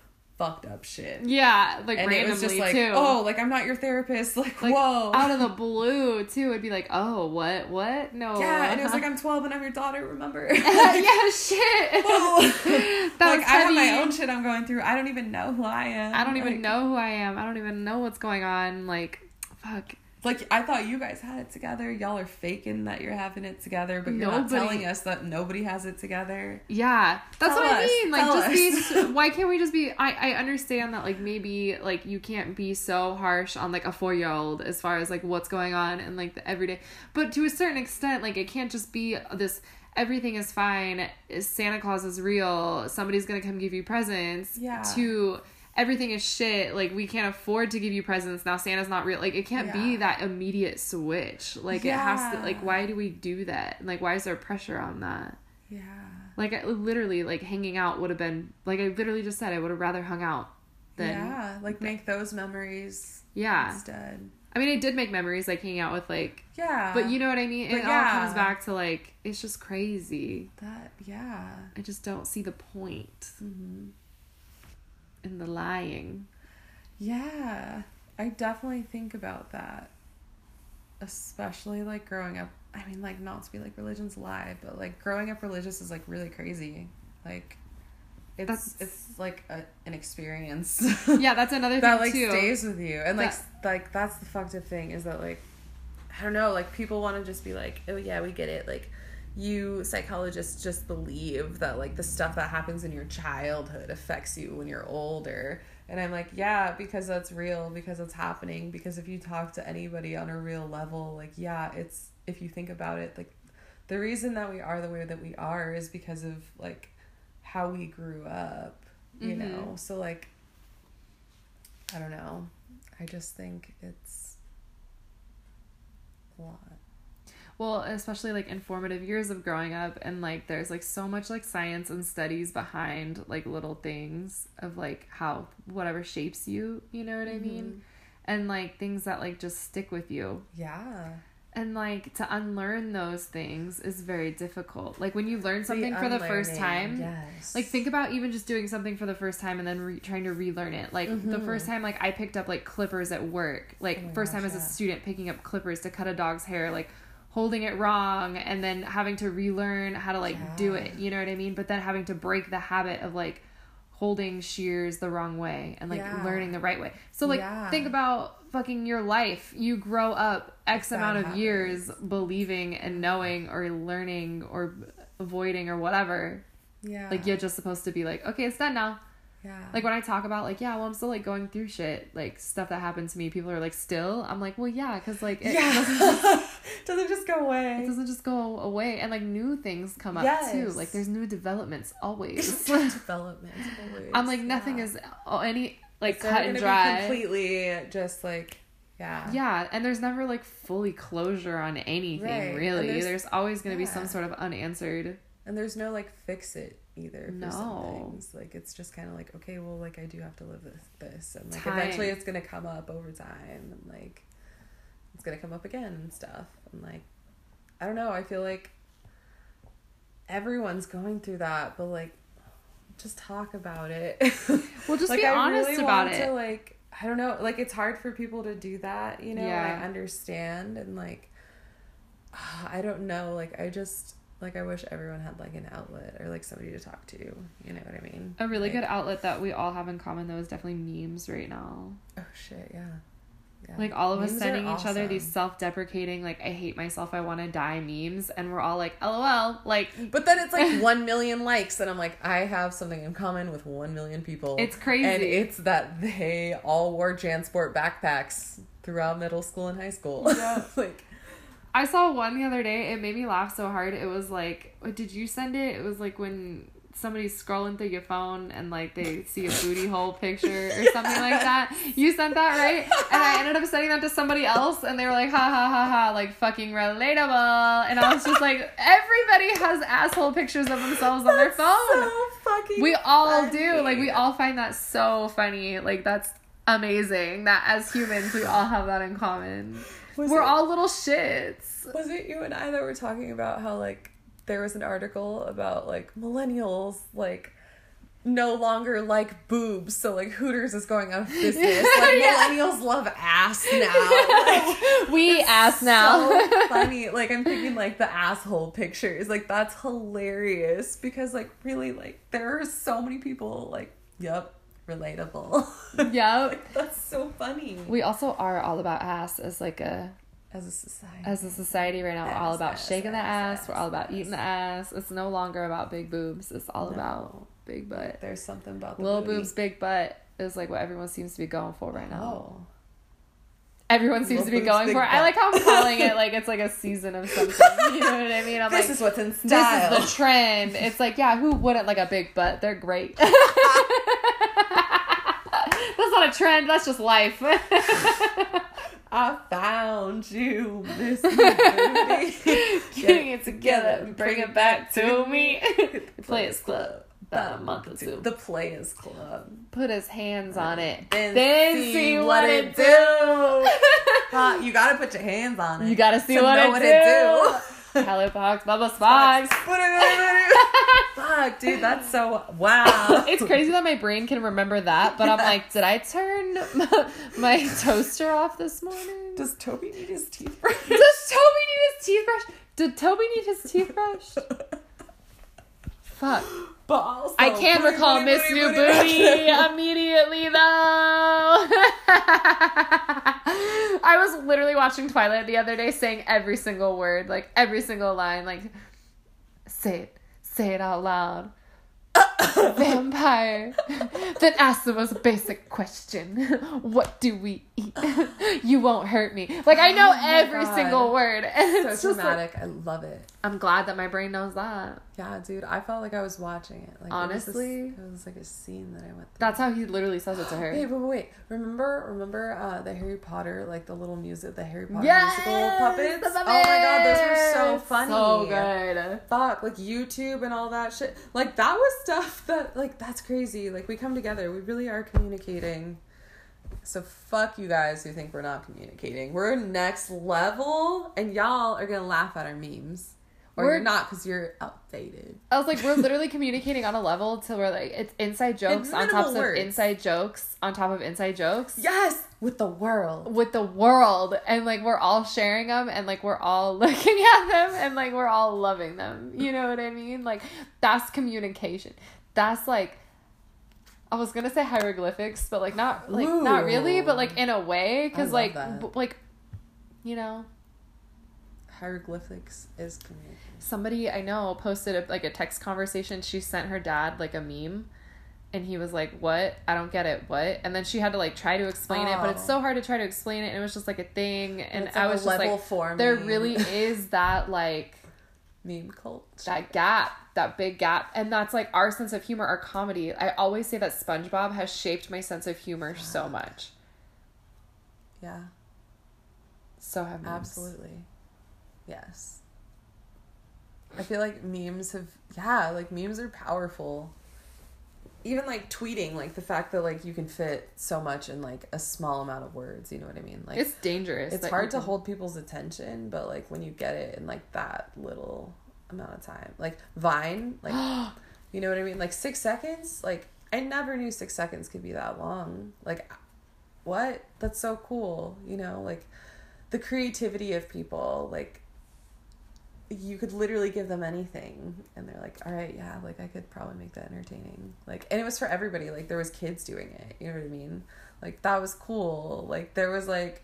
fucked up shit Yeah, like and randomly it was just like too. oh like i'm not your therapist like, like whoa out of the blue too. It'd be like, oh, what, what? No. yeah and it was uh-huh. like i'm 12 and i'm your daughter remember yeah, shit. Whoa. that like i have my own shit i'm going through i don't even know who i am I don't even Like- know who I am. I don't even know what's going on. Like, fuck. Like I thought you guys had it together. Y'all are faking that you're having it together, but you're not telling us that nobody has it together. Yeah, that's Tell what I mean. Like, tell just us. be. Why can't we just be? I I understand that like maybe like you can't be so harsh on like a four year old as far as like what's going on and like the everyday, but to a certain extent, like it can't just be this. Everything is fine. Santa Claus is real. Somebody's gonna come give you presents. Yeah. To everything is shit. Like we can't afford to give you presents now. Santa's not real. Like it can't be that immediate switch. Like it has to. Like why do we do that? Like why is there pressure on that? Yeah. Like I literally like hanging out would have been like I literally just said I would have rather hung out than yeah. yeah, like make those memories yeah. instead. I mean I did make memories like hanging out with like Yeah. but you know what I mean? But it all comes back to like it's just crazy. that yeah. I just don't see the point hmm in the lying. Yeah. I definitely think about that. Especially like growing up. I mean, like not to be like religion's lie, but like growing up religious is like really crazy. Like it's That's- it's like a, an experience. Yeah, that's another thing that like too. stays with you and like That- like that's the fucked up thing is that like i don't know like people want to just be like oh yeah we get it like you psychologists just believe that like the stuff that happens in your childhood affects you when you're older. And i'm like yeah because that's real because it's happening because if you talk to anybody on a real level like yeah it's if you think about it like the reason that we are the way that we are is because of like how we grew up you Mhm. know? So like i don't know. I just think it's a lot Well, especially like informative years of growing up and like there's like so much like science and studies behind like little things of like how whatever shapes you, you know what I mean? And like things that like just stick with you. yeah And like to unlearn those things is very difficult. Like when you learn something The for the first time, yes like think about even just doing something for the first time and then re- trying to relearn it. Like the Mhm. first time, like I picked up like clippers at work. Like Oh first time gosh, as a student picking up clippers to cut a dog's hair. Like holding it wrong and then having to relearn how to like do it. You know what I mean? But then having to break the habit of like holding shears the wrong way and like Yeah. learning the right way. So like Yeah. think about fucking your life. You grow up X amount of habits. years believing and knowing or learning or avoiding or whatever yeah like you're just supposed to be like okay it's done now yeah. Like when i talk about like yeah well i'm still like going through shit like stuff that happened to me people are like still i'm like well yeah because like it, doesn't, yeah doesn't just go away. It doesn't just go away and like new things come up too. Like there's new developments always. Development always. i'm like nothing Yeah. is any like It's cut and dry. completely just like yeah. Yeah and there's never like fully closure on anything Right, really. there's- there's, always going to be some sort of unanswered and there's no like fix it either for No. some things like it's just kind of like okay well like i do have to live with this and like Time. eventually it's gonna come up over time and like it's gonna come up again and stuff and like i don't know i feel like everyone's going through that but like just talk about it well just like be I honest really about want it to like i don't know like it's hard for people to do that you know Yeah. i understand and like i don't know like i just Like I wish everyone had like an outlet or like somebody to talk to. You know what I mean? A really Like- good outlet that we all have in common though is definitely memes right now. Oh shit, yeah. yeah. Like all of us Memes are sending each other these self-deprecating like I hate myself, I want to die memes and we're all like LOL, like But then it's like one million likes, and I'm like, I have something in common with one million people. It's crazy. and it's that they all wore JanSport backpacks throughout middle school and high school. Yeah. like, I saw one the other day. It made me laugh so hard. It was like, did you send it? It was like when somebody's scrolling through your phone and like they see a booty hole picture or something like that. You sent that, right? And I ended up sending that to somebody else and they were like, ha ha ha ha, like fucking relatable. And I was just like, everybody has asshole pictures of themselves on their phone. so fucking. we all funny. do. Like, we all find that so funny. Like, that's amazing that as humans, we all have that in common. Was We're it- all little shits. Was it you and I that were talking about how like there was an article about like millennials like no longer like boobs, so like Hooters is going out of business. Like Yeah. millennials love ass now. Like, we ass now. so funny. Like I'm thinking like the asshole pictures. Like that's hilarious because like really like there are so many people like yep relatable. Yeah, like that's so funny. We also are all about ass as like a as a society. as a society right now. We're all about ass, shaking the ass, ass. We're all about eating the ass. It's no longer about big boobs. It's all No. about big butt. There's something about the Little booty. boobs, big butt is like what everyone seems to be going for right now. Oh. Everyone seems Little to be going for. it. I like how I'm calling it like it's like a season of something. You know what I mean? I'm This like, is what's in style. this is the trend. It's like, yeah, who wouldn't like a big butt? They're great. That's not a trend. That's just life. I found you, Booty. Getting it together and bring it back to me. Players Club. About a month or two. The Players Club. Put his hands on it. Then Then, see see, what what, it do. do. Huh, you gotta put your hands on it. You gotta see to what, it, what do. it do. Hello, Box, Bubba Sparxxx. Fuck, dude, that's so wow. It's crazy that my brain can remember that, but I'm like, did I turn my, my toaster off this morning? Does Toby need his teeth brushed? Does Toby need his teeth brushed? Did Toby need his teeth brushed? Fuck. But also, I can booty, recall Miss New booty, Booty immediately though. I was literally watching Twilight the other day saying every single word, like every single line, like say it, say it out loud. Vampire. then ask the most basic question. What do we eat? you won't hurt me. Like I know Oh every God. single word. And So it's just like, dramatic. I love it. I'm glad that my brain knows that. Yeah, dude, I felt like I was watching it. Like it was this- Honestly? it was, like a scene that I went through. That's how he literally says it to her. Wait, wait, wait! Remember, remember uh, the Harry Potter, like the little music, the Harry Potter Yes, musical puppets. the Oh my god, those were so puppets! funny. So good. Fuck, like YouTube and all that shit. Like that was stuff that, like, that's crazy. Like we come together, we really are communicating. So fuck you guys who think we're not communicating. We're next level, and y'all are gonna laugh at our memes, or We're- you're not because you're outdated. I was like, we're literally communicating on a level to where like it's inside jokes on top minimal of inside jokes on top of inside jokes Yes, with the world. with the world, and like we're all sharing them, and like we're all looking at them, and like we're all loving them. You know what I mean? Like that's communication. That's like. I was gonna say hieroglyphics, but like not like not really, but like in a way, because like b- like, you know, Hieroglyphics is communication. somebody I know posted a, like a text conversation. She sent her dad like a meme, and he was like, "What? I don't get it. What?" And then she had to like try to explain it, but it's Oh. so hard to try to explain it. And it was just like a thing, and I like was just like, "There really is that like meme cult. that gap, that big gap, and that's like our sense of humor, our comedy. I always say that SpongeBob has shaped my sense of humor so much. Yeah, So have memes. absolutely. Yes. I feel like memes have yeah, like memes are powerful. Even like tweeting, like the fact that like you can fit so much in like a small amount of words, you know what I mean? Like It's dangerous. it's hard to can- hold people's attention, but like when you get it in like that little amount of time. Like Vine, like you know what I mean? Like 6 seconds, like I never knew 6 seconds could be that long. Like what? That's so cool, you know? Like the creativity of people, like you could literally give them anything. And they're like all right yeah like i could probably make that entertaining. Like and it was for everybody. Like there was kids doing it. You know what i mean? Like that was cool. Like there was like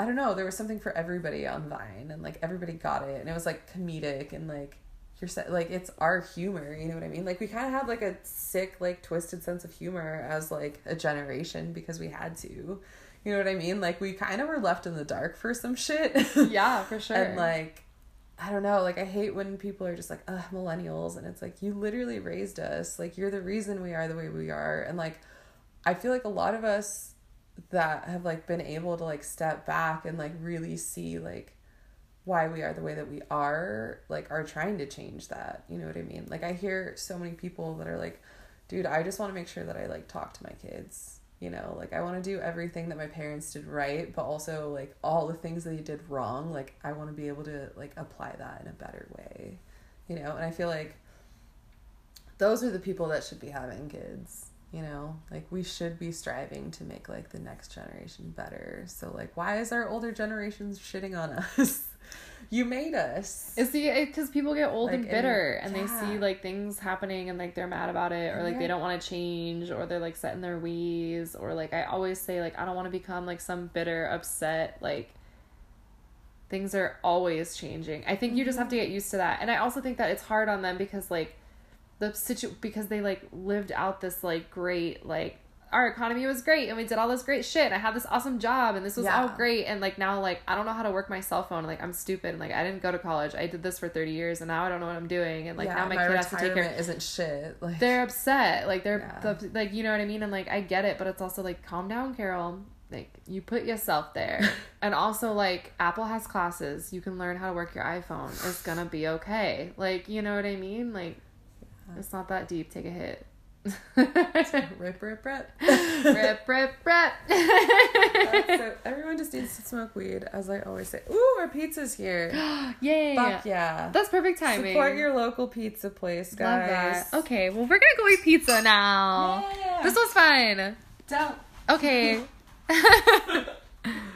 i don't know there was something for everybody on vine and like everybody got it. And it was like comedic and like you're sa- like it's our humor you know what i mean? Like we kind of had like a sick like twisted sense of humor as like a generation because we had to. You know what i mean? Like we kind of were left in the dark for some shit. Yeah, for sure. and like I don't know, like I hate when people are just like, ugh, millennials and it's like you literally raised us. Like you're the reason we are the way we are. And like I feel like a lot of us that have like been able to like step back and like really see like why we are the way that we are, like are trying to change that. You know what I mean? Like I hear so many people that are like, dude, I just want to make sure that I like talk to my kids. You know, like I want to do everything that my parents did right, but also like all the things that they did wrong. Like I want to be able to like apply that in a better way. You know, and I feel like those are the people that should be having kids. You know, like we should be striving to make like the next generation better. So like, why is our older generations shitting on us? you made us. It's the because people get old and Like, and- bitter, and, they yeah. see like things happening, and like they're mad about it, or like they don't want to change, or they're like set in their ways, or like I always say, like I don't want to become like some bitter, upset like. Things are always changing. I think you just have to mm-hmm. get used to that, and I also think that it's hard on them because like the situ because they like lived out this like great like our economy was great and we did all this great shit. I had this awesome job and this was all great. And like now like I don't know how to work my cell phone. Like I'm stupid. And like I didn't go to college. I did this for 30 years and now I don't know what I'm doing. And like yeah, now my, kid has to take care isn't shit. Like they're upset. Like they're Yeah. the, like you know what I mean? And like I get it but it's also like calm down Carol. Like you put yourself there. And also like Apple has classes. You can learn how to work your iPhone. It's gonna be okay. Like you know what I mean? Like it's not that deep. Take a hit rip, rip, rip. rip rip rip uh, so everyone just needs to smoke weed, as I always say. Ooh, our pizza's here. Yay! Fuck yeah. That's perfect timing. Support your local pizza place, guys. Okay, well we're gonna go eat pizza now. Yeah. This was fun. Don't. Okay.